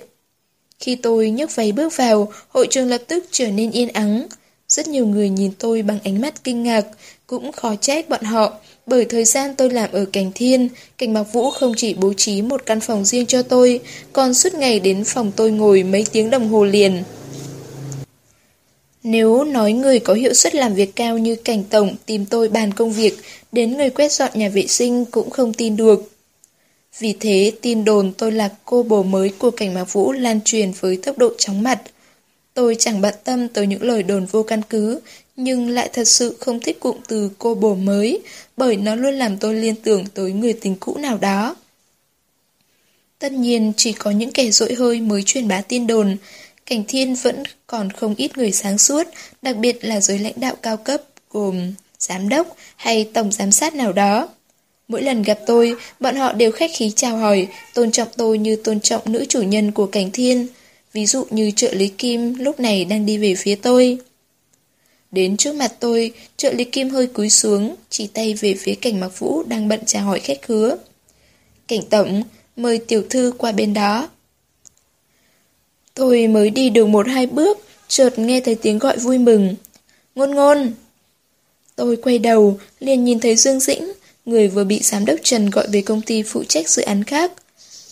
Khi tôi nhấc váy bước vào, hội trường lập tức trở nên yên ắng. Rất nhiều người nhìn tôi bằng ánh mắt kinh ngạc, cũng khó trách bọn họ, bởi thời gian tôi làm ở cảnh thiên, cảnh Mạc Vũ không chỉ bố trí một căn phòng riêng cho tôi, còn suốt ngày đến phòng tôi ngồi mấy tiếng đồng hồ liền. Nếu nói người có hiệu suất làm việc cao như cảnh tổng tìm tôi bàn công việc, đến người quét dọn nhà vệ sinh cũng không tin được. Vì thế, tin đồn tôi là cô bồ mới của cảnh Mạc Vũ lan truyền với tốc độ chóng mặt. Tôi chẳng bận tâm tới những lời đồn vô căn cứ, nhưng lại thật sự không thích cụm từ cô bồ mới, bởi nó luôn làm tôi liên tưởng tới người tình cũ nào đó. Tất nhiên chỉ có những kẻ dội hơi mới truyền bá tin đồn, cảnh thiên vẫn còn không ít người sáng suốt, đặc biệt là giới lãnh đạo cao cấp gồm giám đốc hay tổng giám sát nào đó. Mỗi lần gặp tôi, bọn họ đều khách khí chào hỏi, tôn trọng tôi như tôn trọng nữ chủ nhân của cảnh thiên. Ví dụ như trợ lý Kim lúc này đang đi về phía tôi. Đến trước mặt tôi, trợ lý Kim hơi cúi xuống, chỉ tay về phía cảnh mặc vũ đang bận chào hỏi khách khứa. Cảnh tổng, mời tiểu thư qua bên đó. Tôi mới đi được một hai bước, chợt nghe thấy tiếng gọi vui mừng. Ngôn ngôn! Tôi quay đầu, liền nhìn thấy Dương Dĩnh, người vừa bị giám đốc Trần gọi về công ty phụ trách dự án khác.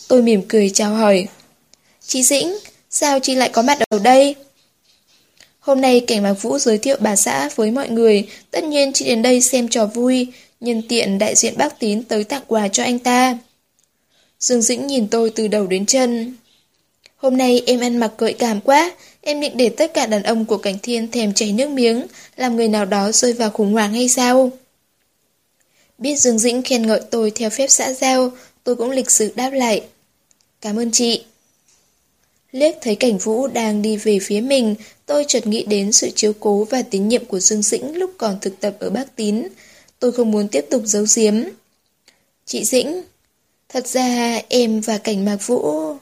Tôi mỉm cười chào hỏi. Chị Dĩnh, sao chị lại có mặt ở đây? Hôm nay cảnh Mạc Vũ giới thiệu bà xã với mọi người, tất nhiên chị đến đây xem trò vui, nhân tiện đại diện bác tín tới tặng quà cho anh ta. Dương Dĩnh nhìn tôi từ đầu đến chân. Hôm nay em ăn mặc gợi cảm quá, em định để tất cả đàn ông của cảnh thiên thèm chảy nước miếng, làm người nào đó rơi vào khủng hoảng hay sao? Biết Dương Dĩnh khen ngợi tôi theo phép xã giao, tôi cũng lịch sự đáp lại. Cảm ơn chị. Liếc thấy cảnh vũ đang đi về phía mình, tôi chợt nghĩ đến sự chiếu cố và tín nhiệm của Dương Dĩnh lúc còn thực tập ở Bắc Tín. Tôi không muốn tiếp tục giấu giếm. Chị Dĩnh, thật ra em và cảnh mạc vũ...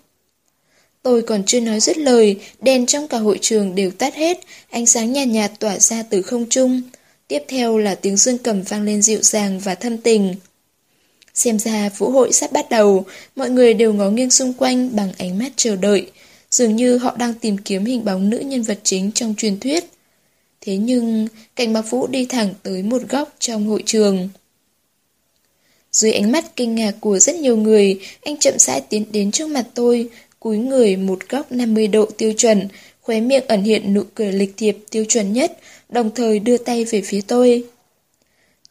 Tôi còn chưa nói dứt lời, đèn trong cả hội trường đều tắt hết, ánh sáng nhạt nhạt tỏa ra từ không trung. Tiếp theo là tiếng dương cầm vang lên dịu dàng và thâm tình. Xem ra vũ hội sắp bắt đầu, mọi người đều ngó nghiêng xung quanh bằng ánh mắt chờ đợi. Dường như họ đang tìm kiếm hình bóng nữ nhân vật chính trong truyền thuyết. Thế nhưng, cảnh mạc vũ đi thẳng tới một góc trong hội trường. Dưới ánh mắt kinh ngạc của rất nhiều người, anh chậm rãi tiến đến trước mặt tôi, cúi người một góc 50 độ tiêu chuẩn, khóe miệng ẩn hiện nụ cười lịch thiệp tiêu chuẩn nhất, đồng thời đưa tay về phía tôi.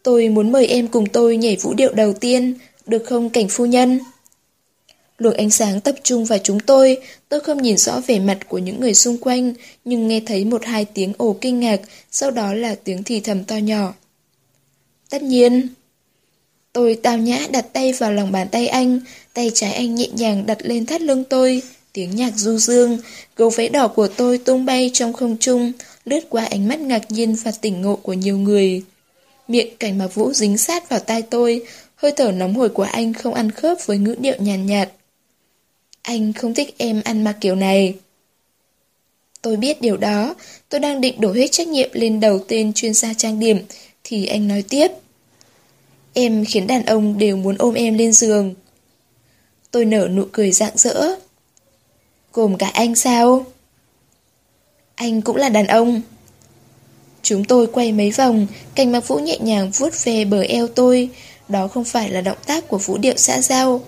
Tôi muốn mời em cùng tôi nhảy vũ điệu đầu tiên, được không cảnh phu nhân? Luồng ánh sáng tập trung vào chúng tôi, tôi không nhìn rõ vẻ mặt của những người xung quanh, nhưng nghe thấy một hai tiếng ồ kinh ngạc, sau đó là tiếng thì thầm to nhỏ. Tất nhiên. Tôi tao nhã đặt tay vào lòng bàn tay anh, tay trái anh nhẹ nhàng đặt lên thắt lưng tôi, tiếng nhạc du dương, gấu váy đỏ của tôi tung bay trong không trung, lướt qua ánh mắt ngạc nhiên và tỉnh ngộ của nhiều người. Miệng cảnh mà vũ dính sát vào tai tôi, hơi thở nóng hổi của anh không ăn khớp với ngữ điệu nhàn nhạt, nhạt. Anh không thích em ăn mặc kiểu này. Tôi biết điều đó, tôi đang định đổ hết trách nhiệm lên đầu tên chuyên gia trang điểm, thì anh nói tiếp. Em khiến đàn ông đều muốn ôm em lên giường. Tôi nở nụ cười rạng rỡ. Gồm cả anh sao? Anh cũng là đàn ông. Chúng tôi quay mấy vòng, cành mặc vũ nhẹ nhàng vuốt về bờ eo tôi. Đó không phải là động tác của vũ điệu xã giao.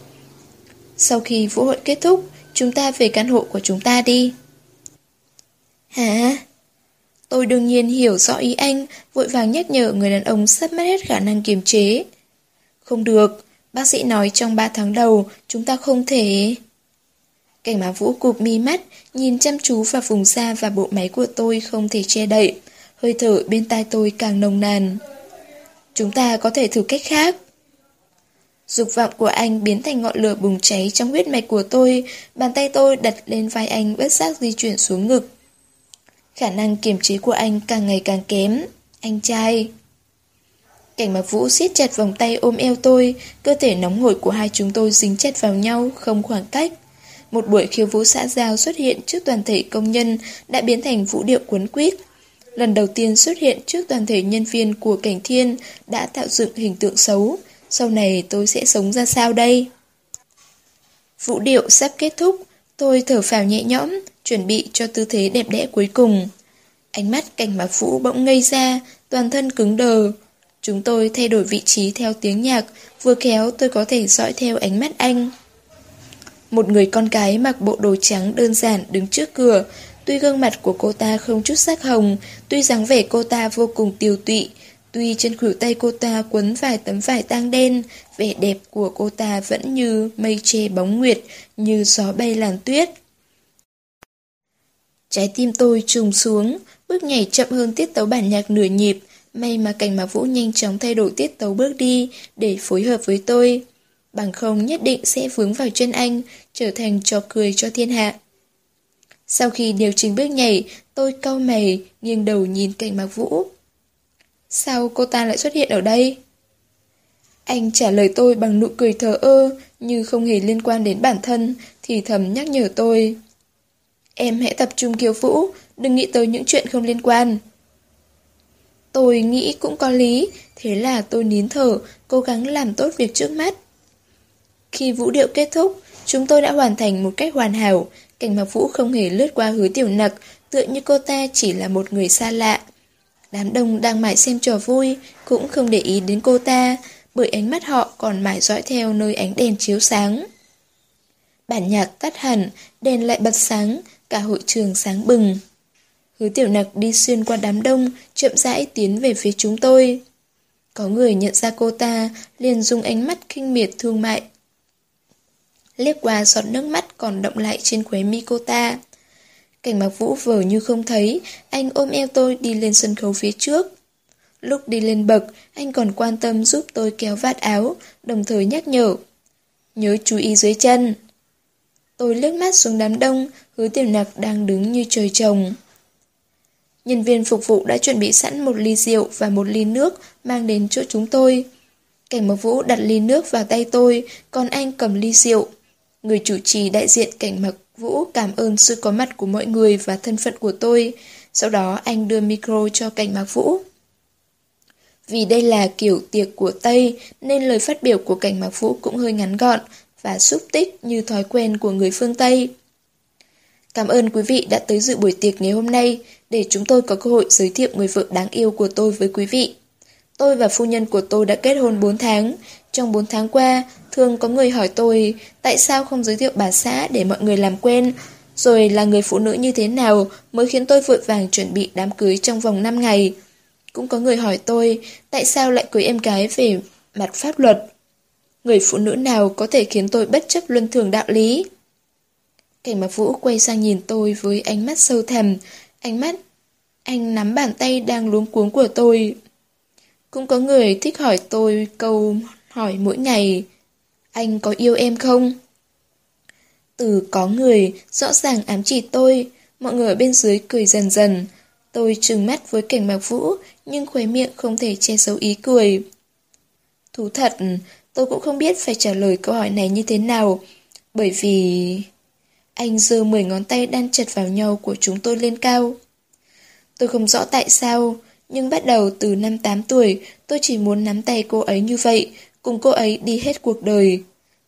Sau khi vũ hội kết thúc, chúng ta về căn hộ của chúng ta đi. Hả? Tôi đương nhiên hiểu rõ ý anh, vội vàng nhắc nhở người đàn ông sắp mất hết khả năng kiềm chế. Không được, bác sĩ nói trong 3 tháng đầu chúng ta không thể... Cảnh má vũ cụp mi mắt, nhìn chăm chú vào vùng da và bộ máy của tôi không thể che đậy. Hơi thở bên tai tôi càng nồng nàn. Chúng ta có thể thử cách khác. Dục vọng của anh biến thành ngọn lửa bùng cháy trong huyết mạch của tôi, bàn tay tôi đặt lên vai anh bất giác di chuyển xuống ngực. Khả năng kiềm chế của anh càng ngày càng kém. Anh trai. Cảnh mặc vũ siết chặt vòng tay ôm eo tôi, cơ thể nóng hổi của hai chúng tôi dính chặt vào nhau, không khoảng cách. Một buổi khiêu vũ xã giao xuất hiện trước toàn thể công nhân đã biến thành vũ điệu cuốn quýt. Lần đầu tiên xuất hiện trước toàn thể nhân viên của cảnh thiên đã tạo dựng hình tượng xấu. Sau này tôi sẽ sống ra sao đây? Vũ điệu sắp kết thúc, tôi thở phào nhẹ nhõm, chuẩn bị cho tư thế đẹp đẽ cuối cùng. Ánh mắt cảnh mạc vũ bỗng ngây ra, toàn thân cứng đờ. Chúng tôi thay đổi vị trí theo tiếng nhạc, vừa khéo tôi có thể dõi theo ánh mắt anh. Một người con gái mặc bộ đồ trắng đơn giản đứng trước cửa, tuy gương mặt của cô ta không chút sắc hồng, tuy dáng vẻ cô ta vô cùng tiều tụy, tuy trên khuỷu tay cô ta quấn vài tấm vải tang đen, vẻ đẹp của cô ta vẫn như mây che bóng nguyệt, như gió bay làn tuyết. Trái tim tôi trùng xuống, bước nhảy chậm hơn tiết tấu bản nhạc nửa nhịp, may mà cảnh mà Vũ nhanh chóng thay đổi tiết tấu bước đi để phối hợp với tôi. Bằng không nhất định sẽ vướng vào chân anh, trở thành trò cười cho thiên hạ. Sau khi điều chỉnh bước nhảy, tôi cau mày, nghiêng đầu nhìn cảnh mạc Vũ. Sao cô ta lại xuất hiện ở đây? Anh trả lời tôi bằng nụ cười thờ ơ, như không hề liên quan đến bản thân, thì thầm nhắc nhở tôi. Em hãy tập trung kiều vũ, đừng nghĩ tới những chuyện không liên quan. Tôi nghĩ cũng có lý, thế là tôi nín thở, cố gắng làm tốt việc trước mắt. Khi vũ điệu kết thúc, chúng tôi đã hoàn thành một cách hoàn hảo, cảnh mặc vũ không hề lướt qua hứa tiểu nặc, tựa như cô ta chỉ là một người xa lạ. Đám đông đang mải xem trò vui, cũng không để ý đến cô ta, bởi ánh mắt họ còn mãi dõi theo nơi ánh đèn chiếu sáng. Bản nhạc tắt hẳn, đèn lại bật sáng, cả hội trường sáng bừng. Hứa tiểu nặc đi xuyên qua đám đông, chậm rãi tiến về phía chúng tôi. Có người nhận ra cô ta, liền dùng ánh mắt kinh miệt thương mại. Liếc qua giọt nước mắt còn động lại trên khóe mi cô ta. Cảnh mặc vũ vờ như không thấy, anh ôm eo tôi đi lên sân khấu phía trước. Lúc đi lên bậc, anh còn quan tâm giúp tôi kéo vạt áo, đồng thời nhắc nhở. Nhớ chú ý dưới chân. Tôi liếc mắt xuống đám đông, hứa tiểu nặc đang đứng như trời trồng. Nhân viên phục vụ đã chuẩn bị sẵn một ly rượu và một ly nước mang đến chỗ chúng tôi. Cảnh Mặc Vũ đặt ly nước vào tay tôi, còn anh cầm ly rượu. Người chủ trì đại diện Cảnh Mặc Vũ cảm ơn sự có mặt của mọi người và thân phận của tôi. Sau đó anh đưa micro cho Cảnh Mặc Vũ. Vì đây là kiểu tiệc của Tây nên lời phát biểu của Cảnh Mặc Vũ cũng hơi ngắn gọn và xúc tích như thói quen của người phương Tây. Cảm ơn quý vị đã tới dự buổi tiệc ngày hôm nay để chúng tôi có cơ hội giới thiệu người vợ đáng yêu của tôi với quý vị. Tôi và phu nhân của tôi đã kết hôn 4 tháng. Trong 4 tháng qua, thường có người hỏi tôi tại sao không giới thiệu bà xã để mọi người làm quen, rồi là người phụ nữ như thế nào mới khiến tôi vội vàng chuẩn bị đám cưới trong vòng 5 ngày. Cũng có người hỏi tôi tại sao lại cưới em gái về mặt pháp luật. Người phụ nữ nào có thể khiến tôi bất chấp luân thường đạo lý? Cảnh mà vũ quay sang nhìn tôi với ánh mắt sâu thẳm, ánh mắt anh nắm bàn tay đang luống cuống của tôi. Cũng có người thích hỏi tôi câu hỏi mỗi ngày, anh có yêu em không? Từ có người rõ ràng ám chỉ tôi, mọi người ở bên dưới cười dần dần. Tôi trừng mắt với cảnh mạc vũ, nhưng khóe miệng không thể che giấu ý cười. Thú thật, tôi cũng không biết phải trả lời câu hỏi này như thế nào, bởi vì... Anh giơ 10 ngón tay đan chặt vào nhau của chúng tôi lên cao. Tôi không rõ tại sao, nhưng bắt đầu từ năm 8 tuổi, tôi chỉ muốn nắm tay cô ấy như vậy, cùng cô ấy đi hết cuộc đời.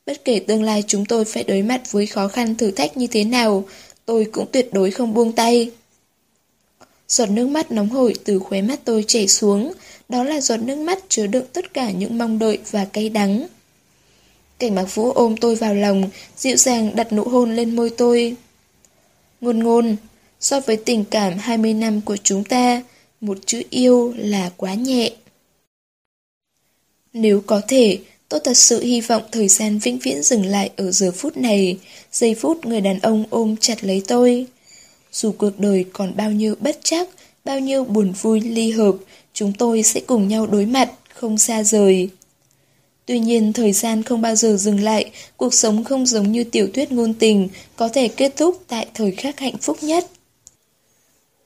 Bất kể tương lai chúng tôi phải đối mặt với khó khăn thử thách như thế nào, tôi cũng tuyệt đối không buông tay. Giọt nước mắt nóng hổi từ khóe mắt tôi chảy xuống, đó là giọt nước mắt chứa đựng tất cả những mong đợi và cay đắng. Cảnh Mạc Vũ ôm tôi vào lòng, dịu dàng đặt nụ hôn lên môi tôi. Ngôn ngôn, so với tình cảm 20 năm của chúng ta, một chữ yêu là quá nhẹ. Nếu có thể, tôi thật sự hy vọng thời gian vĩnh viễn dừng lại ở giờ phút này, giây phút người đàn ông ôm chặt lấy tôi. Dù cuộc đời còn bao nhiêu bất chắc, bao nhiêu buồn vui ly hợp, chúng tôi sẽ cùng nhau đối mặt, không xa rời. Tuy nhiên thời gian không bao giờ dừng lại, cuộc sống không giống như tiểu thuyết ngôn tình, có thể kết thúc tại thời khắc hạnh phúc nhất.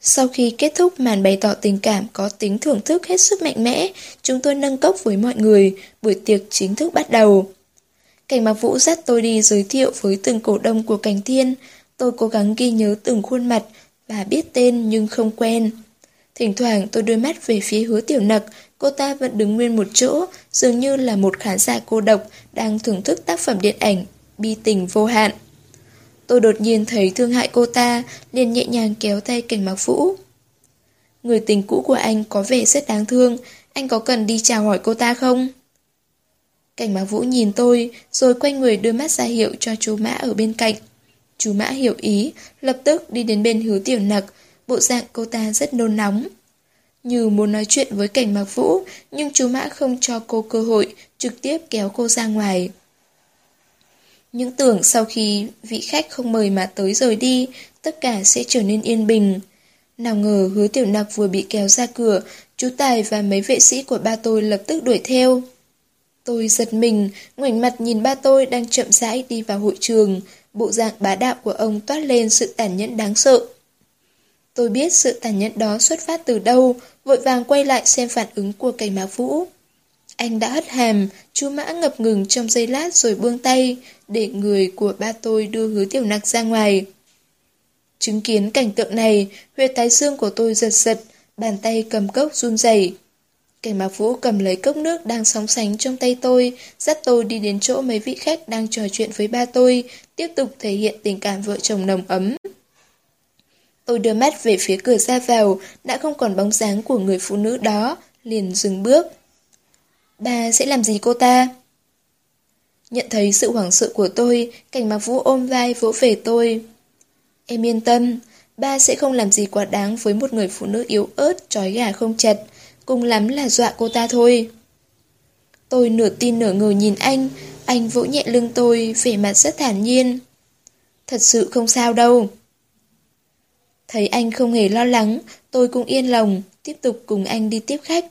Sau khi kết thúc màn bày tỏ tình cảm có tính thưởng thức hết sức mạnh mẽ, chúng tôi nâng cốc với mọi người, buổi tiệc chính thức bắt đầu. Cảnh Mạc Vũ dắt tôi đi giới thiệu với từng cổ đông của Cảnh Thiên, tôi cố gắng ghi nhớ từng khuôn mặt và biết tên nhưng không quen. Thỉnh thoảng tôi đưa mắt về phía hứa tiểu nặc, cô ta vẫn đứng nguyên một chỗ, dường như là một khán giả cô độc đang thưởng thức tác phẩm điện ảnh, bi tình vô hạn. Tôi đột nhiên thấy thương hại cô ta, liền nhẹ nhàng kéo tay cảnh mặc vũ. Người tình cũ của anh có vẻ rất đáng thương, anh có cần đi chào hỏi cô ta không? Cảnh mặc vũ nhìn tôi, rồi quay người đưa mắt ra hiệu cho chú Mã ở bên cạnh. Chú Mã hiểu ý, lập tức đi đến bên hứa tiểu nặc, bộ dạng cô ta rất nôn nóng. Như muốn nói chuyện với cảnh mặc vũ, nhưng chú Mã không cho cô cơ hội, trực tiếp kéo cô ra ngoài. Những tưởng sau khi vị khách không mời mà tới rời đi, tất cả sẽ trở nên yên bình. Nào ngờ hứa tiểu nặc vừa bị kéo ra cửa, chú Tài và mấy vệ sĩ của ba tôi lập tức đuổi theo. Tôi giật mình, ngoảnh mặt nhìn ba tôi đang chậm rãi đi vào hội trường, bộ dạng bá đạo của ông toát lên sự tàn nhẫn đáng sợ. Tôi biết sự tàn nhẫn đó xuất phát từ đâu, vội vàng quay lại xem phản ứng của cảnh báo vũ. Anh đã hất hàm, chú mã ngập ngừng trong giây lát rồi buông tay, để người của ba tôi đưa hứa tiểu nặc ra ngoài. Chứng kiến cảnh tượng này, huyệt thái xương của tôi giật giật, bàn tay cầm cốc run rẩy. Cảnh mạc vũ cầm lấy cốc nước đang sóng sánh trong tay tôi, dắt tôi đi đến chỗ mấy vị khách đang trò chuyện với ba tôi, tiếp tục thể hiện tình cảm vợ chồng nồng ấm. Tôi đưa mắt về phía cửa ra vào, đã không còn bóng dáng của người phụ nữ đó, liền dừng bước bà sẽ làm gì cô ta? Nhận thấy sự hoảng sợ của tôi, cảnh mặc vũ ôm vai vỗ về tôi. Em yên tâm, ba sẽ không làm gì quá đáng với một người phụ nữ yếu ớt, trói gà không chặt, cùng lắm là dọa cô ta thôi. Tôi nửa tin nửa ngờ nhìn anh, anh vỗ nhẹ lưng tôi, vẻ mặt rất thản nhiên. Thật sự không sao đâu. Thấy anh không hề lo lắng, tôi cũng yên lòng, tiếp tục cùng anh đi tiếp khách.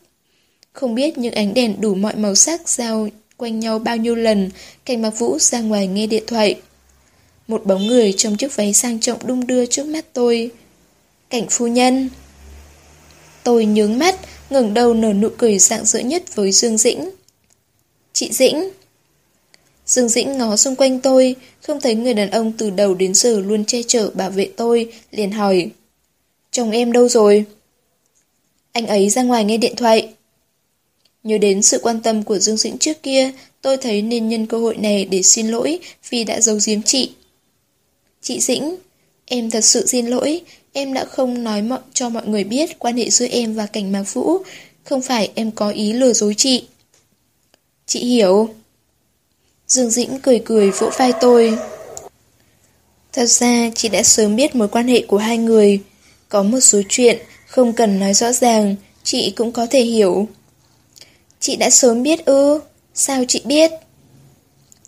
Không biết những ánh đèn đủ mọi màu sắc giao quanh nhau bao nhiêu lần, cảnh mặc vũ ra ngoài nghe điện thoại. Một bóng người trong chiếc váy sang trọng đung đưa trước mắt tôi. Cảnh phu nhân. Tôi nhướng mắt, ngẩng đầu nở nụ cười dạng dỡ nhất với Dương Dĩnh. Chị Dĩnh. Dương Dĩnh ngó xung quanh tôi, không thấy người đàn ông từ đầu đến giờ luôn che chở bảo vệ tôi, liền hỏi. Chồng em đâu rồi? Anh ấy ra ngoài nghe điện thoại. Nhớ đến sự quan tâm của Dương Dĩnh trước kia, tôi thấy nên nhân cơ hội này để xin lỗi vì đã giấu giếm chị. Chị Dĩnh, em thật sự xin lỗi, em đã không nói mọi, cho mọi người biết quan hệ giữa em và cảnh mạc vũ, không phải em có ý lừa dối chị. Chị hiểu. Dương Dĩnh cười cười vỗ vai tôi. Thật ra chị đã sớm biết mối quan hệ của hai người. Có một số chuyện không cần nói rõ ràng, chị cũng có thể hiểu. Chị đã sớm biết ư? Sao chị biết?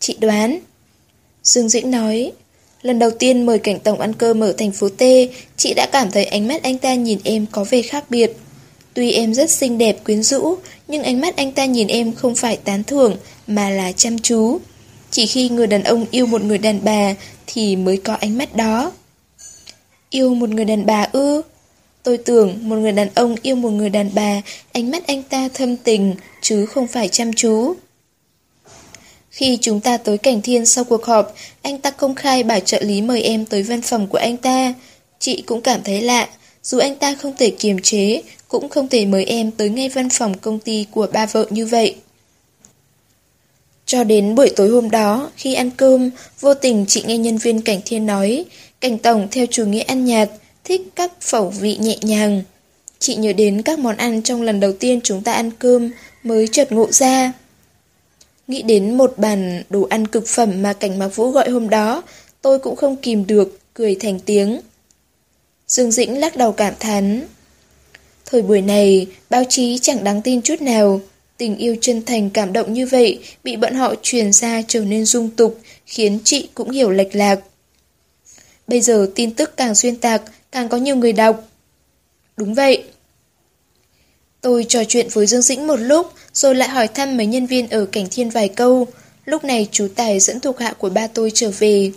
Chị đoán. Dương Dĩnh nói, lần đầu tiên mời cảnh tổng ăn cơm ở thành phố T, chị đã cảm thấy ánh mắt anh ta nhìn em có vẻ khác biệt. Tuy em rất xinh đẹp quyến rũ, nhưng ánh mắt anh ta nhìn em không phải tán thưởng, mà là chăm chú. Chỉ khi người đàn ông yêu một người đàn bà thì mới có ánh mắt đó. Yêu một người đàn bà ư? Tôi tưởng một người đàn ông yêu một người đàn bà, ánh mắt anh ta thâm tình, chứ không phải chăm chú. Khi chúng ta tới Cảnh Thiên sau cuộc họp, anh ta công khai bảo trợ lý mời em tới văn phòng của anh ta. Chị cũng cảm thấy lạ, dù anh ta không thể kiềm chế, cũng không thể mời em tới ngay văn phòng công ty của ba vợ như vậy. Cho đến buổi tối hôm đó, khi ăn cơm, vô tình chị nghe nhân viên Cảnh Thiên nói, Cảnh Tổng theo chủ nghĩa ăn nhạt, thích các phẩu vị nhẹ nhàng. Chị nhớ đến các món ăn trong lần đầu tiên chúng ta ăn cơm mới chợt ngộ ra. Nghĩ đến một bàn đồ ăn cực phẩm mà cảnh mạc vũ gọi hôm đó, tôi cũng không kìm được, cười thành tiếng. Dương Dĩnh lắc đầu cảm thán. Thời buổi này, báo chí chẳng đáng tin chút nào. Tình yêu chân thành cảm động như vậy bị bọn họ truyền ra trở nên dung tục, khiến chị cũng hiểu lệch lạc. Bây giờ tin tức càng xuyên tạc, càng có nhiều người đọc. Đúng vậy. Tôi trò chuyện với Dương Dĩnh một lúc, rồi lại hỏi thăm mấy nhân viên ở cảnh thiên vài câu. Lúc này chú Tài dẫn thuộc hạ của ba tôi trở về.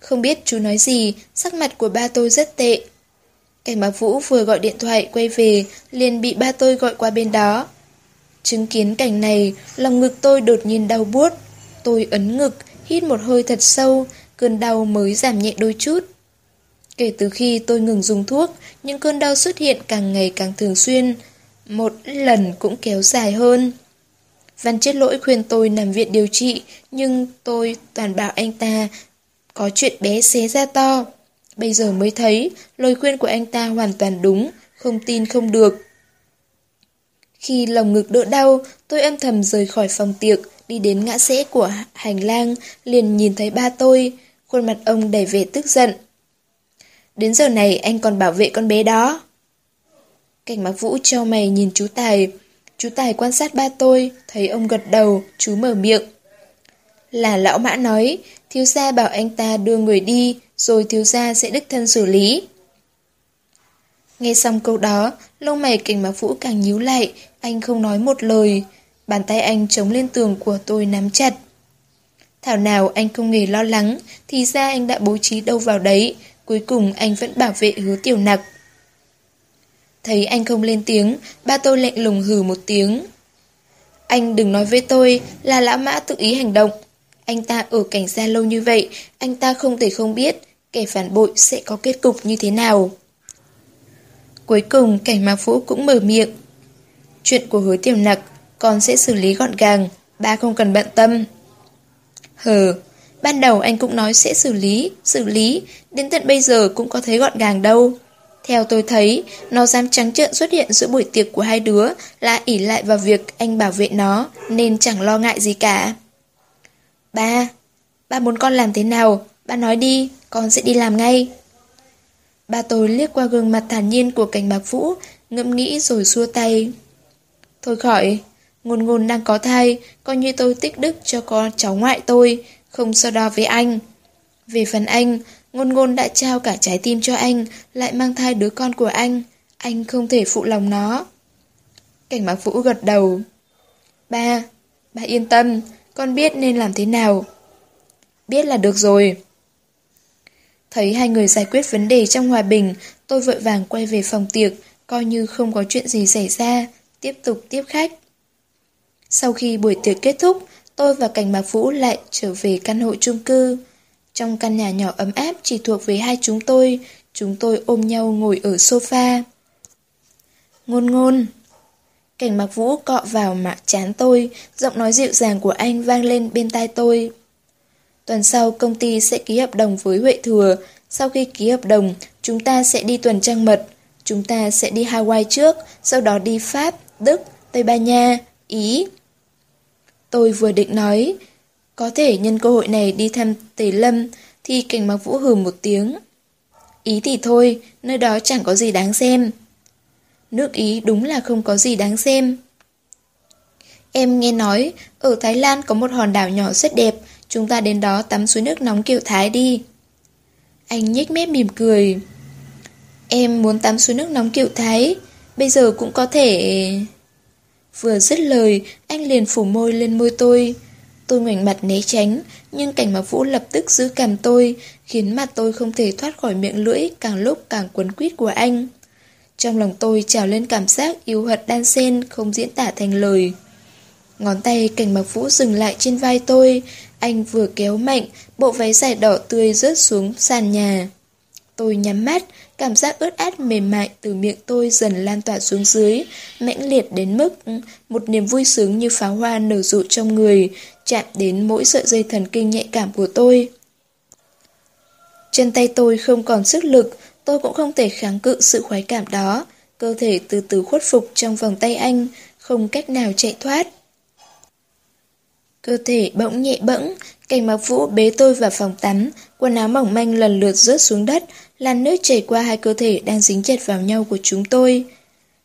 Không biết chú nói gì, sắc mặt của ba tôi rất tệ. Cảnh báo Vũ vừa gọi điện thoại quay về, liền bị ba tôi gọi qua bên đó. Chứng kiến cảnh này, lòng ngực tôi đột nhiên đau buốt. Tôi ấn ngực, hít một hơi thật sâu, cơn đau mới giảm nhẹ đôi chút. Kể từ khi tôi ngừng dùng thuốc, những cơn đau xuất hiện càng ngày càng thường xuyên. Một lần cũng kéo dài hơn. Văn chết lỗi khuyên tôi nằm viện điều trị, nhưng tôi toàn bảo anh ta có chuyện bé xé ra to. Bây giờ mới thấy, lời khuyên của anh ta hoàn toàn đúng, không tin không được. Khi lòng ngực đỡ đau, tôi âm thầm rời khỏi phòng tiệc, đi đến ngã rẽ của hành lang, liền nhìn thấy ba tôi, khuôn mặt ông đầy vẻ tức giận. Đến giờ này anh còn bảo vệ con bé đó. Cảnh mặc vũ trao mày nhìn chú Tài. Chú Tài quan sát ba tôi, thấy ông gật đầu, chú mở miệng. Là lão mã nói, thiếu gia bảo anh ta đưa người đi, rồi thiếu gia sẽ đích thân xử lý. Nghe xong câu đó, lông mày cảnh mặc vũ càng nhíu lại, anh không nói một lời. Bàn tay anh chống lên tường của tôi nắm chặt. Thảo nào anh không hề lo lắng, thì ra anh đã bố trí đâu vào đấy, cuối cùng anh vẫn bảo vệ hứa tiểu nặc. Thấy anh không lên tiếng, ba tôi lạnh lùng hừ một tiếng. Anh đừng nói với tôi là lão mã tự ý hành động. Anh ta ở cảnh gia lâu như vậy, anh ta không thể không biết kẻ phản bội sẽ có kết cục như thế nào. Cuối cùng cảnh mạc vũ cũng mở miệng. Chuyện của hứa tiểu nặc, con sẽ xử lý gọn gàng, ba không cần bận tâm. Hờ, ban đầu anh cũng nói sẽ xử lý, xử lý, đến tận bây giờ cũng có thấy gọn gàng đâu. Theo tôi thấy, nó dám trắng trợn xuất hiện giữa buổi tiệc của hai đứa là ỉ lại vào việc anh bảo vệ nó, nên chẳng lo ngại gì cả. Ba, ba muốn con làm thế nào? Ba nói đi, con sẽ đi làm ngay. Ba tôi liếc qua gương mặt thản nhiên của cảnh bạc vũ, ngẫm nghĩ rồi xua tay. Thôi khỏi, ngôn ngôn đang có thai, coi như tôi tích đức cho con cháu ngoại tôi, không so đo với anh. Về phần anh, ngôn ngôn đã trao cả trái tim cho anh, lại mang thai đứa con của anh, anh không thể phụ lòng nó. Cảnh bác vũ gật đầu. Ba, ba yên tâm, con biết nên làm thế nào. Biết là được rồi. Thấy hai người giải quyết vấn đề trong hòa bình, tôi vội vàng quay về phòng tiệc, coi như không có chuyện gì xảy ra, tiếp tục tiếp khách. Sau khi buổi tiệc kết thúc, tôi và Cảnh Mạc Vũ lại trở về căn hộ chung cư. Trong căn nhà nhỏ ấm áp chỉ thuộc về hai chúng tôi, chúng tôi ôm nhau ngồi ở sofa. Ngôn ngôn. Cảnh Mạc Vũ cọ vào mặt chán tôi, giọng nói dịu dàng của anh vang lên bên tai tôi. Tuần sau công ty sẽ ký hợp đồng với Huệ Thừa. Sau khi ký hợp đồng, chúng ta sẽ đi tuần trăng mật. Chúng ta sẽ đi Hawaii trước, sau đó đi Pháp, Đức, Tây Ban Nha, Ý. Tôi vừa định nói, có thể nhân cơ hội này đi thăm Tề Lâm, thì cảnh mặc vũ hừ một tiếng. Ý thì thôi, nơi đó chẳng có gì đáng xem. Nước Ý đúng là không có gì đáng xem. Em nghe nói, ở Thái Lan có một hòn đảo nhỏ rất đẹp, Chúng ta đến đó tắm suối nước nóng kiểu Thái đi. Anh nhếch mép mỉm cười. Em muốn tắm suối nước nóng kiểu Thái, bây giờ cũng có thể... Vừa dứt lời, anh liền phủ môi lên môi tôi. Tôi ngoảnh mặt né tránh, nhưng cảnh mặc vũ lập tức giữ cằm tôi, khiến mặt tôi không thể thoát khỏi miệng lưỡi càng lúc càng quấn quýt của anh. Trong lòng tôi trào lên cảm giác yêu hận đan xen không diễn tả thành lời. Ngón tay cảnh mặc vũ dừng lại trên vai tôi, anh vừa kéo mạnh, bộ váy dài đỏ tươi rớt xuống sàn nhà. Tôi nhắm mắt, cảm giác ướt át mềm mại từ miệng tôi dần lan tỏa xuống dưới, mãnh liệt đến mức ừ, một niềm vui sướng như pháo hoa nở rộ trong người, chạm đến mỗi sợi dây thần kinh nhạy cảm của tôi. Chân tay tôi không còn sức lực, tôi cũng không thể kháng cự sự khoái cảm đó. Cơ thể từ từ khuất phục trong vòng tay anh, không cách nào chạy thoát. Cơ thể bỗng nhẹ bẫng, cảnh mặc vũ bế tôi vào phòng tắm, quần áo mỏng manh lần lượt rớt xuống đất, làn nước chảy qua hai cơ thể đang dính chặt vào nhau của chúng tôi.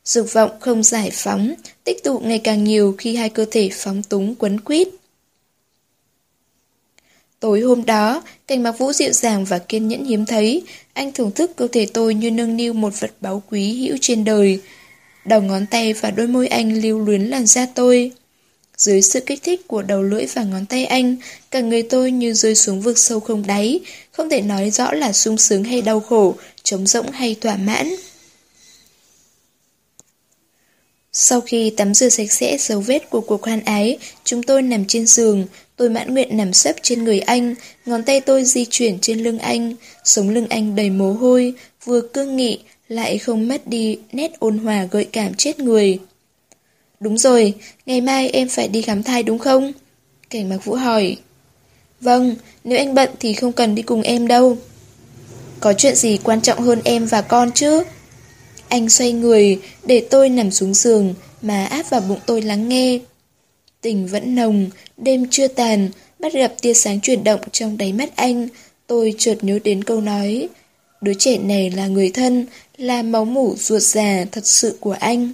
Dục vọng không giải phóng, tích tụ ngày càng nhiều khi hai cơ thể phóng túng quấn quýt. Tối hôm đó, cảnh mặc vũ dịu dàng và kiên nhẫn hiếm thấy, anh thưởng thức cơ thể tôi như nâng niu một vật báu quý hữu trên đời. đầu ngón tay và đôi môi anh lưu luyến làn da tôi. Dưới sự kích thích của đầu lưỡi và ngón tay anh, cả người tôi như rơi xuống vực sâu không đáy, không thể nói rõ là sung sướng hay đau khổ, trống rỗng hay thỏa mãn. Sau khi tắm rửa sạch sẽ dấu vết của cuộc hoan ái, chúng tôi nằm trên giường, tôi mãn nguyện nằm sấp trên người anh, ngón tay tôi di chuyển trên lưng anh, sống lưng anh đầy mồ hôi, vừa cương nghị, lại không mất đi nét ôn hòa gợi cảm chết người. Đúng rồi, ngày mai em phải đi khám thai đúng không? Cảnh Mạc Vũ hỏi. Vâng, nếu anh bận thì không cần đi cùng em đâu. Có chuyện gì quan trọng hơn em và con chứ? Anh xoay người, để tôi nằm xuống giường, mà áp vào bụng tôi lắng nghe. Tình vẫn nồng, đêm chưa tàn, bắt gặp tia sáng chuyển động trong đáy mắt anh. Tôi chợt nhớ đến câu nói. Đứa trẻ này là người thân, là máu mủ ruột già thật sự của anh.